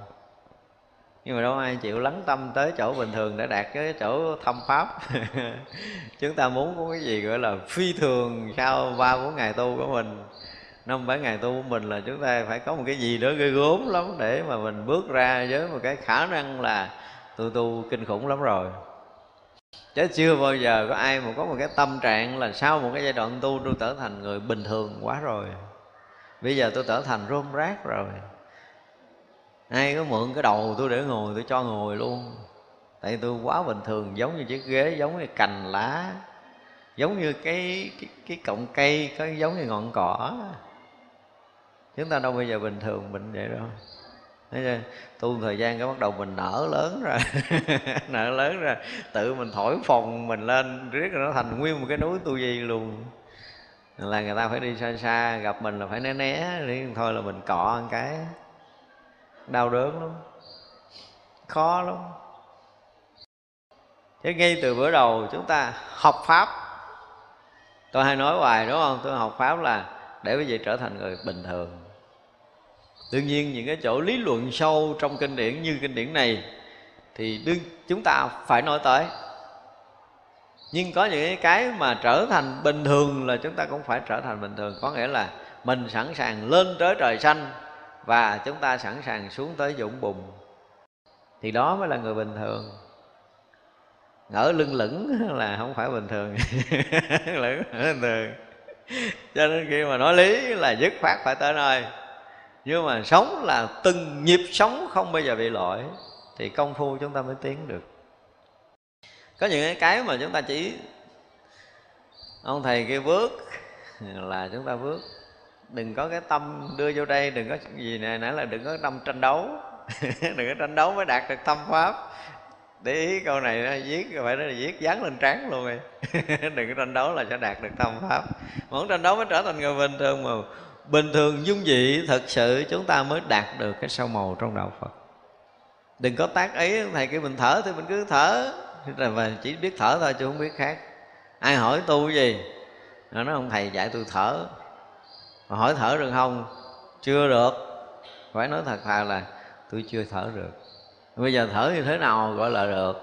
nhưng mà đâu ai chịu lắng tâm tới chỗ bình thường để đạt cái chỗ thâm pháp. Chúng ta muốn có cái gì gọi là phi thường sau ba bốn ngày tu của mình. Năm bảy ngày tu của mình là chúng ta phải có một cái gì đó ghê gốm lắm để mà mình bước ra với một cái khả năng là tu tu kinh khủng lắm rồi. Chứ chưa bao giờ có ai mà có một cái tâm trạng là sau một cái giai đoạn tu tôi trở thành người bình thường quá rồi. Bây giờ tôi trở thành rôm rác rồi ai có mượn cái đầu tôi để ngồi tôi cho ngồi luôn. Tại tôi quá bình thường giống như chiếc ghế giống như cành lá giống như cái cái, cái cọng cây có giống như ngọn cỏ. Chúng ta đâu bây giờ bình thường mình vậy đâu. Thấy chưa? tu thời gian cái bắt đầu mình nở lớn rồi nở lớn rồi tự mình thổi phồng mình lên riết rồi nó thành nguyên một cái núi tu di luôn. Là người ta phải đi xa xa gặp mình là phải né né riêng thôi là mình cọ một cái đau đớn lắm. Khó lắm. Thế ngay từ bữa đầu chúng ta học pháp. Tôi hay nói hoài đúng không? Tôi học pháp là để quý vị trở thành người bình thường. Đương nhiên những cái chỗ lý luận sâu trong kinh điển như kinh điển này thì đương chúng ta phải nói tới. Nhưng có những cái mà trở thành bình thường là chúng ta cũng phải trở thành bình thường. Có nghĩa là mình sẵn sàng lên tới trời xanh và chúng ta sẵn sàng xuống tới dũng bùn. Thì đó mới là người bình thường. Ngỡ lưng lửng là không phải bình thường. Lửng bình thường. Cho nên khi mà nói lý là dứt khoát phải tới nơi. Nhưng mà sống là từng nhịp sống không bao giờ bị lỗi, thì công phu chúng ta mới tiến được. Có những cái mà chúng ta chỉ, ông thầy kia bước là chúng ta bước đừng có cái tâm đưa vô đây, đừng có gì này nãy là đừng có tâm tranh đấu. Đừng có tranh đấu mới đạt được tâm pháp. Để ý câu này nó viết, phải nó viết dán lên trán luôn rồi. Đừng có tranh đấu là sẽ đạt được tâm pháp. Mà không tranh đấu mới trở thành người bình thường mà bình thường dung dị, thật sự chúng ta mới đạt được cái sâu màu trong đạo phật. Đừng có tác ý, thầy kêu mình thở thì mình cứ thở. Và chỉ biết thở thôi chứ không biết khác. Ai hỏi tu gì? Nó nói, ông thầy dạy tôi thở mà hỏi thở được không? Chưa được. Phải nói thật thà là tôi chưa thở được. Bây giờ thở như thế nào gọi là được.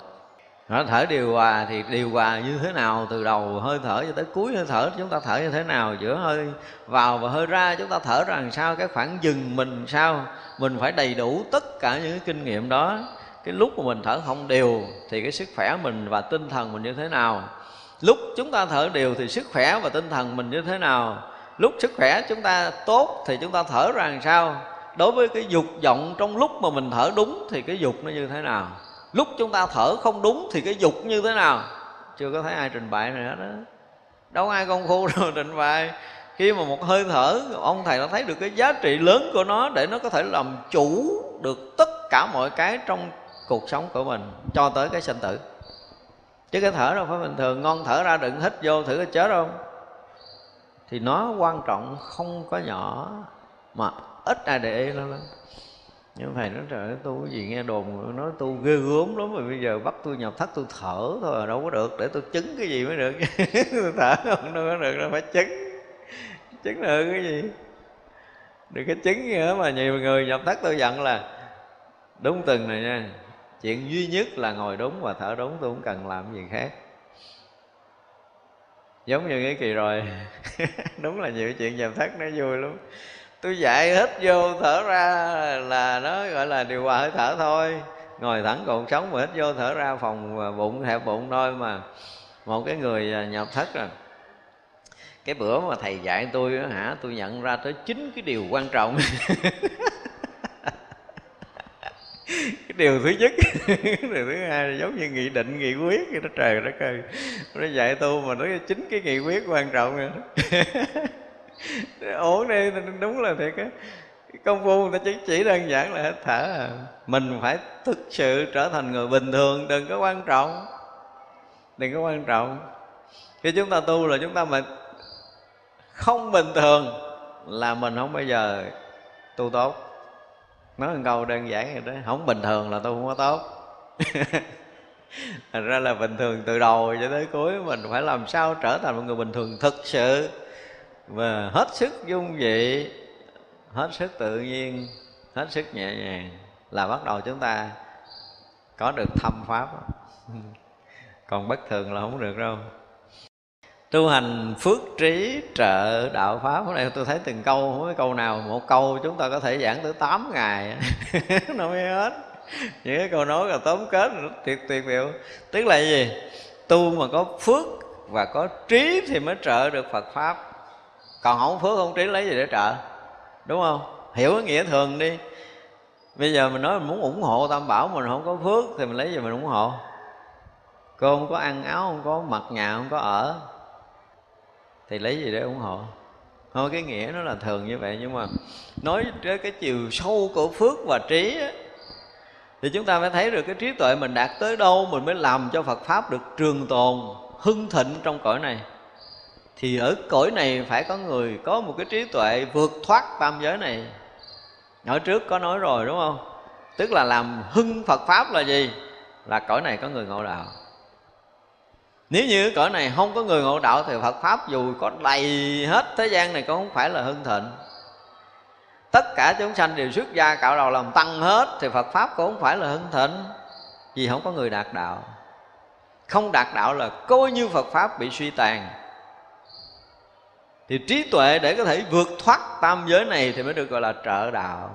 Nó thở điều hòa thì điều hòa như thế nào? Từ đầu hơi thở cho tới cuối hơi thở, chúng ta thở như thế nào? Giữa hơi vào và hơi ra, chúng ta thở ra làm sao? Cái khoảng dừng mình sao? Mình phải đầy đủ tất cả những cái kinh nghiệm đó. Cái lúc mà mình thở không đều thì cái sức khỏe mình và tinh thần mình như thế nào? Lúc chúng ta thở đều thì sức khỏe và tinh thần mình như thế nào? Lúc sức khỏe chúng ta tốt thì chúng ta thở ra làm sao? Đối với cái dục vọng trong lúc mà mình thở đúng thì cái dục nó như thế nào? Lúc chúng ta thở không đúng thì cái dục như thế nào? Chưa có thấy ai trình bày này hết đó đâu ai công phu rồi trình bày. Khi mà một hơi thở, ông thầy đã thấy được cái giá trị lớn của nó để nó có thể làm chủ được tất cả mọi cái trong cuộc sống của mình cho tới cái sinh tử. Chứ cái thở đâu phải bình thường. Ngon thở ra đừng hít vô thử có chết không? Thì nó quan trọng không có nhỏ, mà ít ai để ý lắm lắm. Nhưng thầy nói, trời tu cái gì nghe đồn nói tu ghê gớm lắm rồi bây giờ bắt tôi nhập thất tôi thở thôi à, đâu có được, để tôi chứng cái gì mới được. Tôi thở không, đâu có được, đâu phải chứng. Chứng được cái gì? Được cái chứng gì nữa mà nhiều người nhập thất tôi giận là, đúng từng này nha, chuyện duy nhất là ngồi đúng và thở đúng, tôi không cần làm gì khác giống như cái kỳ rồi. Đúng là nhiều chuyện nhập thất, nó vui lắm. Tôi dạy hết vô, thở ra là nó gọi là điều hòa hơi thở thôi. Ngồi thẳng cột sống mà hết vô, thở ra phòng bụng, hẹp bụng thôi mà. Một cái người à, nhập thất rồi cái bữa mà thầy dạy tôi hả, tôi nhận ra tới chín cái điều quan trọng. cái điều thứ nhất điều thứ hai là giống như nghị định nghị quyết vậy đó trời đất ơi. Nó dạy tu mà nói chính cái nghị quyết quan trọng rồi ổn đây đúng là thiệt á. Công phu người ta chỉ, chỉ đơn giản là thở à. Mình phải thực sự trở thành người bình thường đừng có quan trọng. Đừng có quan trọng. Khi chúng ta tu là chúng ta mà không bình thường là mình không bao giờ tu tốt nói một câu đơn giản vậy đó, không bình thường là tôi không có tốt. Thành ra là bình thường từ đầu cho tới cuối mình phải làm sao trở thành một người bình thường thực sự. Và hết sức dung dị, hết sức tự nhiên, hết sức nhẹ nhàng là bắt đầu chúng ta có được thâm pháp. Còn bất thường là không được đâu tu hành phước trí trợ đạo pháp. Cái này tôi thấy từng câu, không câu nào, một câu chúng ta có thể giảng tới 8 ngày. Nó mới hết. Những cái câu nói là tóm kết tuyệt tuyệt diệu tức là gì? Tu mà có phước và có trí thì mới trợ được phật pháp. Còn không phước, không trí lấy gì để trợ? Đúng không? Hiểu cái nghĩa thường đi. Bây giờ mình nói mình muốn ủng hộ tam bảo mình không có phước thì mình lấy gì mình ủng hộ? Cô không có ăn áo, không có mặc nhà không có ở thì lấy gì để ủng hộ? Thôi cái nghĩa nó là thường như vậy nhưng mà nói tới cái chiều sâu của phước và trí á, thì chúng ta phải thấy được cái trí tuệ mình đạt tới đâu mình mới làm cho Phật pháp được trường tồn hưng thịnh trong cõi này. Thì ở cõi này phải có người có một cái trí tuệ vượt thoát tam giới này. Ở trước có nói rồi đúng không? Tức là làm hưng phật pháp là gì? Là cõi này có người ngộ đạo nếu như cõi này không có người ngộ đạo thì phật pháp dù có đầy hết thế gian này cũng không phải là hưng thịnh. Tất cả chúng sanh đều xuất gia cạo đầu làm tăng hết thì phật pháp cũng không phải là hưng thịnh, vì không có người đạt đạo. Không đạt đạo là coi như phật pháp bị suy tàn. Thì trí tuệ để có thể vượt thoát tam giới này thì mới được gọi là trợ đạo.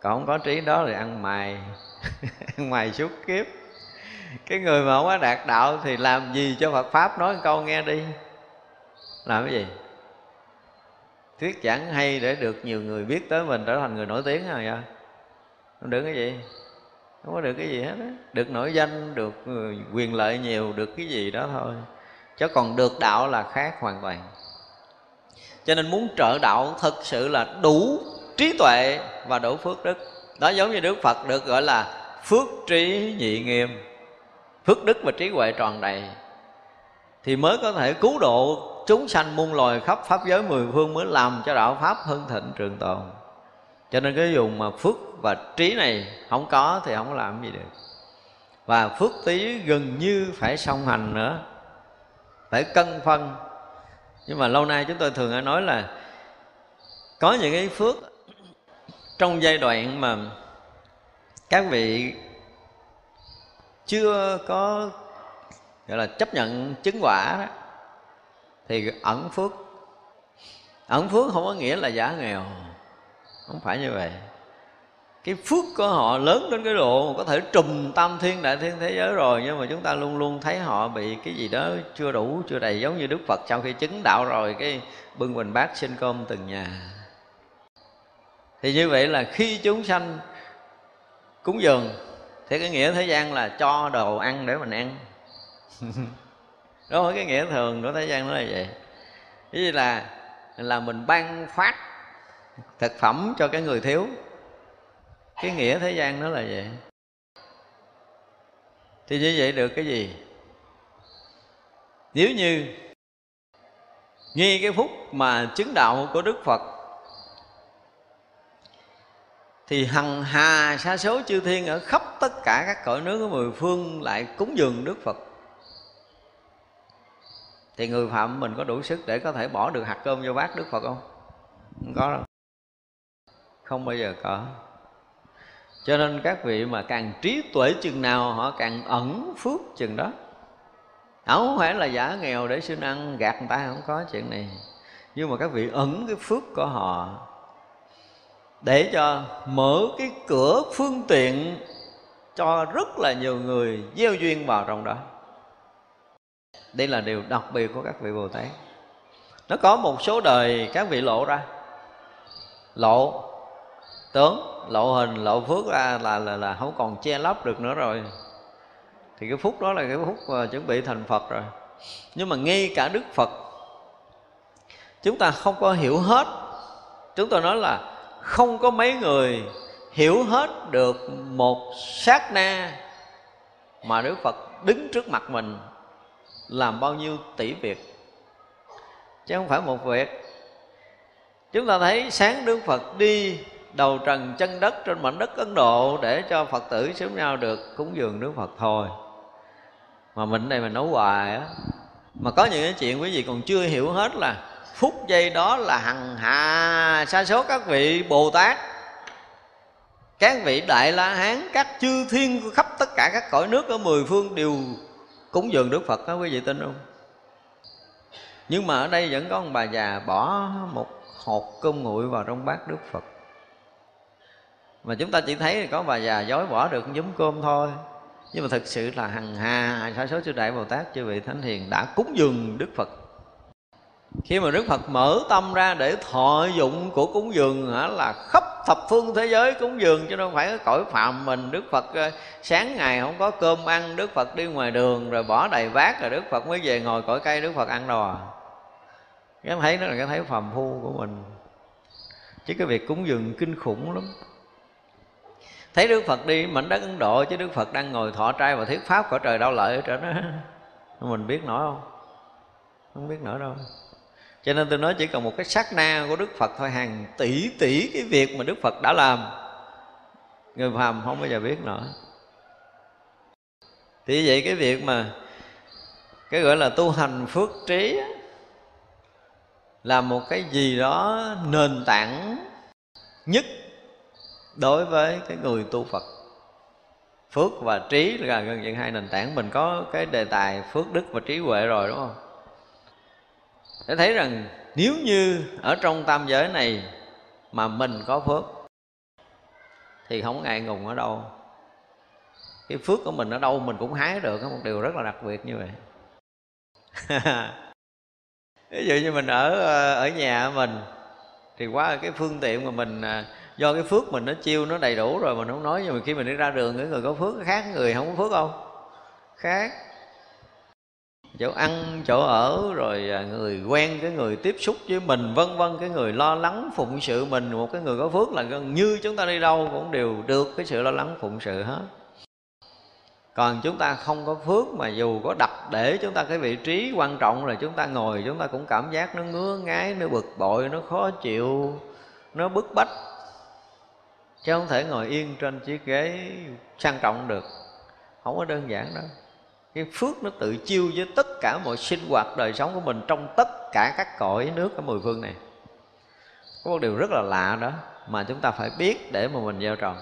Còn không có trí đó thì ăn mày ăn mày suốt kiếp cái người mà không có đạt đạo thì làm gì cho phật pháp? Nói một câu nghe đi. Làm cái gì? Thuyết giảng hay để được nhiều người biết tới mình trở thành người nổi tiếng rồi vậy không được cái gì. Không có được cái gì hết á. Được nổi danh, được quyền lợi nhiều, được cái gì đó thôi. Chứ còn được đạo là khác hoàn toàn. Cho nên muốn trợ đạo thật sự là đủ trí tuệ và đủ phước đức. Đó giống như đức phật được gọi là phước trí nhị nghiêm phước đức và trí huệ tròn đầy, thì mới có thể cứu độ chúng sanh muôn loài khắp pháp giới mười phương, mới làm cho đạo pháp hưng thịnh trường tồn. Cho nên cái dùng mà phước và trí này không có thì không làm gì được. Và phước tí gần như phải song hành nữa, phải cân phân. Nhưng mà lâu nay chúng tôi thường hay nói là có những cái phước trong giai đoạn mà các vị chưa có, gọi là chấp nhận chứng quả đó, thì ẩn phước. Ẩn phước không có nghĩa là giả nghèo, không phải như vậy. Cái phước của họ lớn đến cái độ có thể trùm tam thiên, đại thiên thế giới rồi, nhưng mà chúng ta luôn luôn thấy họ bị cái gì đó chưa đủ, chưa đầy giống như đức phật sau khi chứng đạo rồi, cái bưng bình bát xin cơm từng nhà. Thì như vậy là khi chúng sanh cúng dường thì cái nghĩa thế gian là cho đồ ăn để mình ăn. Đó cái nghĩa thường của thế gian nó là vậy. Ý là là mình ban phát thực phẩm cho cái người thiếu. Cái nghĩa thế gian nó là vậy. Thì như vậy được cái gì? Nếu như, ngay cái phút mà chứng đạo của đức phật thì hằng hà sa số chư thiên ở khắp tất cả các cõi nước của mười phương lại cúng dường đức phật. Thì người phạm mình có đủ sức để có thể bỏ được hạt cơm vô bát đức phật không? Không có đâu. Không bao giờ có. Cho nên các vị mà càng trí tuệ chừng nào, họ càng ẩn phước chừng đó. Không phải là giả nghèo để xin ăn gạt người ta, không có chuyện này. Nhưng mà các vị ẩn cái phước của họ để cho mở cái cửa phương tiện cho rất là nhiều người gieo duyên vào trong đó. Đây là điều đặc biệt của các vị bồ tát. Nó có một số đời các vị lộ ra. Lộ tướng lộ hình, lộ phước ra là là là không còn che lấp được nữa rồi. Thì cái phút đó là cái phút mà chuẩn bị thành phật rồi. Nhưng mà ngay cả đức phật, chúng ta không có hiểu hết. Chúng tôi nói là không có mấy người hiểu hết được một sát na mà đức phật đứng trước mặt mình làm bao nhiêu tỷ việc. Chứ không phải một việc. Chúng ta thấy sáng đức phật đi đầu trần chân đất trên mảnh đất ấn độ để cho phật tử sớm nhau được cúng dường đức phật thôi. Mà mình đây mình nấu hoài á, mà có những cái chuyện quý vị còn chưa hiểu hết là phút giây đó là hằng hạ sa số các vị bồ tát, các vị đại la hán, các chư thiên khắp tất cả các cõi nước ở mười phương đều cúng dường đức phật. Đó quý vị tin không? Nhưng mà ở đây vẫn có ông bà già bỏ một hột cơm nguội vào trong bát đức phật. Mà chúng ta chỉ thấy có bà già dối bỏ được giống cơm thôi. Nhưng mà thực sự là hằng hà. Sa số chư đại bồ tát, chư vị thánh hiền đã cúng dường đức phật khi mà đức phật mở tâm ra để thọ dụng của cúng dường hả, là khắp thập phương thế giới cúng dường, chứ đâu phải cõi phạm mình. Đức phật ờ, sáng ngày không có cơm ăn, đức phật đi ngoài đường rồi bỏ đầy vác rồi đức phật mới về ngồi cõi cây đức phật ăn đò à? cái thấy đó là cái thấy phàm phu của mình. Chứ cái việc cúng dường kinh khủng lắm. Thấy đức phật đi, mảnh đất ấn độ, chứ đức phật đang ngồi thọ trai và thuyết pháp cõi trời đau lợi ở trên đó. Mình biết nổi không? Không biết nổi đâu cho nên tôi nói chỉ cần một cái sát na của đức phật thôi, hàng tỷ tỷ cái việc mà đức phật đã làm. Người phàm không bao giờ biết nổi. Thì vậy cái việc mà cái gọi là tu hành phước trí là một cái gì đó nền tảng nhất đối với cái người tu Phật. Phước và trí là gần như hai nền tảng. Mình có cái đề tài phước đức và trí huệ rồi, đúng không? Để thấy rằng nếu như ở trong tam giới này mà mình có phước, thì không ngại ngùng ở đâu. Cái phước của mình ở đâu mình cũng hái được một điều rất là đặc biệt như vậy. Ví dụ như mình ở ờ, ở nhà mình, thì quá cái phương tiện mà mình à, do cái phước mình nó chiêu nó đầy đủ rồi, mình không nói, nhưng mà khi mình đi ra đường, cái người có phước khác người không có phước không? Khác chỗ ăn, chỗ ở, rồi à, người quen, cái người tiếp xúc với mình, vân vân, cái người lo lắng, phụng sự mình. Một cái người có phước là gần như chúng ta đi đâu cũng đều được cái sự lo lắng, phụng sự hết. Còn chúng ta không có phước mà dù có đặt để chúng ta cái vị trí quan trọng là chúng ta ngồi, chúng ta cũng cảm giác nó ngứa ngái nó bực bội, nó khó chịu, nó bức bách. Chứ không thể ngồi yên trên chiếc ghế sang trọng được. Không có đơn giản đâu cái phước nó tự chiêu với tất cả mọi sinh hoạt đời sống của mình trong tất cả các cõi nước ở mười phương này. Có một điều rất là lạ đó mà chúng ta phải biết để mà mình gieo trồng.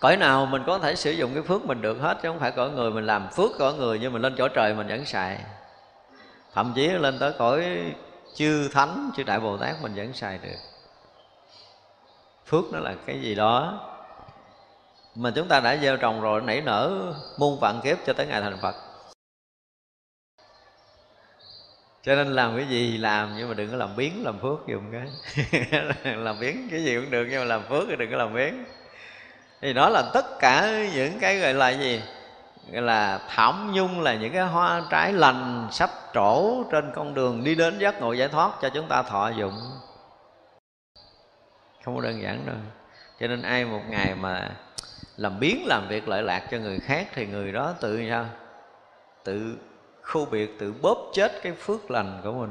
Cõi nào mình có thể sử dụng cái phước mình được hết chứ không phải cõi người mình làm phước cõi người nhưng mình lên chỗ trời mình vẫn xài. Thậm chí lên tới cõi chư thánh, chư đại bồ tát mình vẫn xài được. Phước nó là cái gì đó mà chúng ta đã gieo trồng rồi, nảy nở muôn vạn kiếp cho tới ngày thành phật. Cho nên làm cái gì làm, nhưng mà đừng có làm biến làm phước dùng cái. Làm biến cái gì cũng được, nhưng mà làm phước thì đừng có làm biến thì đó là tất cả những cái gọi là gì? Gọi là thảm nhung là những cái hoa trái lành sắp trổ trên con đường đi đến giác ngộ giải thoát cho chúng ta thọ dụng. Không có đơn giản đâu. Cho nên ai một ngày mà làm biến làm việc lợi lạc cho người khác thì người đó tự sao? Tự khu biệt, tự bóp chết cái phước lành của mình.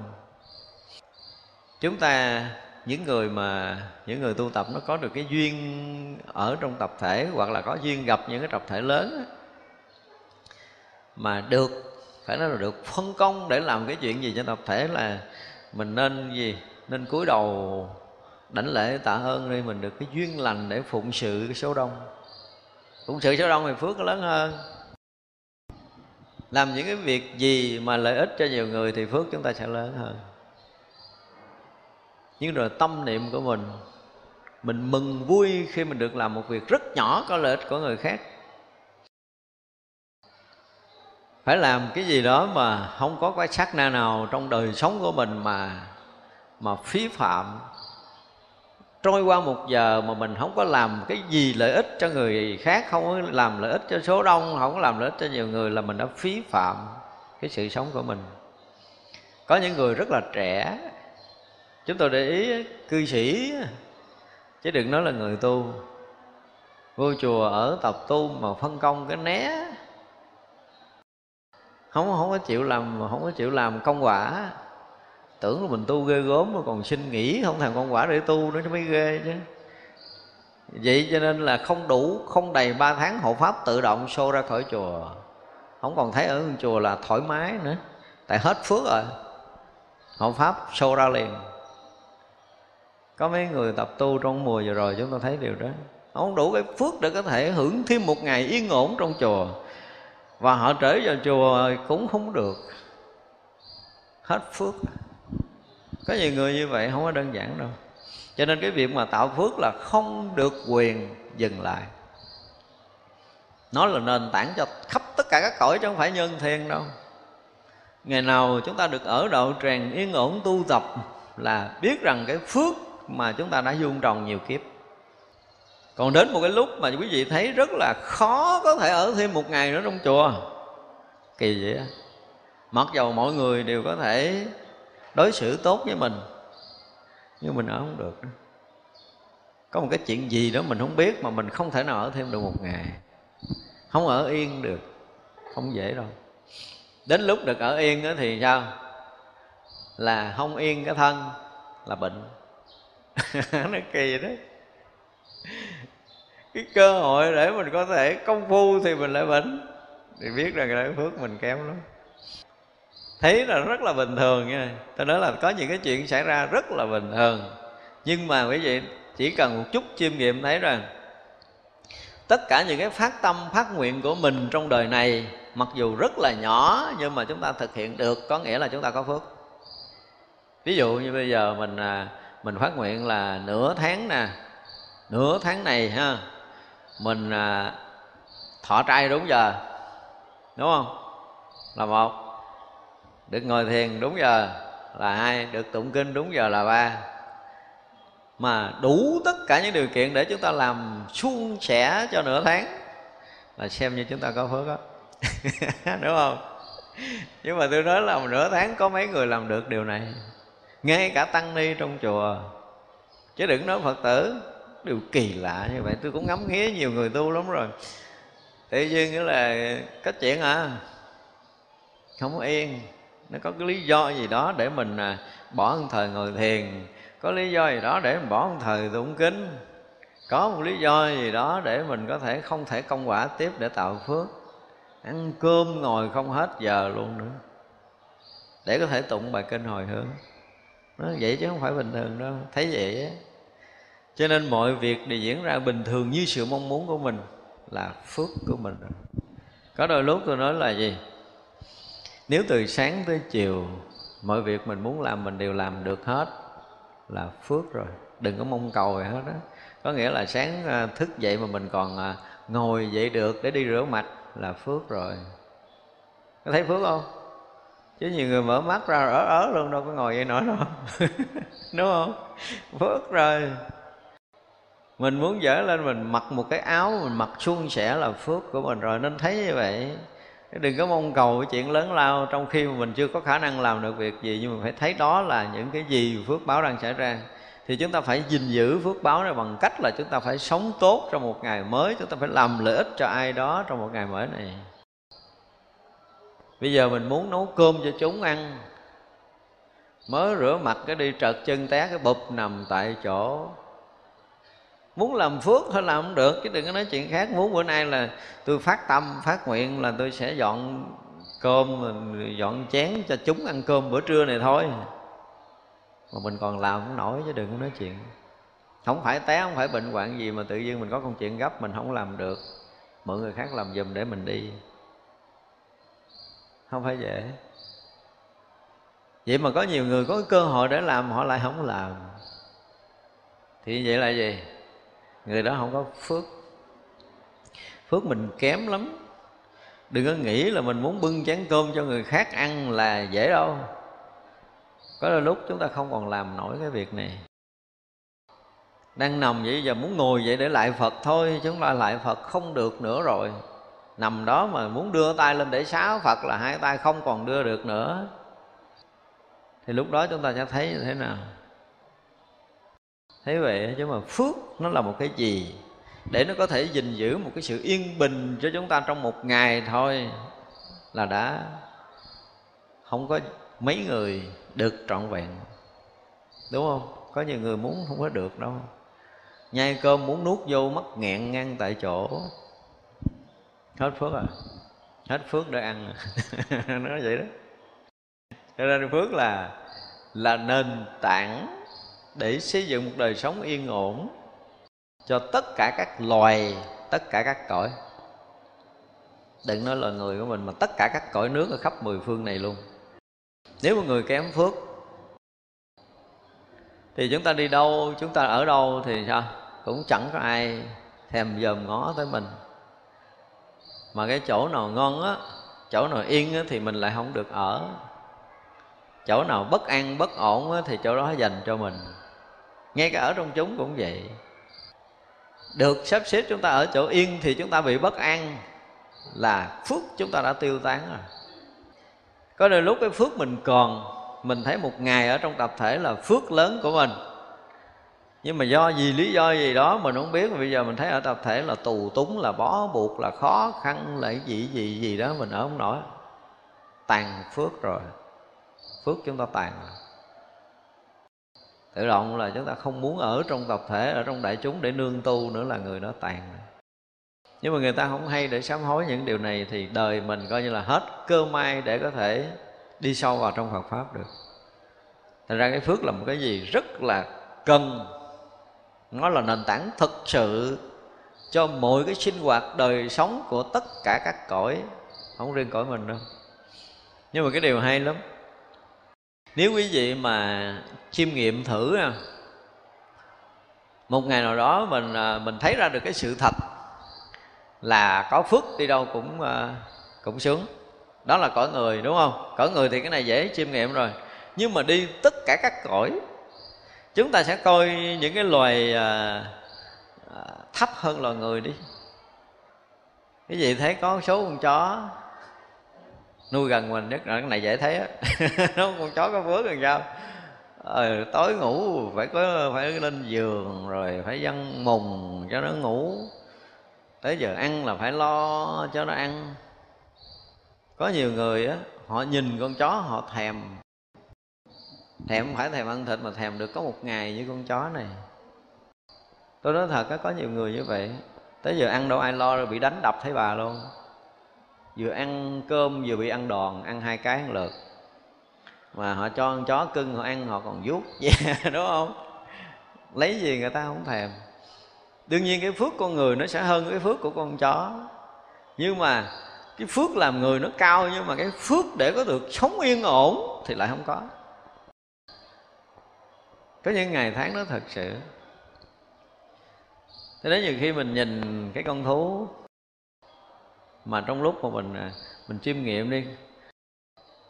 Chúng ta, những người mà, những người tu tập nó có được cái duyên ở trong tập thể hoặc là có duyên gặp những cái tập thể lớn mà được, phải nói là được phân công để làm cái chuyện gì cho tập thể là mình nên gì? Nên cúi đầu đảnh lễ tạ ơn đi, mình được cái duyên lành để phụng sự cái số đông phụng sự số đông thì phước nó lớn hơn. Làm những cái việc gì mà lợi ích cho nhiều người thì phước chúng ta sẽ lớn hơn. Nhưng rồi tâm niệm của mình mình mừng vui khi mình được làm một việc rất nhỏ có lợi ích của người khác. Phải làm cái gì đó mà không có cái sát na nào trong đời sống của mình mà mà phí phạm trôi qua một giờ mà mình không có làm cái gì lợi ích cho người khác, không có làm lợi ích cho số đông, không có làm lợi ích cho nhiều người là mình đã phí phạm cái sự sống của mình. Có những người rất là trẻ. Chúng tôi để ý cư sĩ, chứ đừng nói là người tu. Vô chùa ở tập tu mà phân công cái né. Không không có chịu làm, không có chịu làm công quả tưởng là mình tu ghê gớm mà còn xin nghỉ, không thành công quả để tu nữa mới ghê chứ. Vậy cho nên là không đủ, không đầy ba tháng hộ pháp tự động xô ra khỏi chùa. Không còn thấy ở chùa là thoải mái nữa, tại hết phước rồi. Hộ pháp xô ra liền. Có mấy người tập tu trong mùa vừa rồi chúng ta thấy điều đó. Không đủ cái phước để có thể hưởng thêm một ngày yên ổn trong chùa. Và họ trở vào chùa cũng không được. Hết phước có nhiều người như vậy không có đơn giản đâu. Cho nên cái việc mà tạo phước là không được quyền dừng lại. Nó là nền tảng cho khắp tất cả các cõi chứ không phải nhân thiên đâu. Ngày nào chúng ta được ở độ tràng yên ổn tu tập là biết rằng cái phước mà chúng ta đã dung trồng nhiều kiếp. Còn đến một cái lúc mà quý vị thấy rất là khó có thể ở thêm một ngày nữa trong chùa. Kỳ vậy á. Mặc dầu mọi người đều có thể đối xử tốt với mình. Nhưng mình ở không được có một cái chuyện gì đó mình không biết mà mình không thể nào ở thêm được một ngày. Không ở yên được. Không dễ đâu. Đến lúc được ở yên đó thì sao? Là không yên cái thân, là bệnh. Nó kỳ đấy. Cái cơ hội để mình có thể công phu thì mình lại bệnh. Thì biết rằng cái phước mình kém lắm thấy là rất là bình thường nha. Tôi nói là có những cái chuyện xảy ra rất là bình thường. Nhưng mà quý vị, chỉ cần một chút chiêm nghiệm thấy rằng, tất cả những cái phát tâm, phát nguyện của mình trong đời này, mặc dù rất là nhỏ, nhưng mà chúng ta thực hiện được, có nghĩa là chúng ta có phước. Ví dụ như bây giờ mình à, mình phát nguyện là nửa tháng nè, nửa tháng này ha, mình à, thọ trai đúng giờ, đúng không? Là một được ngồi thiền đúng giờ là hai được tụng kinh đúng giờ là ba. Mà đủ tất cả những điều kiện để chúng ta làm suôn sẻ cho nửa tháng là xem như chúng ta có phước đó đúng không? Nhưng mà tôi nói là nửa tháng có mấy người làm được điều này? Ngay cả tăng ni trong chùa. Chứ đừng nói phật tử, điều kỳ lạ như vậy. Tôi cũng ngắm nghía nhiều người tu lắm rồi. Tự nhiên nghĩa là có chuyện à? Không có yên nó có cái lý do gì đó để mình à, bỏ một thời ngồi thiền. Có lý do gì đó để mình bỏ một thời tụng kính có một lý do gì đó để mình có thể không thể công quả tiếp để tạo phước. Ăn cơm ngồi không hết giờ luôn nữa. Để có thể tụng bài kinh hồi hướng. Nó vậy chứ không phải bình thường đâu. Thấy vậy á. Cho nên mọi việc đều diễn ra bình thường như sự mong muốn của mình là phước của mình. Có đôi lúc tôi nói là gì? Nếu từ sáng tới chiều, mọi việc mình muốn làm mình đều làm được hết là phước rồi. Đừng có mong cầu gì hết đó có nghĩa là sáng à, thức dậy mà mình còn à, ngồi dậy được để đi rửa mặt là phước rồi. Có thấy phước không? Chứ nhiều người mở mắt ra ở ớ luôn, đâu có ngồi vậy nổi đâu. Đúng không? Phước rồi. Mình muốn dở lên mình mặc một cái áo, mình mặc suôn sẻ là phước của mình rồi. Nên thấy như vậy đừng có mong cầu cái chuyện lớn lao trong khi mà mình chưa có khả năng làm được việc gì, nhưng mà phải thấy đó là những cái gì phước báo đang xảy ra. Thì chúng ta phải gìn giữ phước báo này bằng cách là chúng ta phải sống tốt trong một ngày mới, chúng ta phải làm lợi ích cho ai đó trong một ngày mới này. Bây giờ mình muốn nấu cơm cho chúng ăn. Mới rửa mặt cái đi trật chân té cái bụp nằm tại chỗ muốn làm phước thôi làm không được, chứ đừng có nói chuyện khác. Muốn bữa nay là tôi phát tâm, phát nguyện là tôi sẽ dọn cơm, dọn chén cho chúng ăn cơm bữa trưa này thôi. Mà mình còn làm không nổi chứ đừng có nói chuyện. Không phải té, không phải bệnh hoạn gì mà tự nhiên mình có công chuyện gấp, mình không làm được. Mượn người khác làm giùm để mình đi. Không phải dễ vậy mà có nhiều người có cơ hội để làm, họ lại không làm. Thì vậy là gì? Người đó không có phước. Phước mình kém lắm. Đừng có nghĩ là mình muốn bưng chén cơm cho người khác ăn là dễ đâu. Có đôi lúc chúng ta không còn làm nổi cái việc này. Đang nằm vậy giờ muốn ngồi vậy để lại phật thôi chúng ta lại phật không được nữa rồi. Nằm đó mà muốn đưa tay lên để sáo phật là hai tay không còn đưa được nữa. Thì lúc đó chúng ta sẽ thấy như thế nào? Thế vậy chứ mà phước nó là một cái gì? Để nó có thể gìn giữ một cái sự yên bình cho chúng ta trong một ngày thôi là đã không có mấy người được trọn vẹn. Đúng không? Có nhiều người muốn không có được đâu. Nhai cơm muốn nuốt vô mất nghẹn ngang tại chỗ. Hết phước à? Hết phước để ăn à? nói vậy đó. Cho nên phước là là nền tảng để xây dựng một đời sống yên ổn cho tất cả các loài tất cả các cõi. Đừng nói là người của mình mà tất cả các cõi nước ở khắp mười phương này luôn. Nếu một người kém phước thì chúng ta đi đâu chúng ta ở đâu thì sao? Cũng chẳng có ai thèm dòm ngó tới mình. Mà cái chỗ nào ngon á chỗ nào yên á, thì mình lại không được ở. Chỗ nào bất an bất ổn á, thì chỗ đó dành cho mình ngay cả ở trong chúng cũng vậy. Được sắp xếp chúng ta ở chỗ yên thì chúng ta bị bất an là phước chúng ta đã tiêu tán rồi. Có đôi lúc cái phước mình còn, mình thấy một ngày ở trong tập thể là phước lớn của mình. Nhưng mà do gì, lý do gì đó mình không biết mà bây giờ mình thấy ở tập thể là tù túng, là bó buộc, là khó khăn, là gì gì gì đó, mình ở không nổi. Tàn phước rồi. Phước chúng ta tàn rồi tự động là chúng ta không muốn ở trong tập thể, ở trong đại chúng để nương tu nữa là người đó tàn. Nhưng mà người ta không hay để sám hối những điều này thì đời mình coi như là hết cơ may để có thể đi sâu vào trong Phật pháp được. Thành ra cái phước là một cái gì rất là cần. Nó là nền tảng thực sự cho mọi cái sinh hoạt đời sống của tất cả các cõi, không riêng cõi mình đâu. Nhưng mà cái điều hay lắm nếu quý vị mà chiêm nghiệm thử một ngày nào đó mình à, mình thấy ra được cái sự thật là có phước đi đâu cũng à, cũng sướng. Đó là cõi người đúng không? Cõi người thì cái này dễ chiêm nghiệm rồi. Nhưng mà đi tất cả các cõi chúng ta sẽ coi những cái loài à, à thấp hơn loài người đi. Cái gì thấy có số con chó nuôi gần mình nhất. Là cái này dễ thấy á. Nó con chó có vớ làm sao? Ờ, tối ngủ phải có phải lên giường rồi phải dân mùng cho nó ngủ. Tới giờ ăn là phải lo cho nó ăn. Có nhiều người á họ nhìn con chó họ thèm. Thèm không phải thèm ăn thịt mà thèm được có một ngày với con chó này. Tôi nói thật á có nhiều người như vậy. Tới giờ ăn đâu ai lo rồi bị đánh đập thấy bà luôn vừa ăn cơm vừa bị ăn đòn ăn hai cái ăn lượt mà họ cho con chó cưng họ ăn họ còn vuốt. Yeah, dạ, đúng không? Lấy gì người ta không thèm. Đương nhiên cái phước con người nó sẽ hơn cái phước của con chó. Nhưng mà cái phước làm người nó cao nhưng mà cái phước để có được sống yên ổn thì lại không có. Có những ngày tháng đó thật sự. Thế đến nhiều khi mình nhìn cái con thú mà trong lúc mà mình à, mình chiêm nghiệm đi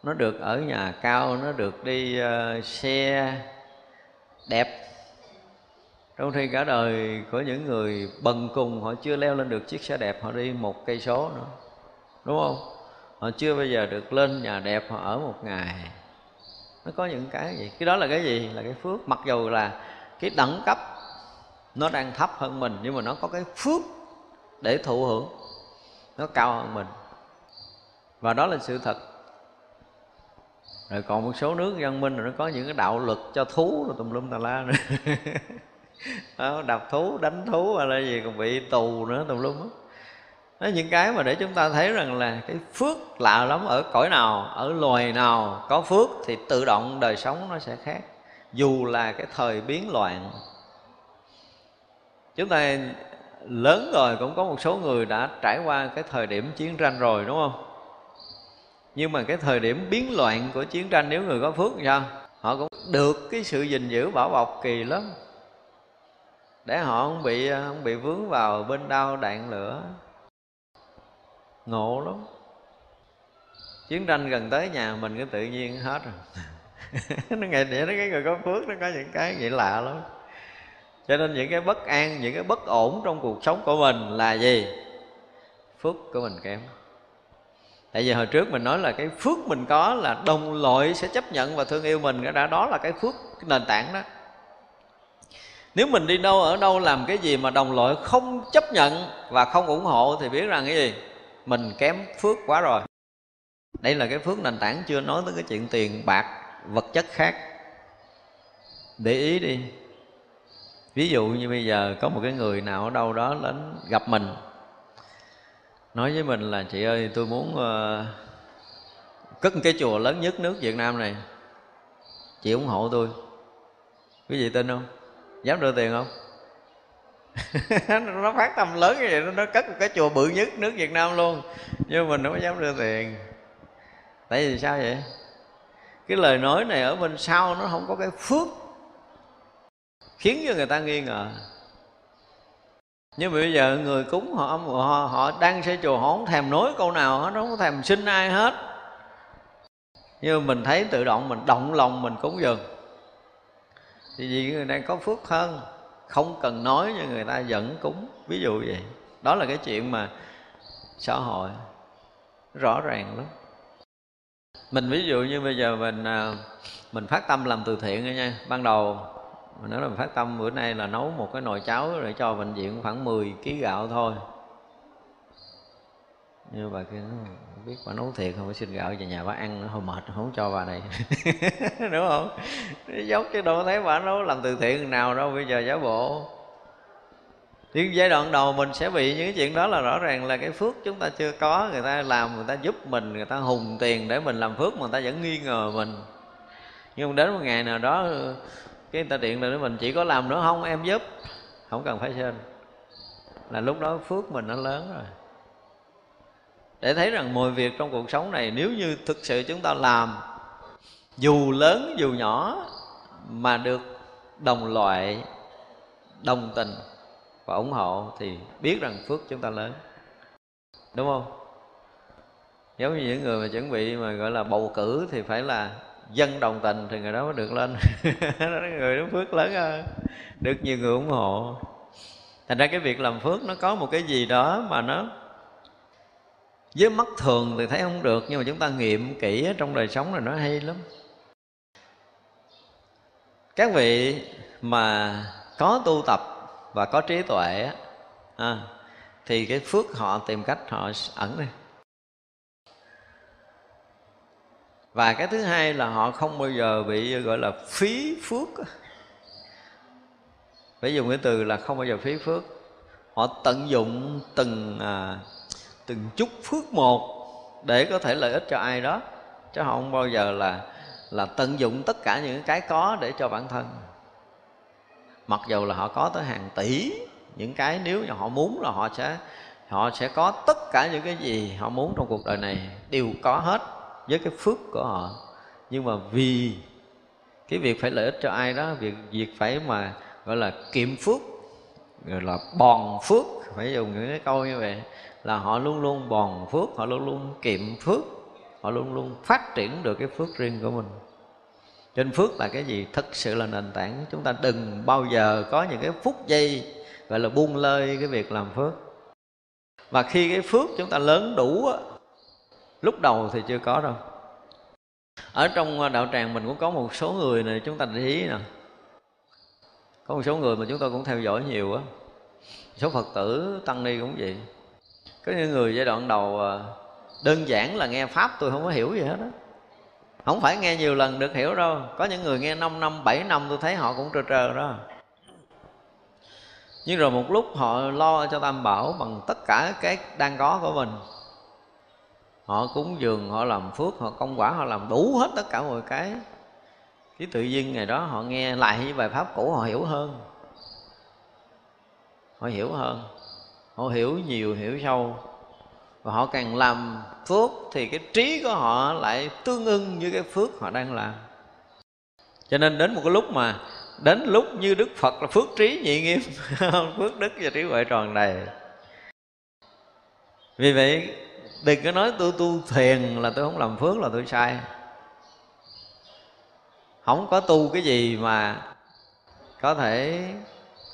nó được ở nhà cao nó được đi uh, xe đẹp. Trong khi cả đời của những người bần cùng họ chưa leo lên được chiếc xe đẹp họ đi một cây số nữa đúng không? Họ chưa bao giờ được lên nhà đẹp họ ở một ngày. Nó có những cái gì? Cái đó là cái gì? Là cái phước. Mặc dù là cái đẳng cấp nó đang thấp hơn mình nhưng mà nó có cái phước để thụ hưởng nó cao hơn mình. Và đó là sự thật. Rồi còn một số nước văn minh rồi nó có những cái đạo luật cho thú rồi tùm lum tà la nữa. Đó, đập thú đánh thú hay là gì còn bị tù nữa tùm lum đó. đó những cái mà để chúng ta thấy rằng là cái phước lạ lắm ở cõi nào ở loài nào có phước thì tự động đời sống nó sẽ khác. Dù là cái thời biến loạn. Chúng ta lớn rồi, cũng có một số người đã trải qua cái thời điểm chiến tranh rồi, đúng không? Nhưng mà cái thời điểm biến loạn của chiến tranh, nếu người có phước thì sao? Họ cũng được cái sự gìn giữ bảo bọc kỳ lắm. Để họ không bị không bị vướng vào bên đau đạn lửa. Ngộ lắm. Chiến tranh gần tới nhà mình cứ tự nhiên hết rồi. Nó ngày để nó cái người có phước, nó có những cái vậy lạ lắm cho nên những cái bất an, những cái bất ổn trong cuộc sống của mình là gì? Phước của mình kém. Tại vì hồi trước mình nói là cái phước mình có là đồng loại sẽ chấp nhận và thương yêu mình cái đã đó là cái phước, cái nền tảng đó. Nếu mình đi đâu, ở đâu làm cái gì mà đồng loại không chấp nhận và không ủng hộ thì biết rằng cái gì? Mình kém phước quá rồi. Đây là cái phước nền tảng chưa nói tới cái chuyện tiền bạc, vật chất khác. Để ý đi ví dụ như bây giờ có một cái người nào ở đâu đó đến gặp mình nói với mình là chị ơi tôi muốn uh, cất cái chùa lớn nhất nước Việt Nam này chị ủng hộ tôi. Quý vị tin không? Dám đưa tiền không? Nó phát tâm lớn như vậy nó cất một cái chùa bự nhất nước Việt Nam luôn nhưng mình nó không dám đưa tiền. Tại vì sao vậy? Cái lời nói này ở bên sau nó không có cái phước khiến cho người ta nghi ngờ. Nhưng mà bây giờ người cúng họ họ, họ đang xây chùa họ không thèm nói câu nào hết nó không thèm xin ai hết. Nhưng mà mình thấy tự động mình động lòng mình cúng dường. Thì vì người đang có phước hơn không cần nói cho người ta vẫn cúng ví dụ vậy. Đó là cái chuyện mà xã hội rõ ràng lắm. Mình ví dụ như bây giờ mình à, mình phát tâm làm từ thiện nha. Ban đầu mình nói là phát tâm, bữa nay là nấu một cái nồi cháo để cho bệnh viện khoảng 10 kg gạo thôi. Như bà kia nó biết bà nấu thiệt không? Phải xin gạo về nhà bà ăn nó hơi mệt, không cho bà này. Đúng không? Dốc chứ đâu thấy bà nấu làm từ thiện nào đâu, bây giờ giả bộ. Nhưng giai đoạn đầu mình sẽ bị những cái chuyện đó là rõ ràng là cái phước chúng ta chưa có. Người ta làm, người ta giúp mình, người ta hùng tiền để mình làm phước mà người ta vẫn nghi ngờ mình. Nhưng đến một ngày nào đó cái người ta điện lại với mình chỉ có làm nữa không, em giúp. Không cần phải xin là lúc đó phước mình nó lớn rồi. Để thấy rằng mọi việc trong cuộc sống này nếu như thực sự chúng ta làm, dù lớn dù nhỏ, mà được đồng loại, đồng tình và ủng hộ thì biết rằng phước chúng ta lớn. Đúng không? Giống như những người mà chuẩn bị mà gọi là bầu cử thì phải là dân đồng tình thì người đó mới được lên. Người đó phước lớn hơn. Được nhiều người ủng hộ. Thành ra cái việc làm phước nó có một cái gì đó mà nó với mắt thường thì thấy không được nhưng mà chúng ta nghiệm kỹ trong đời sống là nó hay lắm. Các vị mà có tu tập và có trí tuệ à, thì cái phước họ tìm cách họ ẩn đi. Và cái thứ hai là họ không bao giờ bị gọi là phí phước. Phải dùng cái từ là không bao giờ phí phước. Họ tận dụng từng à, từng chút phước một để có thể lợi ích cho ai đó chứ họ không bao giờ là là tận dụng tất cả những cái có để cho bản thân. Mặc dù là họ có tới hàng tỷ những cái nếu như họ muốn là họ sẽ họ sẽ có tất cả những cái gì họ muốn trong cuộc đời này đều có hết với cái phước của họ. Nhưng mà vì cái việc phải lợi ích cho ai đó, việc việc phải mà, gọi là, kiệm phước, gọi là bòn phước, phải dùng những cái câu như vậy, là họ luôn luôn bòn phước, họ luôn luôn kiệm phước, họ luôn luôn phát triển được cái phước riêng của mình. Trên phước là cái gì? Thật sự là nền tảng. Chúng ta đừng bao giờ có những cái phút giây, gọi là, buông lơi cái việc làm phước. Và khi cái phước chúng ta lớn đủ lúc đầu thì chưa có đâu. Ở trong à, đạo tràng mình cũng có một số người này, chúng ta để ý nè. Có một số người mà chúng tôi cũng theo dõi nhiều á. Số phật tử, tăng ni cũng vậy. Có những người giai đoạn đầu à, đơn giản là nghe pháp, tôi không có hiểu gì hết á. Không phải nghe nhiều lần được hiểu đâu. Có những người nghe 5 năm 7 năm, tôi thấy họ cũng trơ trơ đó. Nhưng rồi một lúc họ lo cho tam bảo bằng tất cả cái đang có của mình họ cúng dường, họ làm phước, họ công quả, họ làm đủ hết tất cả mọi cái. Cái tự nhiên ngày đó họ nghe lại những bài pháp cũ, họ hiểu hơn. Họ hiểu hơn. Họ hiểu nhiều, hiểu sâu. Và họ càng làm phước thì cái trí của họ lại tương ưng với cái phước họ đang làm. Cho nên đến một cái lúc mà, đến lúc như đức phật là phước trí nhị nghiêm, phước đức và trí huệ tròn đầy. Vì vậy đừng có nói tôi tu thiền là tôi không làm phước là tôi sai. Không có tu cái gì mà có thể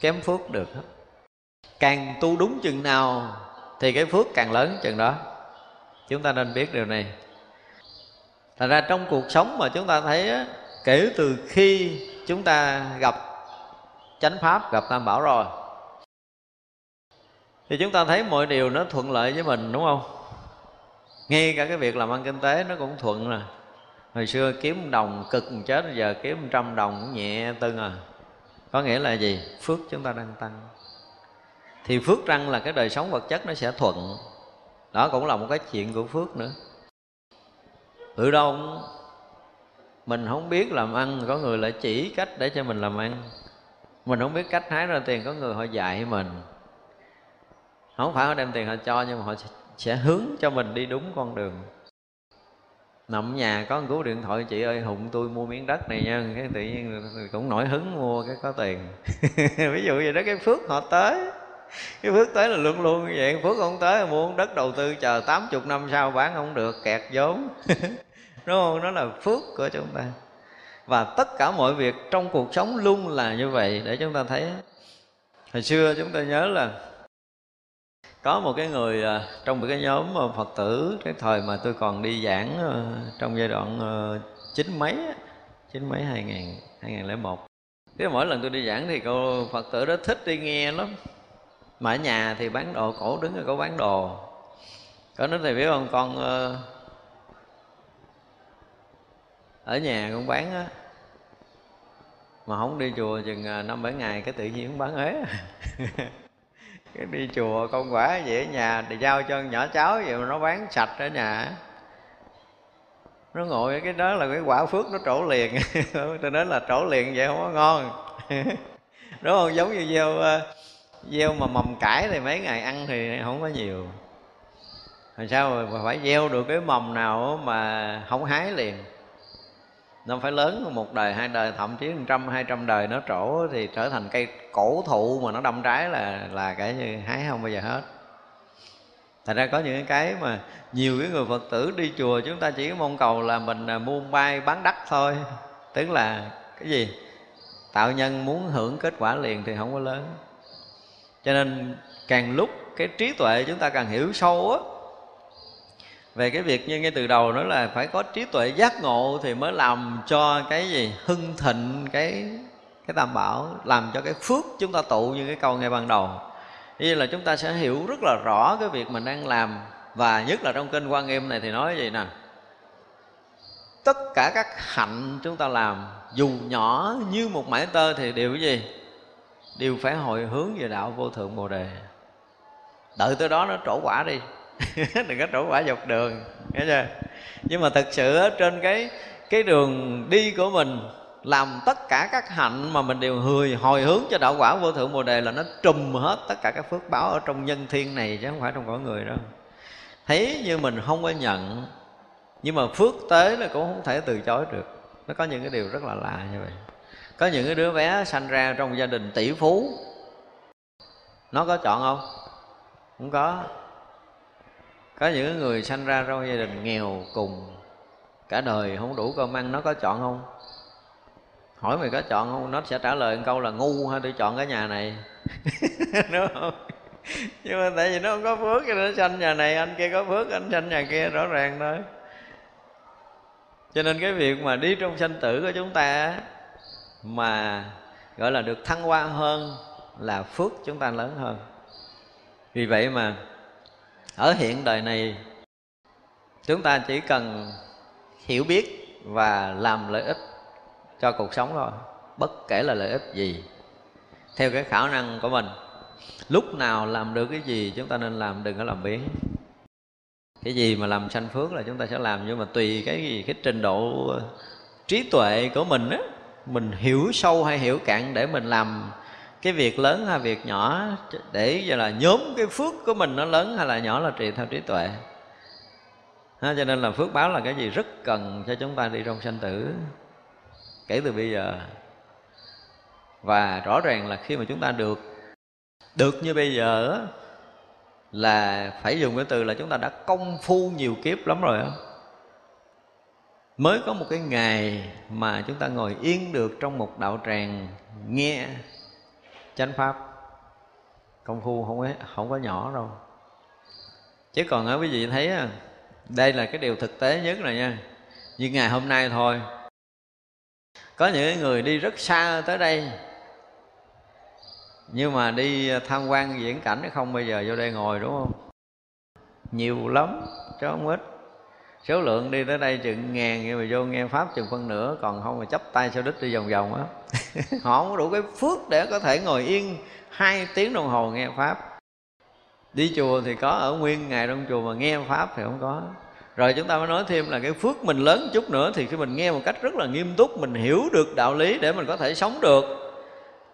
kém phước được hết. Càng tu đúng chừng nào thì cái phước càng lớn chừng đó. Chúng ta nên biết điều này. Thành ra trong cuộc sống mà chúng ta thấy á, kể từ khi chúng ta gặp chánh pháp gặp tam bảo rồi thì chúng ta thấy mọi điều nó thuận lợi với mình đúng không? Ngay cả cái việc làm ăn kinh tế nó cũng thuận rồi. hồi xưa kiếm đồng cực chết giờ kiếm trăm đồng cũng nhẹ tưng à. Có nghĩa là gì? Phước chúng ta đang tăng. Thì phước răng là cái đời sống vật chất nó sẽ thuận. Đó cũng là một cái chuyện của phước nữa. Tự đâu? Mình không biết làm ăn, có người lại chỉ cách để cho mình làm ăn. Mình không biết cách hái ra tiền, có người họ dạy mình. Không phải họ đem tiền họ cho, nhưng mà họ sẽ hướng cho mình đi đúng con đường. Nằm nhà có một cú điện thoại, chị ơi, hùng, tôi mua miếng đất này nha. Cái tự nhiên cũng nổi hứng mua cái có tiền. Ví dụ vậy đó, cái phước họ tới. Cái phước tới là luôn luôn như vậy, phước không tới là mua đất đầu tư chờ tám chục năm sau bán không được, kẹt vốn. Đúng không? Nó là phước của chúng ta. Và tất cả mọi việc trong cuộc sống luôn là như vậy, để chúng ta thấy. Hồi xưa chúng ta nhớ là có một cái người à, trong một cái nhóm à, phật tử, cái thời mà tôi còn đi giảng à, trong giai đoạn chín mấy chín mấy hai ngàn hai ngàn lẻ một. Thế mỗi lần tôi đi giảng thì cô phật tử đó thích đi nghe lắm. Mà ở nhà thì bán đồ, cổ đứng ở cổ bán đồ. Có nói thầy biết không, con ở nhà cũng bán á, mà không đi chùa chừng năm bảy ngày cái tự nhiên cũng bán ế. cái đi chùa con quả vậy ở nhà thì giao cho nhỏ cháu vậy mà nó bán sạch ở nhà. Nó ngồi cái đó là cái quả phước nó trổ liền. Tôi nói là trổ liền vậy không có ngon. Đúng không? Giống như gieo ờ, gieo mà mầm cải thì mấy ngày ăn thì không có nhiều. Làm sao mà phải gieo được cái mầm nào mà không hái liền? Nó phải lớn một đời, hai đời, thậm chí một trăm, hai trăm đời nó trổ thì trở thành cây cổ thụ mà nó đâm trái là là cái như hái không bao giờ hết. Thành ra có những cái mà nhiều cái người Phật tử đi chùa chúng ta chỉ mong cầu là mình à, mua bay bán đắt thôi. Tức là cái gì? Tạo nhân muốn hưởng kết quả liền thì không có lớn. Cho nên càng lúc cái trí tuệ chúng ta càng hiểu sâu á về cái việc như ngay từ đầu nói là phải có trí tuệ giác ngộ thì mới làm cho cái gì? Hưng thịnh cái cái tam bảo, làm cho cái phước chúng ta tụ như cái câu ngay ban đầu. Như là chúng ta sẽ hiểu rất là rõ cái việc mình đang làm, và nhất là trong kênh quan nghiêm này thì nói gì nè? Tất cả các hạnh chúng ta làm, dù nhỏ như một mảnh tơ thì đều cái gì? Đều phải hồi hướng về đạo vô thượng bồ đề. Đợi tới đó nó trổ quả đi. đừng có trổ quả dọc đường, nghe chưa? Nhưng mà thật sự trên cái cái đường đi của mình, làm tất cả các hạnh mà mình đều hồi hồi hướng cho đạo quả vô thượng bồ đề là nó trùm hết tất cả các phước báo ở trong nhân thiên này chứ không phải trong cõi người đâu. Thấy như mình không có nhận, nhưng mà phước tế là cũng không thể từ chối được. Nó có những cái điều rất là lạ như vậy. Có những cái đứa bé sanh ra trong gia đình tỷ phú. Nó có chọn không? Không có có những người sanh ra trong gia đình nghèo cùng, cả đời không đủ cơm ăn, nó có chọn không? Hỏi mày có chọn không, nó sẽ trả lời một câu là ngu ha tôi chọn cái nhà này. Đúng không? Nhưng mà tại vì nó không có phước cho nên nó sanh nhà này, anh kia có phước, anh sanh nhà kia, rõ ràng thôi. Cho nên cái việc mà đi trong sanh tử của chúng ta mà gọi là được thăng hoa hơn là phước chúng ta lớn hơn. Vì vậy mà ở hiện đời này, chúng ta chỉ cần hiểu biết và làm lợi ích cho cuộc sống thôi, bất kể là lợi ích gì. Theo cái khả năng của mình, lúc nào làm được cái gì chúng ta nên làm, đừng có làm biến cái gì mà làm sanh phước là chúng ta sẽ làm, nhưng mà tùy cái gì, cái trình độ trí tuệ của mình á, mình hiểu sâu hay hiểu cạn để mình làm cái việc lớn hay việc nhỏ để gọi là nhóm cái phước của mình nó lớn hay là nhỏ là tùy theo trí tuệ. Ha, cho nên là phước báo là cái gì rất cần cho chúng ta đi trong sanh tử kể từ bây giờ. Và rõ ràng là khi mà chúng ta được được như bây giờ là phải dùng cái từ là chúng ta đã công phu nhiều kiếp lắm rồi không mới có một cái ngày mà chúng ta ngồi yên được trong một đạo tràng nghe chánh pháp. Công phu không có không có nhỏ đâu. Chứ còn ở quý vị thấy đây là cái điều thực tế nhất rồi nha. Như ngày hôm nay thôi. Có những người đi rất xa tới đây. Nhưng mà đi tham quan diễn cảnh không? Bây giờ vô đây ngồi, đúng không? Nhiều lắm chứ không ít số lượng đi tới đây chừng ngàn nhưng mà vô nghe pháp chừng phân nửa còn không mà chấp tay sau đích đi vòng vòng á. Họ không có đủ cái phước để có thể ngồi yên hai tiếng đồng hồ nghe pháp. Đi chùa thì có ở nguyên ngày trong chùa mà nghe pháp thì không có. Rồi chúng ta mới nói thêm là cái phước mình lớn chút nữa thì khi mình nghe một cách rất là nghiêm túc mình hiểu được đạo lý để mình có thể sống được.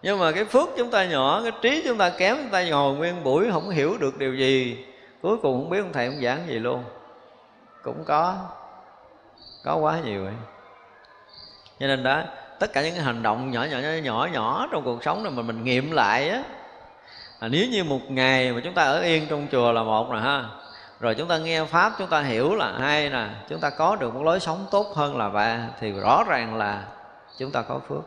Nhưng mà cái phước chúng ta nhỏ cái trí chúng ta kém chúng ta ngồi nguyên buổi không hiểu được điều gì. Cuối cùng không biết ông thầy ông giảng gì luôn cũng có. Có quá nhiều ấy. Cho nên đó tất cả những cái hành động nhỏ nhỏ nhỏ nhỏ, nhỏ trong cuộc sống này mà mình nghiệm lại á à, nếu như một ngày mà chúng ta ở yên trong chùa là một rồi ha rồi chúng ta nghe pháp chúng ta hiểu là hai nè chúng ta có được một lối sống tốt hơn là ba thì rõ ràng là chúng ta có phước.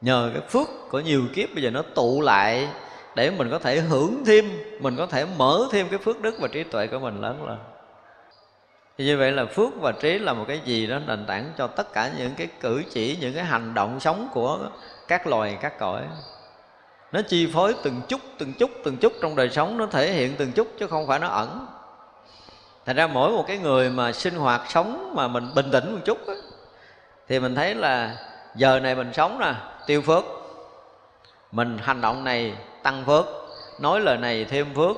Nhờ cái phước của nhiều kiếp bây giờ nó tụ lại để mình có thể hưởng thêm mình có thể mở thêm cái phước đức và trí tuệ của mình lớn lên thì như vậy là phước và trí là một cái gì đó nền tảng cho tất cả những cái cử chỉ những cái hành động sống của các loài các cõi. Nó chi phối từng chút từng chút từng chút trong đời sống nó thể hiện từng chút chứ không phải nó ẩn. Thành ra mỗi một cái người mà sinh hoạt sống mà mình bình tĩnh một chút á, thì mình thấy là giờ này mình sống nè tiêu phước. Mình hành động này tăng phước nói lời này thêm phước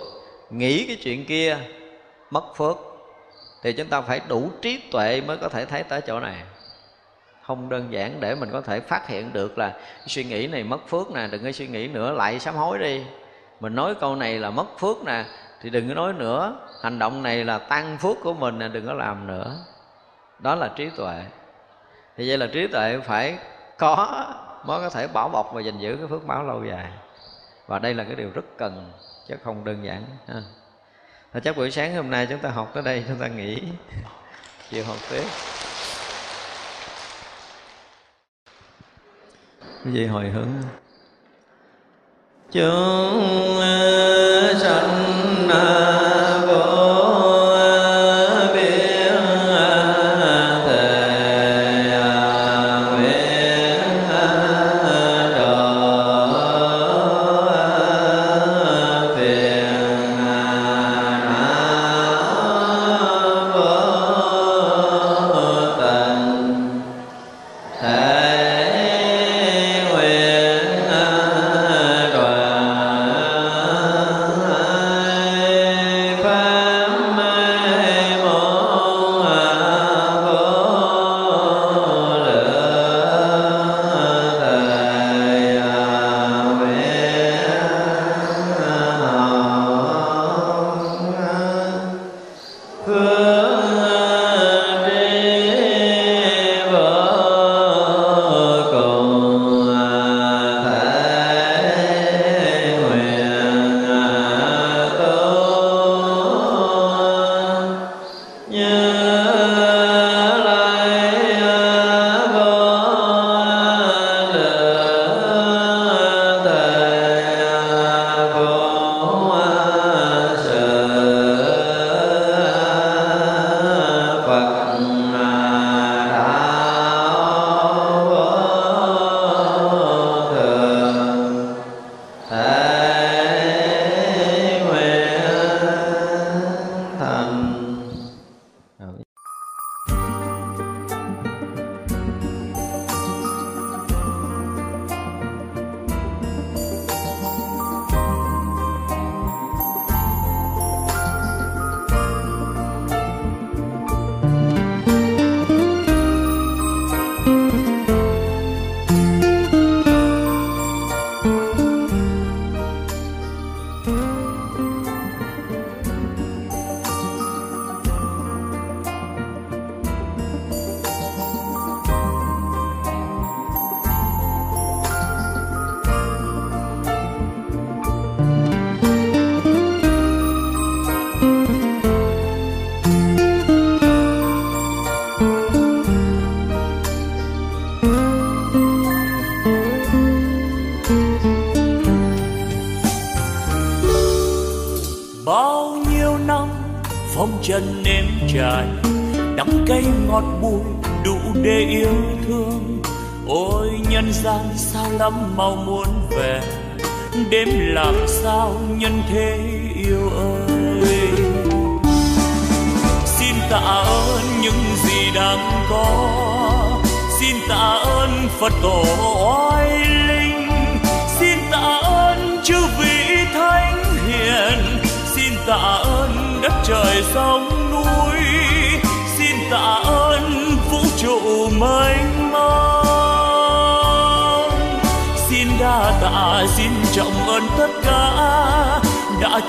nghĩ cái chuyện kia mất phước thì chúng ta phải đủ trí tuệ mới có thể thấy tới chỗ này. Không đơn giản để mình có thể phát hiện được là suy nghĩ này mất phước nè, đừng có suy nghĩ nữa, lại sám hối đi. Mình nói câu này là mất phước nè, thì đừng có nói nữa. Hành động này là tăng phước của mình nè, đừng có làm nữa. Đó là trí tuệ. Thì vậy là trí tuệ phải có mới có thể bảo bọc và gìn giữ cái phước báo lâu dài. Và đây là cái điều rất cần, chứ không đơn giản, ha. Thôi chắc buổi sáng hôm nay chúng ta học tới đây, chúng ta nghỉ. Chiều học tiếp. Cái gì hồi hướng? Chúng ờ, sanh ờ,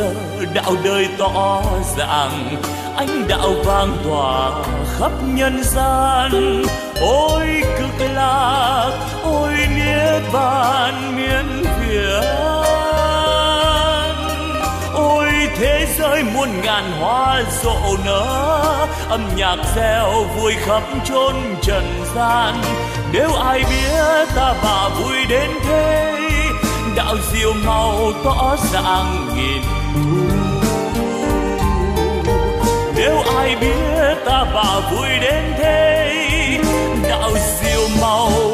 Giờ đạo đời tỏ ràng ánh đạo vang tỏa khắp nhân gian. Ôi cực lạc, ôi niết bàn miên việt ôi thế giới muôn ngàn hoa rộ nở, âm nhạc reo vui khắp chốn trần gian. Nếu ai biết ta bà vui đến thế, đạo diệu màu tỏ ràng nghìn biết ta và vui đến thế. Đạo diệu màu